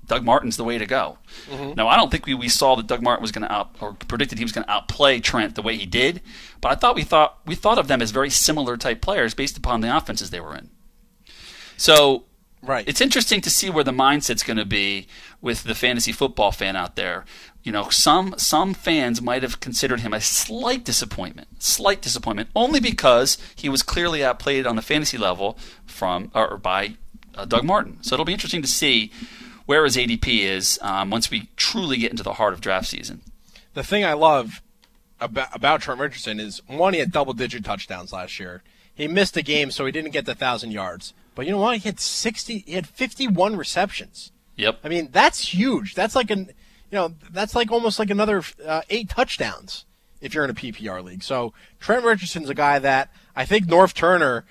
Doug Martin's the way to go. Mhm. Now, I don't think we, we saw that Doug Martin was going to out or predicted he was going to outplay Trent the way he did, but I thought we thought we thought of them as very similar type players based upon the offenses they were in. So, right, it's interesting to see where the mindset's going to be with the fantasy football fan out there. You know, some some fans might have considered him a slight disappointment, slight disappointment, only because he was clearly outplayed on the fantasy level from or by uh, Doug Martin. So it'll be interesting to see where his ADP is um, once we truly get into the heart of draft season. The thing I love about, about Trent Richardson is one, he had double digit touchdowns last year. He missed a game, so he didn't get the thousand yards. But you know what? He had sixty. He had fifty-one receptions. Yep. I mean, that's huge. That's like an, you know, that's like almost like another uh, eight touchdowns if you're in a PPR league. So Trent Richardson's a guy that I think Norv Turner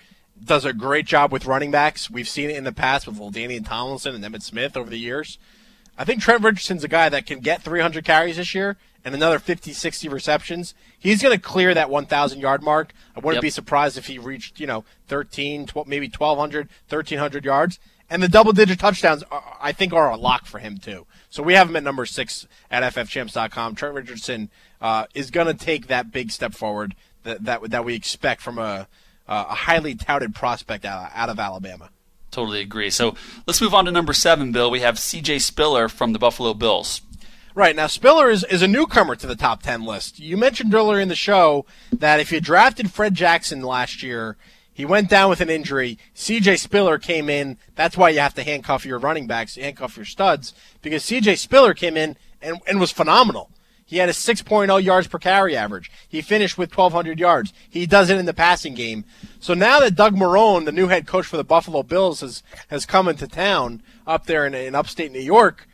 does a great job with running backs. We've seen it in the past with LaDainian Tomlinson and Emmitt Smith over the years. I think Trent Richardson's a guy that can get 300 carries this year and another 50, 60 receptions. He's going to clear that 1,000 yard mark. I wouldn't Yep. be surprised if he reached, you know, 13, 12, maybe 1,200, 1,300 yards. And the double digit touchdowns, are, I think, are a lock for him, too. So we have him at number six at ffchamps.com. Trent Richardson uh, is going to take that big step forward that, that, that we expect from a, a highly touted prospect out, out of Alabama. Totally agree. So let's move on to number seven, Bill. We have C.J. Spiller from the Buffalo Bills. Right. Now, Spiller is, is a newcomer to the top 10 list. You mentioned earlier in the show that if you drafted Fred Jackson last year, he went down with an injury. CJ Spiller came in. That's why you have to handcuff your running backs, handcuff your studs, because CJ Spiller came in and, and was phenomenal. He had a 6.0 yards per carry average. He finished with 1,200 yards. He does it in the passing game. So now that Doug Marrone, the new head coach for the Buffalo Bills, has, has come into town up there in, in upstate New York,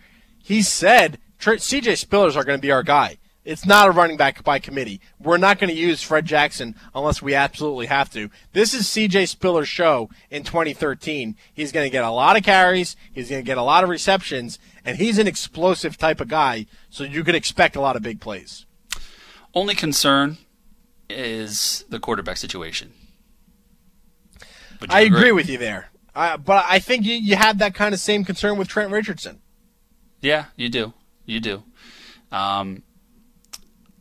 he said CJ Spillers are going to be our guy. It's not a running back by committee. We're not going to use Fred Jackson unless we absolutely have to. This is CJ Spiller's show in 2013. He's going to get a lot of carries. He's going to get a lot of receptions, and he's an explosive type of guy. So you can expect a lot of big plays. Only concern is the quarterback situation. I agree with you there, uh, but I think you, you have that kind of same concern with Trent Richardson. Yeah, you do. You do. Um,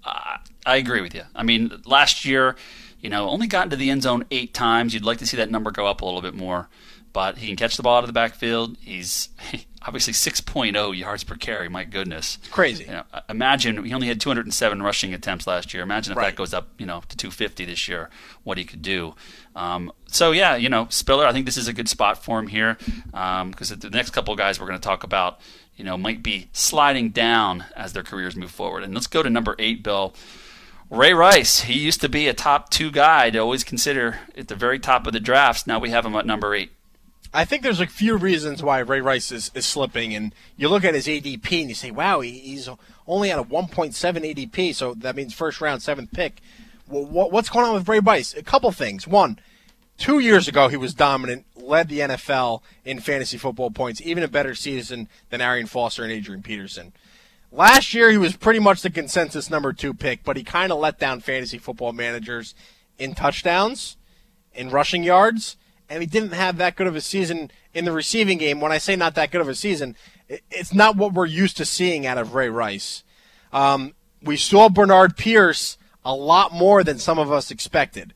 I, I agree with you. I mean, last year, you know, only got into the end zone eight times. You'd like to see that number go up a little bit more, but he can catch the ball out of the backfield. He's obviously 6.0 yards per carry. My goodness, crazy. You know, imagine he only had 207 rushing attempts last year. Imagine if Right. that goes up, you know, to 250 this year. What he could do. Um, so yeah, you know, Spiller. I think this is a good spot for him here because the next couple of guys we're going to talk about, you know, might be sliding down as their careers move forward. And let's go to number eight, Bill. Ray Rice. He used to be a top two guy to always consider at the very top of the drafts. Now we have him at number eight. I think there's a few reasons why Ray Rice is, is slipping, and you look at his ADP and you say, "Wow, he, he's only at a 1.7 ADP, so that means first round, seventh pick." Well, what, what's going on with Ray Rice? A couple things. One, two years ago he was dominant, led the NFL in fantasy football points, even a better season than Arian Foster and Adrian Peterson. Last year he was pretty much the consensus number two pick, but he kind of let down fantasy football managers in touchdowns, in rushing yards, and he didn't have that good of a season in the receiving game. When I say not that good of a season, it's not what we're used to seeing out of Ray Rice. Um, we saw Bernard Pierce a lot more than some of us expected.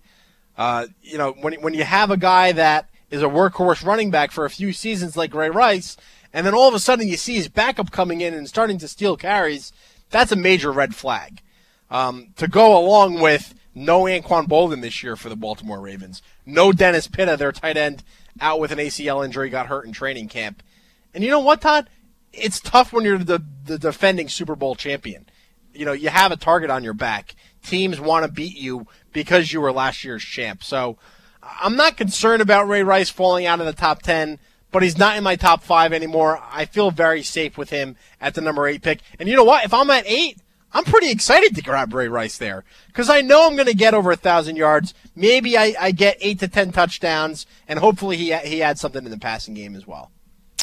Uh, you know, when when you have a guy that is a workhorse running back for a few seasons like Ray Rice, and then all of a sudden you see his backup coming in and starting to steal carries, that's a major red flag. Um, to go along with no Anquan Boldin this year for the Baltimore Ravens, no Dennis Pitta, their tight end, out with an ACL injury, got hurt in training camp. And you know what, Todd? It's tough when you're the, the defending Super Bowl champion. You know, you have a target on your back. Teams want to beat you because you were last year's champ. So I'm not concerned about Ray Rice falling out of the top 10, but he's not in my top five anymore. I feel very safe with him at the number eight pick. And you know what? If I'm at eight, I'm pretty excited to grab Ray Rice there because I know I'm going to get over a thousand yards. Maybe I, I get eight to ten touchdowns, and hopefully he he adds something in the passing game as well.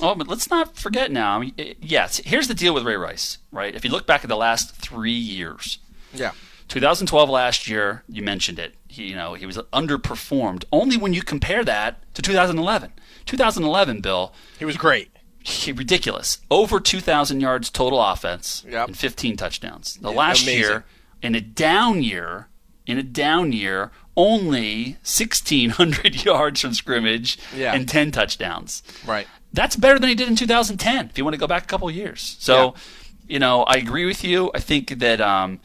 Oh, but let's not forget now. I mean, yes, here's the deal with Ray Rice, right? If you look back at the last three years, Yeah. 2012 last year, you mentioned it. He, you know, he was underperformed. Only when you compare that to 2011. 2011, Bill. He was great. He, ridiculous. Over 2,000 yards total offense Yep. and 15 touchdowns. The Yeah, last amazing. year, in a down year, in a down year, only 1,600 yards from scrimmage Yeah. and 10 touchdowns. Right. That's better than he did in 2010. If you want to go back a couple of years, so you know I agree with you. I think that um,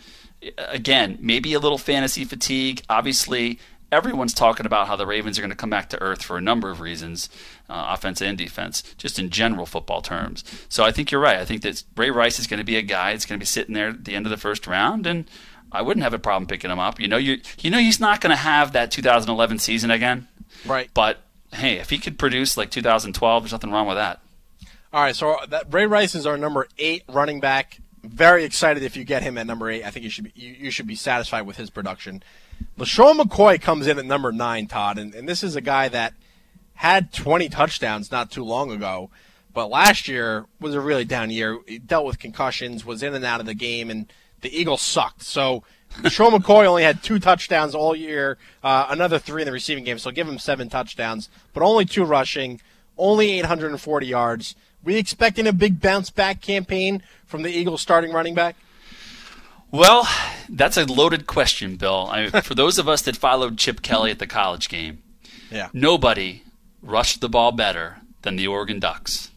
again maybe a little fantasy fatigue. Obviously, everyone's talking about how the Ravens are going to come back to earth for a number of reasons, uh, offense and defense, just in general football terms. So I think you're right. I think that Ray Rice is going to be a guy that's going to be sitting there at the end of the first round and. I wouldn't have a problem picking him up. You know, you you know he's not going to have that 2011 season again. Right. But hey, if he could produce like 2012, there's nothing wrong with that. All right, so that Ray Rice is our number eight running back. Very excited if you get him at number eight. I think you should be you, you should be satisfied with his production. LeSean McCoy comes in at number nine, Todd, and, and this is a guy that had 20 touchdowns not too long ago, but last year was a really down year. He dealt with concussions, was in and out of the game, and the Eagles sucked. So LeSean McCoy only had two touchdowns all year, uh, another three in the receiving game. So give him seven touchdowns, but only two rushing, only 840 yards. We expecting a big bounce back campaign from the Eagles starting running back? Well, that's a loaded question, Bill. I, for those of us that followed Chip Kelly at the college game, Yeah. nobody rushed the ball better than the Oregon Ducks.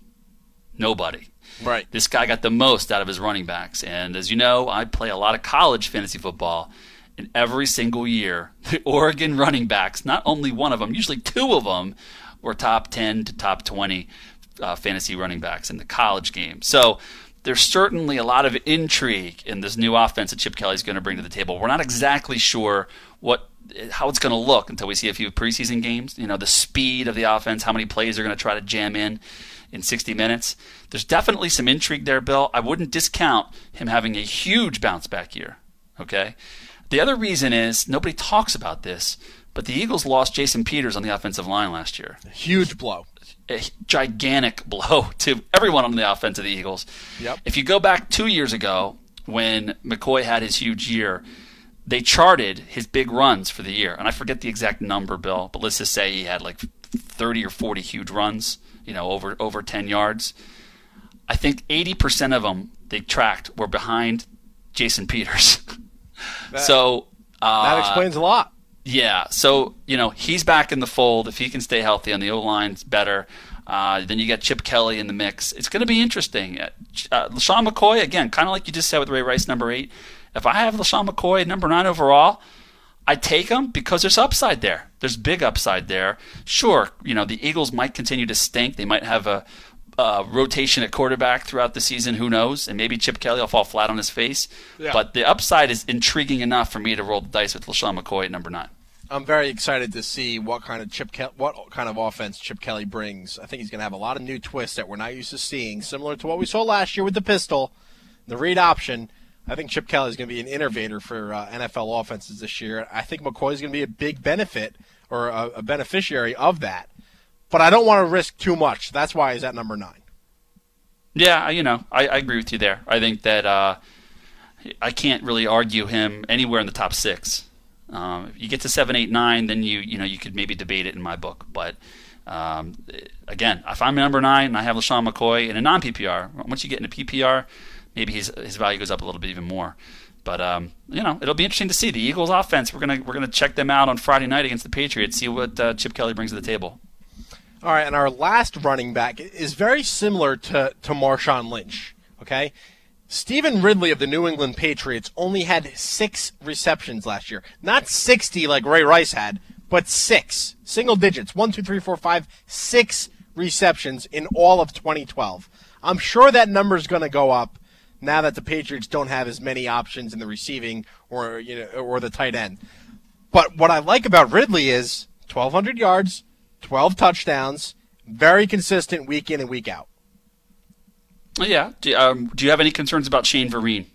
Nobody. Right. This guy got the most out of his running backs. And as you know, I play a lot of college fantasy football. And every single year, the Oregon running backs, not only one of them, usually two of them, were top 10 to top 20 uh, fantasy running backs in the college game. So there's certainly a lot of intrigue in this new offense that Chip Kelly's going to bring to the table. We're not exactly sure what how it's going to look until we see a few preseason games. You know, the speed of the offense, how many plays they're going to try to jam in in 60 minutes. There's definitely some intrigue there, Bill. I wouldn't discount him having a huge bounce back year. Okay. The other reason is nobody talks about this, but the Eagles lost Jason Peters on the offensive line last year. Huge blow. A gigantic blow to everyone on the offense of the Eagles. Yep. If you go back two years ago when McCoy had his huge year, they charted his big runs for the year. And I forget the exact number, Bill, but let's just say he had like 30 or 40 huge runs, you know, over over 10 yards. I think 80% of them they tracked were behind Jason Peters. so uh, that explains a lot. Yeah, so you know he's back in the fold. If he can stay healthy on the O line's better. Uh, then you got Chip Kelly in the mix. It's going to be interesting. Uh, LeSean McCoy again, kind of like you just said with Ray Rice, number eight. If I have LeSean McCoy number nine overall, I take him because there's upside there. There's big upside there. Sure, you know the Eagles might continue to stink. They might have a, a rotation at quarterback throughout the season. Who knows? And maybe Chip Kelly will fall flat on his face. Yeah. But the upside is intriguing enough for me to roll the dice with LeSean McCoy at number nine. I'm very excited to see what kind of Chip Ke- what kind of offense Chip Kelly brings. I think he's going to have a lot of new twists that we're not used to seeing, similar to what we saw last year with the pistol, the read option. I think Chip Kelly is going to be an innovator for uh, NFL offenses this year. I think McCoy is going to be a big benefit or a, a beneficiary of that. But I don't want to risk too much. That's why he's at number nine. Yeah, you know, I, I agree with you there. I think that uh, I can't really argue him anywhere in the top six. Um, if you get to seven, eight, nine, then you you know you could maybe debate it in my book. But um, again, if I'm number nine and I have LeSean McCoy in a non PPR, once you get into PPR, maybe his his value goes up a little bit even more. But um, you know, it'll be interesting to see the Eagles' offense. We're gonna we're gonna check them out on Friday night against the Patriots. See what uh, Chip Kelly brings to the table. All right, and our last running back is very similar to, to Marshawn Lynch. Okay? Stevan Ridley of the New England Patriots only had six receptions last year. Not 60 like Ray Rice had, but six. Single digits. One, two, three, four, five, six receptions in all of 2012. I'm sure that number is going to go up now that the Patriots don't have as many options in the receiving or you know or the tight end. But what I like about Ridley is 1,200 yards, 12 touchdowns, very consistent week in and week out. Yeah. Do, um, do you have any concerns about Shane Vereen?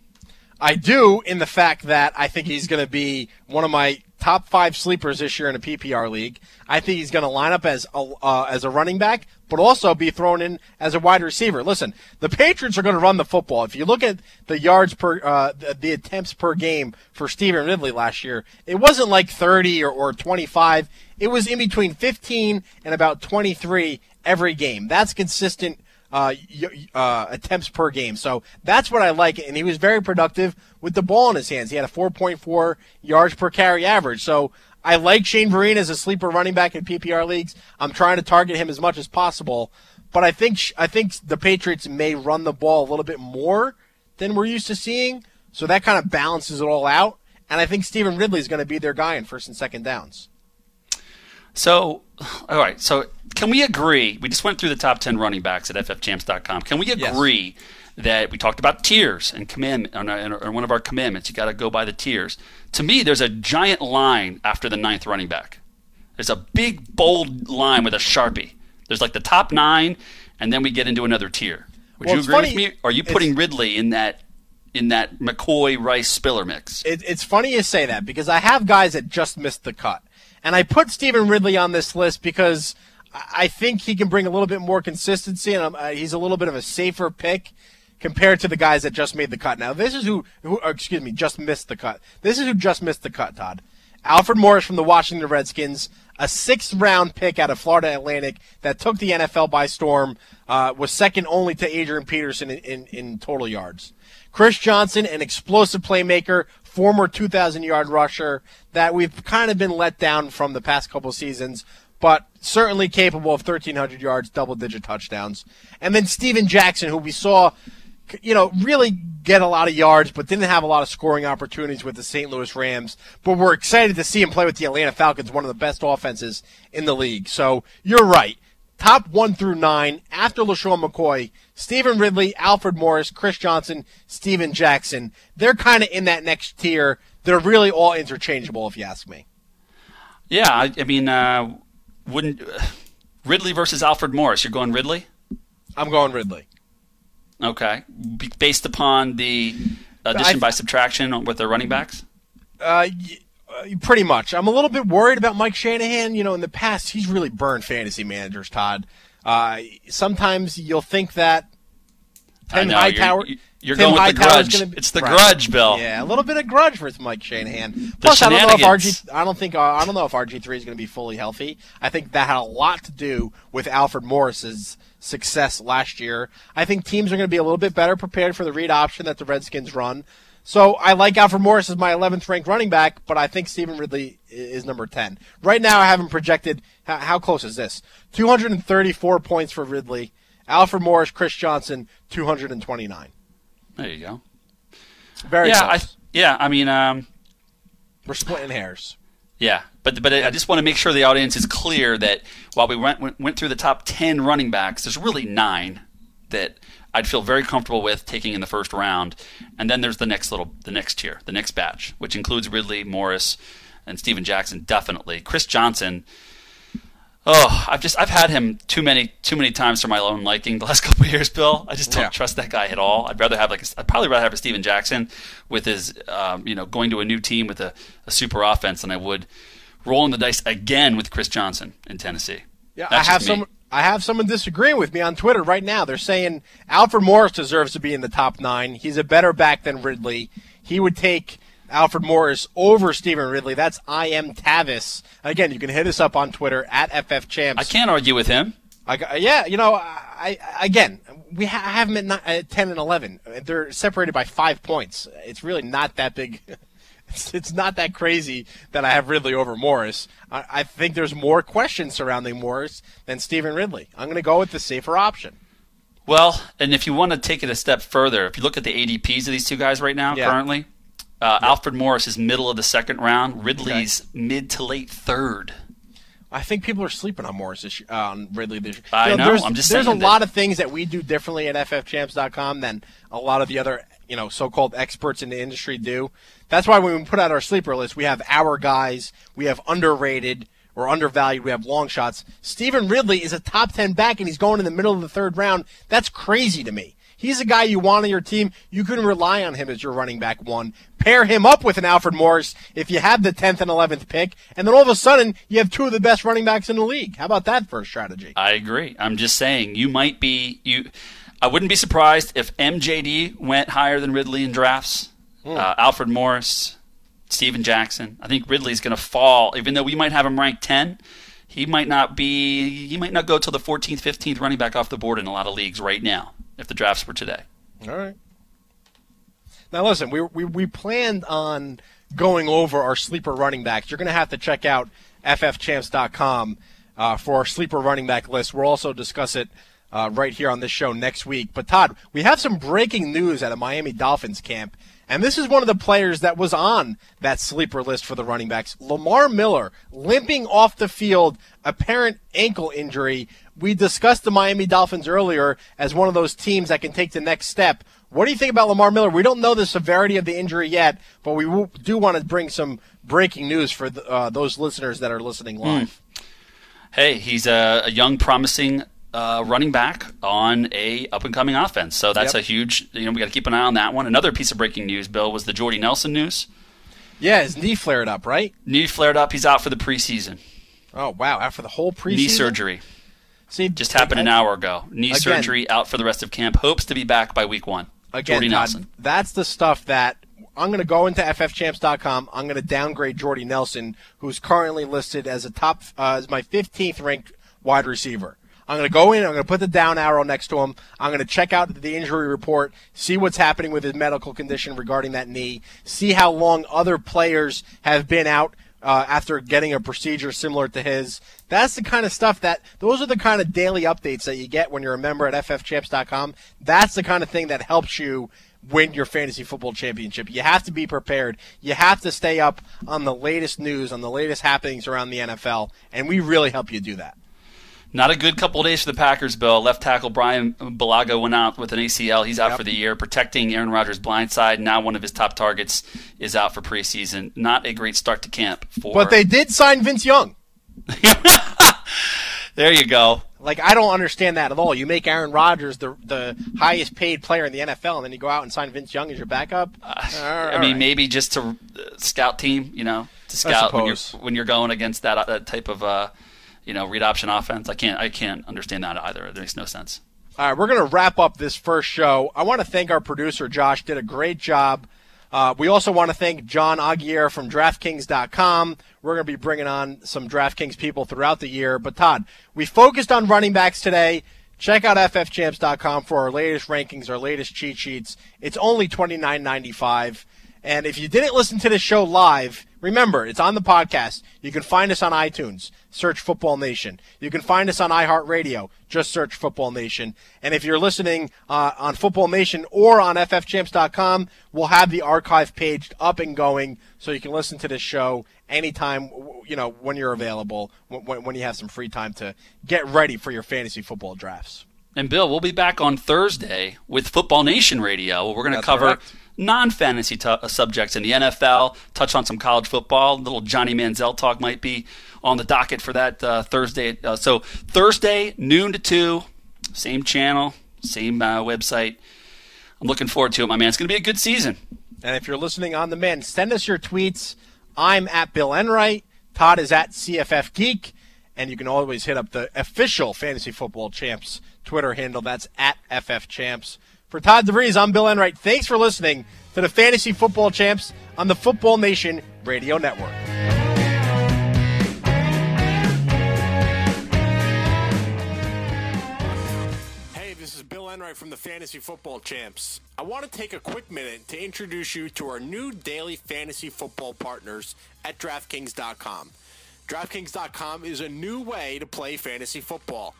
I do in the fact that I think he's going to be one of my top five sleepers this year in a PPR league. I think he's going to line up as a, uh, as a running back, but also be thrown in as a wide receiver. Listen, the Patriots are going to run the football. If you look at the yards per, uh, the, the attempts per game for Stevan Ridley last year, it wasn't like 30 or, or 25. It was in between 15 and about 23 every game. That's consistent uh, uh, attempts per game. So that's what I like. And he was very productive with the ball in his hands. He had a 4.4 yards per carry average. So I like Shane Vereen as a sleeper running back in PPR leagues. I'm trying to target him as much as possible. But I think I think the Patriots may run the ball a little bit more than we're used to seeing. So that kind of balances it all out. And I think Stevan Ridley is going to be their guy in first and second downs. So, all right. So, can we agree? We just went through the top 10 running backs at ffchamps.com. Can we agree yes. that we talked about tiers and commandment on, on one of our commandments? You got to go by the tiers. To me, there's a giant line after the ninth running back. There's a big, bold line with a sharpie. There's like the top nine, and then we get into another tier. Would well, you agree funny. with me? Are you putting Ridley in that in that McCoy Rice Spiller mix? It, it's funny you say that because I have guys that just missed the cut. And I put Stevan Ridley on this list because I think he can bring a little bit more consistency, and uh, he's a little bit of a safer pick compared to the guys that just made the cut. Now, this is who, who excuse me, just missed the cut. This is who just missed the cut, Todd. Alfred Morris from the Washington Redskins, a sixth round pick out of Florida Atlantic that took the NFL by storm, uh, was second only to Adrian Peterson in, in, in total yards. Chris Johnson, an explosive playmaker, former 2,000 yard rusher that we've kind of been let down from the past couple seasons, but certainly capable of 1,300 yards, double digit touchdowns. And then Steven Jackson, who we saw, you know, really get a lot of yards, but didn't have a lot of scoring opportunities with the St. Louis Rams. But we're excited to see him play with the Atlanta Falcons, one of the best offenses in the league. So you're right top one through nine after LeSean McCoy, Stevan Ridley, Alfred Morris, Chris Johnson, Steven Jackson. They're kind of in that next tier. They're really all interchangeable, if you ask me. Yeah, I, I mean, uh, wouldn't uh, Ridley versus Alfred Morris? You're going Ridley. I'm going Ridley. Okay, B- based upon the addition by subtraction with their running backs. Uh, uh, pretty much. I'm a little bit worried about Mike Shanahan. You know, in the past, he's really burned fantasy managers, Todd. Uh, sometimes you'll think that Tim Hightower. You're, you're Tim going with the grudge. Be, it's the right. grudge, Bill. Yeah, a little bit of grudge with Mike Shanahan. The Plus, I don't know if RG. I don't think. Uh, I don't know if RG three is going to be fully healthy. I think that had a lot to do with Alfred Morris's success last year. I think teams are going to be a little bit better prepared for the read option that the Redskins run. So I like Alfred Morris as my 11th ranked running back, but I think Stevan Ridley is number 10. Right now, I haven't projected. How, close is this? 234 points for Ridley. Alfred Morris, Chris Johnson, 229. There you go. Very yeah, I, yeah. I mean, um, we're splitting hairs. Yeah, but but I just want to make sure the audience is clear that while we went went, went through the top ten running backs, there's really nine that I'd feel very comfortable with taking in the first round. And then there's the next little, the next tier, the next batch, which includes Ridley, Morris, and Steven Jackson, definitely. Chris Johnson. Oh, I've just I've had him too many too many times for my own liking the last couple of years, Bill. I just don't yeah. trust that guy at all. I'd rather have like a, I'd probably rather have a Steven Jackson with his um, you know going to a new team with a, a super offense than I would rolling the dice again with Chris Johnson in Tennessee. Yeah, That's I have some I have someone disagreeing with me on Twitter right now. They're saying Alfred Morris deserves to be in the top nine. He's a better back than Ridley. He would take Alfred Morris over Stevan Ridley. That's I am Tavis. Again, you can hit us up on Twitter at FFChamps. I can't argue with him. I, uh, yeah, you know, I, again, we ha- have them at, at uh, 10 and 11. They're separated by five points. It's really not that big It's, it's not that crazy that I have Ridley over Morris. I, I think there's more questions surrounding Morris than Stevan Ridley. I'm going to go with the safer option. Well, and if you want to take it a step further, if you look at the ADPs of these two guys right now, yeah. currently, uh, yeah. Alfred Morris is middle of the second round. Ridley's okay. mid to late third. I think people are sleeping on Morris this year, uh, on Ridley this year. I you know, know. There's, I'm just there's a lot of things that we do differently at FFChamps.com than a lot of the other you know so-called experts in the industry do. That's why when we put out our sleeper list, we have our guys, we have underrated or undervalued, we have long shots. Stevan Ridley is a top 10 back and he's going in the middle of the third round. That's crazy to me. He's a guy you want on your team. You can rely on him as your running back one. Pair him up with an Alfred Morris if you have the 10th and 11th pick, and then all of a sudden you have two of the best running backs in the league. How about that for a strategy? I agree. I'm just saying you might be you. I wouldn't be surprised if MJD went higher than Ridley in drafts. Uh, Alfred Morris, Steven Jackson. I think Ridley's going to fall, even though we might have him ranked 10. He might not be. He might not go till the 14th, 15th running back off the board in a lot of leagues right now. If the drafts were today. All right. Now listen, we we we planned on going over our sleeper running backs. You're going to have to check out ffchamps.com uh, for our sleeper running back list. We'll also discuss it uh, right here on this show next week. But Todd, we have some breaking news at a Miami Dolphins camp. And this is one of the players that was on that sleeper list for the running backs. Lamar Miller limping off the field, apparent ankle injury. We discussed the Miami Dolphins earlier as one of those teams that can take the next step. What do you think about Lamar Miller? We don't know the severity of the injury yet, but we do want to bring some breaking news for the, uh, those listeners that are listening live. Hey, he's a, a young, promising uh, running back on a up and coming offense. So that's Yep. a huge. You know, we got to keep an eye on that one. Another piece of breaking news, Bill, was the Jordy Nelson news. Yeah, his knee flared up, right? Knee flared up. He's out for the preseason. Oh wow! After the whole preseason, Knee surgery. See, just happened an hour ago. Knee Again. surgery out for the rest of camp. Hopes to be back by week one. Again, Jordy Todd, Nelson. that's the stuff that I'm going to go into ffchamps.com. I'm going to downgrade Jordy Nelson, who's currently listed as a top uh, as my 15th ranked wide receiver. I'm going to go in. I'm going to put the down arrow next to him. I'm going to check out the injury report, see what's happening with his medical condition regarding that knee, see how long other players have been out uh, after getting a procedure similar to his. That's the kind of stuff that those are the kind of daily updates that you get when you're a member at ffchamps.com. That's the kind of thing that helps you win your fantasy football championship. You have to be prepared. You have to stay up on the latest news, on the latest happenings around the NFL, and we really help you do that. Not a good couple of days for the Packers, Bill. Left tackle Bryan Bulaga went out with an ACL. He's out for the year, protecting Aaron Rodgers' blind side. Now one of his top targets is out for preseason. Not a great start to camp for. But they did sign Vince Young. there you go. Like I don't understand that at all. You make Aaron Rodgers the the highest paid player in the NFL, and then you go out and sign Vince Young as your backup. I mean, maybe just to uh, scout team, you know, to scout when you're when you're going against that that type of uh, you know read option offense. I can't I can't understand that either. It makes no sense. All right, we're going to wrap up this first show. I want to thank our producer, Josh, did a great job. Uh, we also want to thank John Aguirre from DraftKings.com. We're going to be bringing on some DraftKings people throughout the year. But, Todd, we focused on running backs today. Check out FFChamps.com for our latest rankings, our latest cheat sheets. It's only $29.95. And if you didn't listen to this show live, remember, it's on the podcast. You can find us on iTunes. Search Football Nation. You can find us on iHeartRadio. Just search Football Nation. And if you're listening uh, on Football Nation or on FFChamps.com, we'll have the archive page up and going so you can listen to this show anytime, w- you know, when you're available, when, when you have some free time to get ready for your fantasy football drafts. And Bill, we'll be back on Thursday with Football Nation Radio. We're going to cover correct. Non-fantasy t- uh, subjects in the NFL, touch on some college football. little Johnny Manziel talk might be on the docket for that uh, Thursday. Uh, so Thursday noon to two, same channel, same uh, website. I'm looking forward to it, my man. It's going to be a good season. And if you're listening on demand, send us your tweets. I'm at Bill Enright. Todd is at CFF Geek. And you can always hit up the official Fantasy Football Champs Twitter handle. That's at FF Champs. For Todd DeVries, I'm Bill Enright. Thanks for listening to the Fantasy Football Champs on the Football Nation Radio Network. Hey, this is Bill Enright from the Fantasy Football Champs. I want to take a quick minute to introduce you to our new daily fantasy football partners at DraftKings.com. DraftKings.com is a new way to play fantasy football.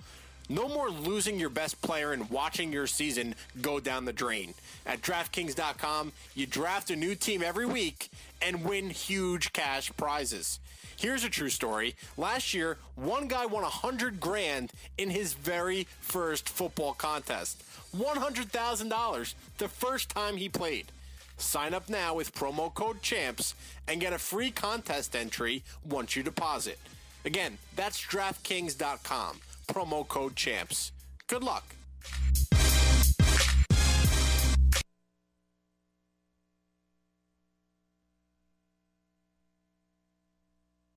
No more losing your best player and watching your season go down the drain. At DraftKings.com, you draft a new team every week and win huge cash prizes. Here's a true story. Last year, one guy won a hundred grand in his very first football contest. $100,000 the first time he played. Sign up now with promo code CHAMPS and get a free contest entry once you deposit. Again, that's DraftKings.com. Promo code CHAMPS. Good luck.